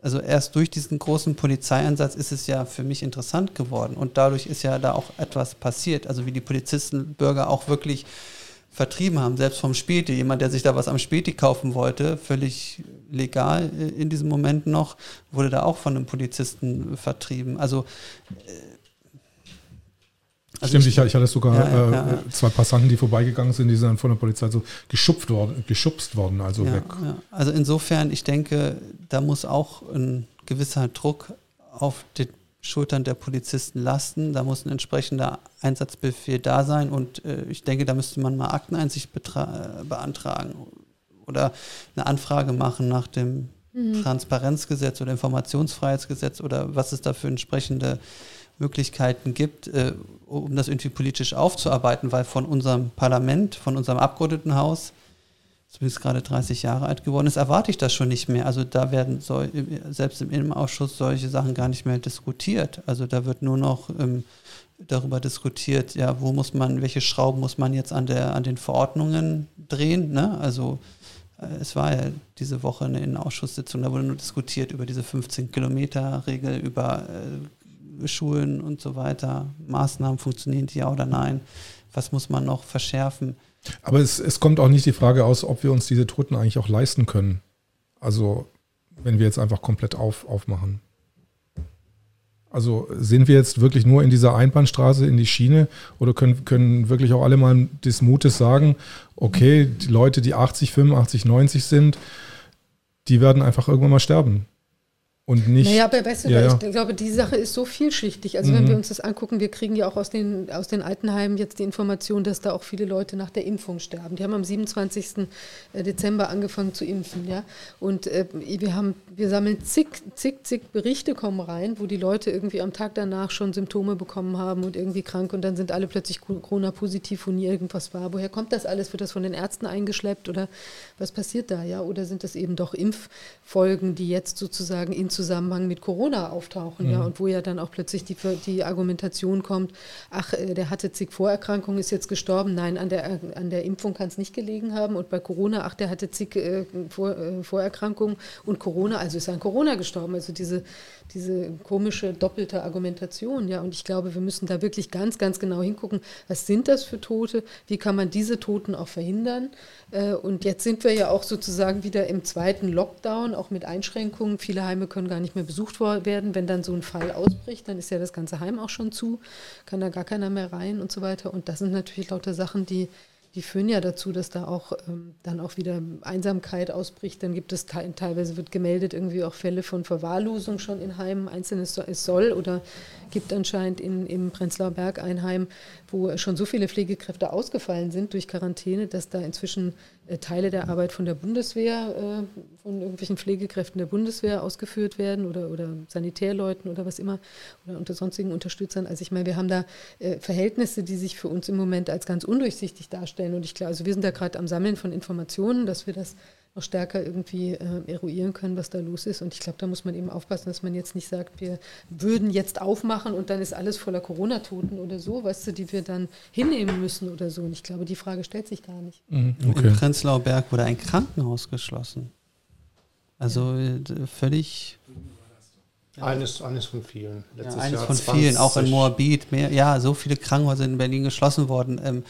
Also erst durch diesen großen Polizeieinsatz ist es ja für mich interessant geworden und dadurch ist ja da auch etwas passiert. Also wie die Polizisten Bürger auch wirklich vertrieben haben, selbst vom Späti. Jemand, der sich da was am Späti kaufen wollte, völlig legal in diesem Moment noch, wurde da auch von einem Polizisten vertrieben. Also äh,
also Stimmt, ich, ich, hatte sogar ja, ja, ja, äh, zwei Passanten, die vorbeigegangen sind, die sind dann von der Polizei so geschupft worden, geschubst worden, also weg.
Also insofern, ich denke, da muss auch ein gewisser Druck auf den Schultern der Polizisten lasten. Da muss ein entsprechender Einsatzbefehl da sein und äh, ich denke, da müsste man mal Akteneinsicht beantragen oder eine Anfrage machen nach dem mhm. Transparenzgesetz oder Informationsfreiheitsgesetz oder was es da für entsprechende Möglichkeiten gibt, äh, um das irgendwie politisch aufzuarbeiten, weil von unserem Parlament, von unserem Abgeordnetenhaus, zumindest gerade 30 Jahre alt geworden ist, erwarte ich das schon nicht mehr. Also da werden so, selbst im Innenausschuss solche Sachen gar nicht mehr diskutiert. Also da wird nur noch ähm, darüber diskutiert, ja, wo muss man, welche Schrauben muss man jetzt an, der, an den Verordnungen drehen. Ne? Also äh, es war ja diese Woche eine Innenausschusssitzung, da wurde nur diskutiert über diese 15-Kilometer-Regel, über äh, Schulen und so weiter, Maßnahmen, funktionieren die ja oder nein? Was muss man noch verschärfen?
Aber es, es kommt auch nicht die Frage aus, ob wir uns diese Toten eigentlich auch leisten können. Also wenn wir jetzt einfach komplett auf, aufmachen. Also sind wir jetzt wirklich nur in dieser Einbahnstraße in die Schiene oder können, können wirklich auch alle mal des Mutes sagen, okay, die Leute, die 80, 85, 90 sind, die werden einfach irgendwann mal sterben und nicht.
Naja, aber weißt du, ja, ja. ich glaube, die Sache ist so vielschichtig. Also, mhm. wenn wir uns das angucken, wir kriegen ja auch aus den, aus den Altenheimen jetzt die Information, dass da auch viele Leute nach der Impfung sterben. Die haben am 27. Äh, Dezember angefangen zu impfen, ja. Und äh, wir haben, wir sammeln zig, zig, zig Berichte kommen rein, wo die Leute irgendwie am Tag danach schon Symptome bekommen haben und irgendwie krank und dann sind alle plötzlich Corona-positiv, wo nie irgendwas war. Woher kommt das alles? Wird das von den Ärzten eingeschleppt oder was passiert da, ja? Oder sind das eben doch Impffolgen, die jetzt sozusagen in Zusammenhang mit Corona auftauchen, mhm. ja, und wo ja dann auch plötzlich die, die Argumentation kommt, ach, äh, der hatte zig Vorerkrankungen, ist jetzt gestorben. Nein, an der, an der Impfung kann es nicht gelegen haben. Und bei Corona, ach, der hatte zig äh, Vor, äh, Vorerkrankungen und Corona, also ist er an Corona gestorben. Also diese, diese komische doppelte Argumentation, ja. Und ich glaube, wir müssen da wirklich ganz, ganz genau hingucken, was sind das für Tote, wie kann man diese Toten auch verhindern. Äh, und jetzt sind wir ja auch sozusagen wieder im zweiten Lockdown, auch mit Einschränkungen. Viele Heime können gar nicht mehr besucht werden. Wenn dann so ein Fall ausbricht, dann ist ja das ganze Heim auch schon zu, kann da gar keiner mehr rein und so weiter. Und das sind natürlich lauter Sachen, die die führen ja dazu, dass da auch ähm, dann auch wieder Einsamkeit ausbricht. Dann gibt es te teilweise wird gemeldet irgendwie auch Fälle von Verwahrlosung schon in Heimen. Einzelnes es soll oder gibt anscheinend in, im Prenzlauer Berg ein Heim, wo schon so viele Pflegekräfte ausgefallen sind durch Quarantäne, dass da inzwischen äh, Teile der Arbeit von der Bundeswehr, äh, von irgendwelchen Pflegekräften der Bundeswehr ausgeführt werden oder, oder Sanitärleuten oder was immer oder unter sonstigen Unterstützern. Also ich meine, wir haben da äh, Verhältnisse, die sich für uns im Moment als ganz undurchsichtig darstellen. Und ich glaube, also wir sind da gerade am Sammeln von Informationen, dass wir das noch stärker irgendwie äh, eruieren können, was da los ist. Und ich glaube, da muss man eben aufpassen, dass man jetzt nicht sagt, wir würden jetzt aufmachen und dann ist alles voller Corona-Toten oder so, weißt du, die wir dann hinnehmen müssen oder so. Und ich glaube, die Frage stellt sich gar nicht.
Mhm, okay. In Prenzlauer Berg wurde ein Krankenhaus geschlossen. Also äh, völlig
eines, eines von vielen.
Ja, eines Jahr von 20. vielen, auch in Moabit. Mehr, ja, so viele Krankenhäuser in Berlin geschlossen worden. Ähm,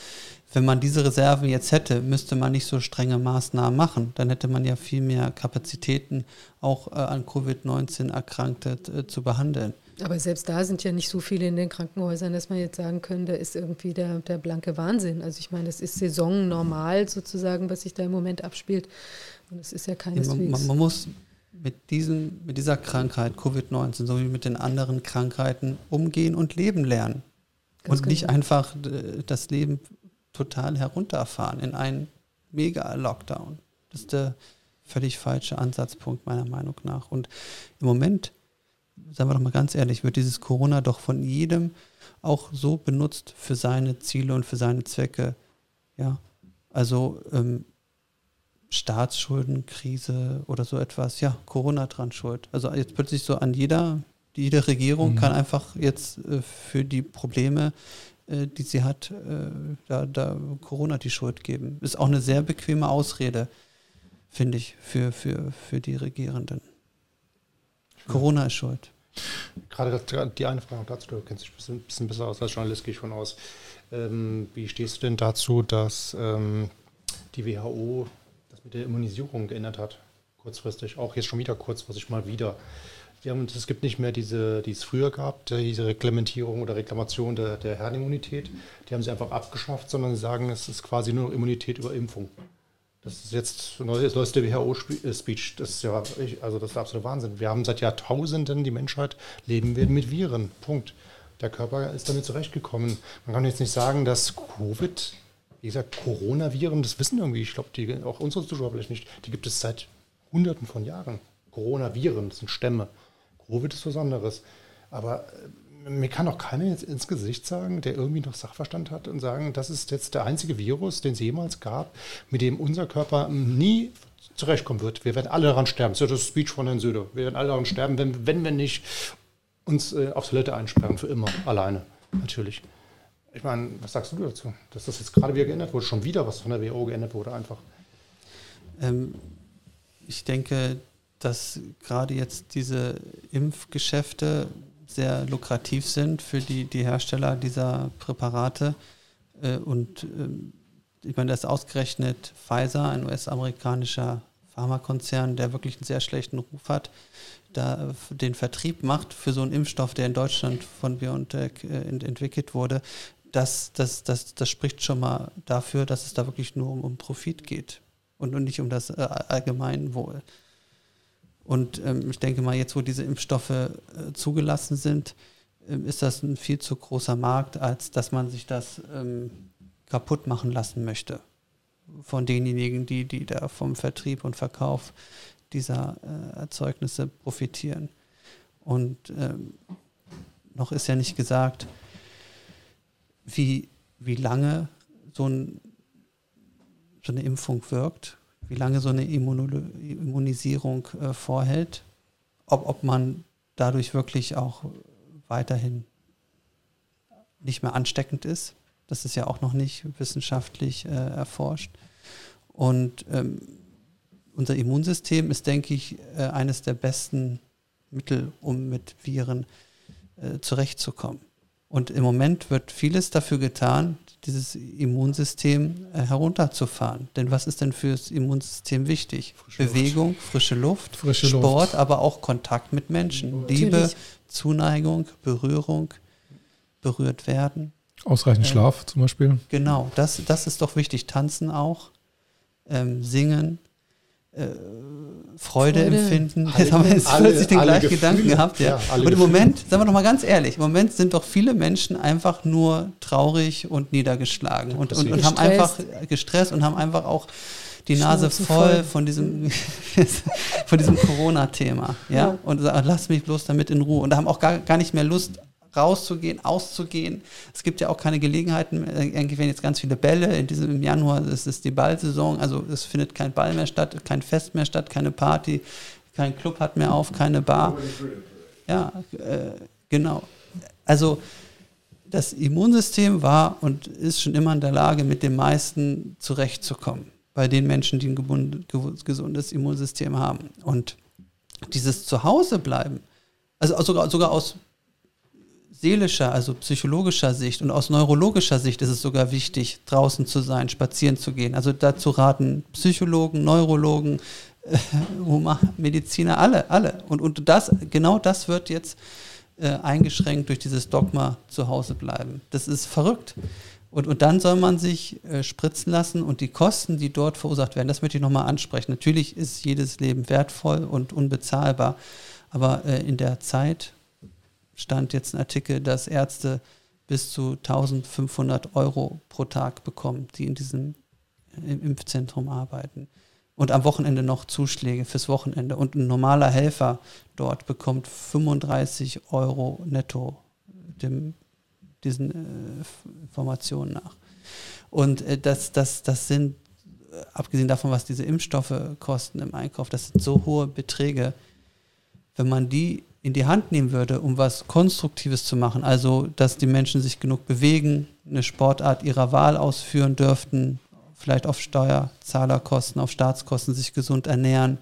wenn man diese Reserven jetzt hätte, müsste man nicht so strenge Maßnahmen machen. Dann hätte man ja viel mehr Kapazitäten, auch äh, an Covid-19 Erkrankte äh, zu behandeln.
Aber selbst da sind ja nicht so viele in den Krankenhäusern, dass man jetzt sagen könnte, da ist irgendwie der, der blanke Wahnsinn. Also ich meine, das ist saisonnormal sozusagen, was sich da im Moment abspielt. Und es ist ja keineswegs...
Ja, man, man muss mit, diesen, mit dieser Krankheit, Covid-19, so wie mit den anderen Krankheiten, umgehen und leben lernen. und nicht genau. einfach äh, das Leben total herunterfahren in einen Mega-Lockdown. Das ist der völlig falsche Ansatzpunkt meiner Meinung nach. Und im Moment, sagen wir doch mal ganz ehrlich, wird dieses Corona doch von jedem auch so benutzt für seine Ziele und für seine Zwecke. Ja, also ähm, Staatsschuldenkrise oder so etwas, ja, Corona dran schuld. Also jetzt plötzlich so an jeder, jede Regierung mhm. kann einfach jetzt äh, für die Probleme, äh, die sie hat, äh, da, da Corona die Schuld geben. Ist auch eine sehr bequeme Ausrede, finde ich, für, für, für die Regierenden. Corona ist schuld.
Gerade die eine Frage dazu, du kennst dich ein bisschen besser aus als Journalist, gehe ich von aus. Ähm, wie stehst du denn dazu, dass ähm, die WHO das mit der Immunisierung geändert hat? Kurzfristig, auch jetzt schon wieder kurzfristig mal wieder. Wir haben, es gibt nicht mehr diese, die es früher gab, diese Reglementierung oder Reklamation der, der Herdenimmunität. Die haben sie einfach abgeschafft, sondern sie sagen, es ist quasi nur Immunität über Impfung. Das ist jetzt das neueste WHO-Speech. Das ist ja, also das ist absolut Wahnsinn. Wir haben seit Jahrtausenden die Menschheit leben wir mit Viren. Punkt. Der Körper ist damit zurechtgekommen. Man kann jetzt nicht sagen, dass Covid, wie gesagt, Coronaviren, das wissen irgendwie, ich glaube, auch unsere Zuschauer vielleicht nicht, die gibt es seit Hunderten von Jahren. Coronaviren, das sind Stämme. Covid ist was anderes. Aber äh, mir kann auch keiner jetzt ins Gesicht sagen, der irgendwie noch Sachverstand hat und sagen, das ist jetzt der einzige Virus, den es jemals gab, mit dem unser Körper nie zurechtkommen wird. Wir werden alle daran sterben. Das ist das Speech von Herrn Söder. Wir werden alle daran sterben, wenn, wenn wir nicht uns äh, auf Toilette einsperren, für immer, alleine, natürlich. Ich meine, was sagst du dazu? Dass das jetzt gerade wieder geändert wurde, schon wieder was von der WHO geändert wurde, einfach?
Ähm, ich denke, dass gerade jetzt diese Impfgeschäfte sehr lukrativ sind für die, die Hersteller dieser Präparate. Äh, und ähm, ich meine, das ist ausgerechnet Pfizer, ein US-amerikanischer Pharmakonzern, der wirklich einen sehr schlechten Ruf hat, da den Vertrieb macht für so einen Impfstoff, der in Deutschland von BioNTech äh, entwickelt wurde, das, das, das, das spricht schon mal dafür, dass es da wirklich nur um, um Profit geht und, und nicht um das äh, Allgemeinwohl. Und ähm, ich denke mal, jetzt, wo diese Impfstoffe äh, zugelassen sind, äh, ist das ein viel zu großer Markt, als dass man sich das ähm, kaputt machen lassen möchte von denjenigen, die, die da vom Vertrieb und Verkauf dieser äh, Erzeugnisse profitieren. Und ähm, noch ist ja nicht gesagt, wie, wie lange so, ein, so eine Impfung wirkt, wie lange so eine Immunisierung äh, vorhält, ob, ob man dadurch wirklich auch weiterhin nicht mehr ansteckend ist. Das ist ja auch noch nicht wissenschaftlich äh, erforscht. Und ähm, unser Immunsystem ist, denke ich, äh, eines der besten Mittel, um mit Viren äh, zurechtzukommen. Und im Moment wird vieles dafür getan, dieses Immunsystem äh, herunterzufahren. Denn was ist denn fürs Immunsystem wichtig? Frische Bewegung, Luft. frische Luft, frische Sport, Luft. aber auch Kontakt mit Menschen. Natürlich. Liebe, Zuneigung, Berührung, berührt werden.
Ausreichend äh, Schlaf zum Beispiel.
Genau, das, das ist doch wichtig. Tanzen auch, ähm, singen, Freude, Freude, empfinden. Jetzt haben wir jetzt alle, plötzlich den gleichen Gedanken gehabt. Ja. ja und im Moment, sagen wir doch mal ganz ehrlich, im Moment sind doch viele Menschen einfach nur traurig und niedergeschlagen und, und, und haben einfach gestresst und haben einfach auch die Nase voll, voll, von diesem, [laughs] von diesem Corona-Thema. Ja? ja? Und sagen, lass mich bloß damit in Ruhe. Und da haben auch gar, gar nicht mehr Lust, rauszugehen, auszugehen. Es gibt ja auch keine Gelegenheiten, irgendwie werden jetzt ganz viele Bälle. In diesem im Januar ist es die Ballsaison, also es findet kein Ball mehr statt, kein Fest mehr statt, keine Party, kein Club hat mehr auf, keine Bar. Ja, äh, genau. Also das Immunsystem war und ist schon immer in der Lage, mit dem meisten zurechtzukommen. Bei den Menschen, die ein gesundes Immunsystem haben. Und dieses Zuhausebleiben, also sogar, sogar aus seelischer, also psychologischer Sicht und aus neurologischer Sicht ist es sogar wichtig, draußen zu sein, spazieren zu gehen. Also dazu raten Psychologen, Neurologen, äh, Mediziner, alle, alle. Und, und das, genau das wird jetzt äh, eingeschränkt durch dieses Dogma zu Hause bleiben. Das ist verrückt. Und, und dann soll man sich äh, spritzen lassen und die Kosten, die dort verursacht werden, das möchte ich nochmal ansprechen. Natürlich ist jedes Leben wertvoll und unbezahlbar, aber äh, in der Zeit stand jetzt ein Artikel, dass Ärzte bis zu 1500 Euro pro Tag bekommen, die in diesem im Impfzentrum arbeiten. Und am Wochenende noch Zuschläge fürs Wochenende. Und ein normaler Helfer dort bekommt 35 Euro netto dem, diesen äh, Informationen nach. Und äh, das, das, das sind, äh, abgesehen davon, was diese Impfstoffe kosten im Einkauf, das sind so hohe Beträge. Wenn man die in die Hand nehmen würde, um was Konstruktives zu machen, also dass die Menschen sich genug bewegen, eine Sportart ihrer Wahl ausführen dürften, vielleicht auf Steuerzahlerkosten, auf Staatskosten sich gesund ernähren.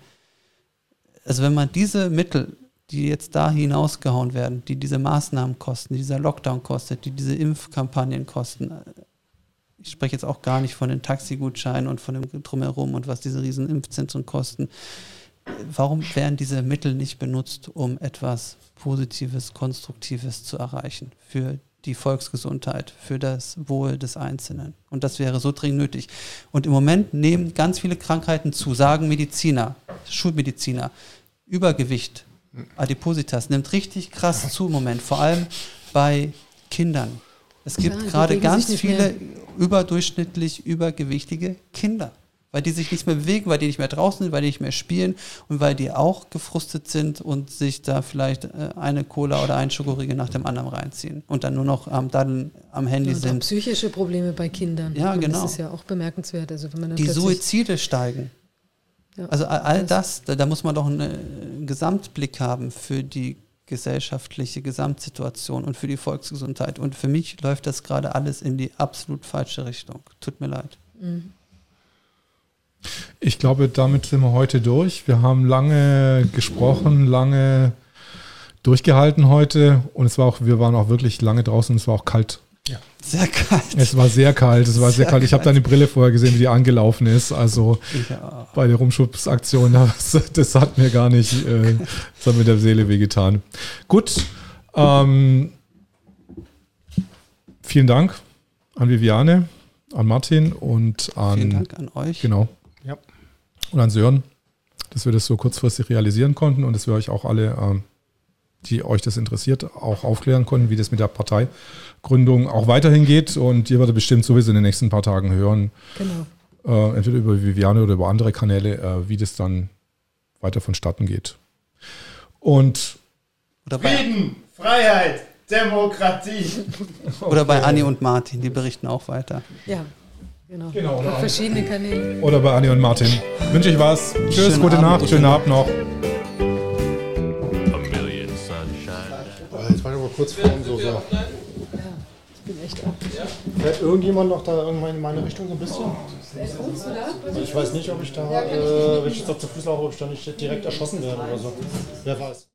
Also wenn man diese Mittel, die jetzt da hinausgehauen werden, die diese Maßnahmen kosten, die dieser Lockdown kostet, die diese Impfkampagnen kosten, ich spreche jetzt auch gar nicht von den Taxigutscheinen und von dem Drumherum und was diese riesen Impfzentren kosten, warum werden diese Mittel nicht benutzt, um etwas Positives, Konstruktives zu erreichen für die Volksgesundheit, für das Wohl des Einzelnen? Und das wäre so dringend nötig. Und im Moment nehmen ganz viele Krankheiten zu, sagen Mediziner, Schulmediziner, Übergewicht, Adipositas nimmt richtig krass zu im Moment, vor allem bei Kindern. Es gibt ja, gerade ganz viele mehr. überdurchschnittlich übergewichtige Kinder weil die sich nicht mehr bewegen, weil die nicht mehr draußen sind, weil die nicht mehr spielen und weil die auch gefrustet sind und sich da vielleicht äh, eine Cola oder ein Schokoriegel nach dem anderen reinziehen und dann nur noch am Daddeln am Handy und sind.
psychische Probleme bei Kindern.
Ja, genau.
Das ist ja auch bemerkenswert. Also wenn man
die Suizide steigen. Ja, also all das, da, da muss man doch einen Gesamtblick haben für die gesellschaftliche Gesamtsituation und für die Volksgesundheit. Und für mich läuft das gerade alles in die absolut falsche Richtung. Tut mir leid. Mhm.
Ich glaube, damit sind wir heute durch. Wir haben lange gesprochen, lange durchgehalten heute und es war auch, wir waren auch wirklich lange draußen und es war auch kalt.
Ja. Sehr kalt.
Es war sehr kalt, es war sehr, sehr kalt. Ich habe deine Brille vorher gesehen, wie die angelaufen ist. Also ja. bei der Rumschubsaktion, [laughs] das, das, hat mir gar nicht, äh, das hat mir der Seele wehgetan. Gut, ähm, vielen Dank an Viviane, an Martin und an.
Vielen Dank an euch.
Genau und an Sören, dass wir das so kurzfristig realisieren konnten und dass wir euch auch alle, ähm, die euch das interessiert, auch aufklären konnten, wie das mit der Parteigründung auch weiterhin geht. Und ihr werdet bestimmt sowieso in den nächsten paar Tagen hören, genau. Äh, entweder über Viviane oder über andere Kanäle, äh, wie das dann weiter vonstatten geht. Und
Frieden, Freiheit, Demokratie.
Oder bei Anni und Martin, die berichten auch weiter.
Ja. Genau. genau oder verschiedene Kanäle.
Oder bei Anni und Martin. Wünsche ich was. Tschüss, schönen gute Abend, Nacht, schönen Abend noch.
Jetzt war ich aber kurz vor so. so. Ja, ich bin echt ab. Fährt irgendjemand noch da irgendwann in meine Richtung so ein bisschen? Also ich weiß nicht, ob ich da, äh, wenn ich jetzt auf zu Fuß laufe, ob ich da nicht direkt erschossen werde oder so. Wer weiß.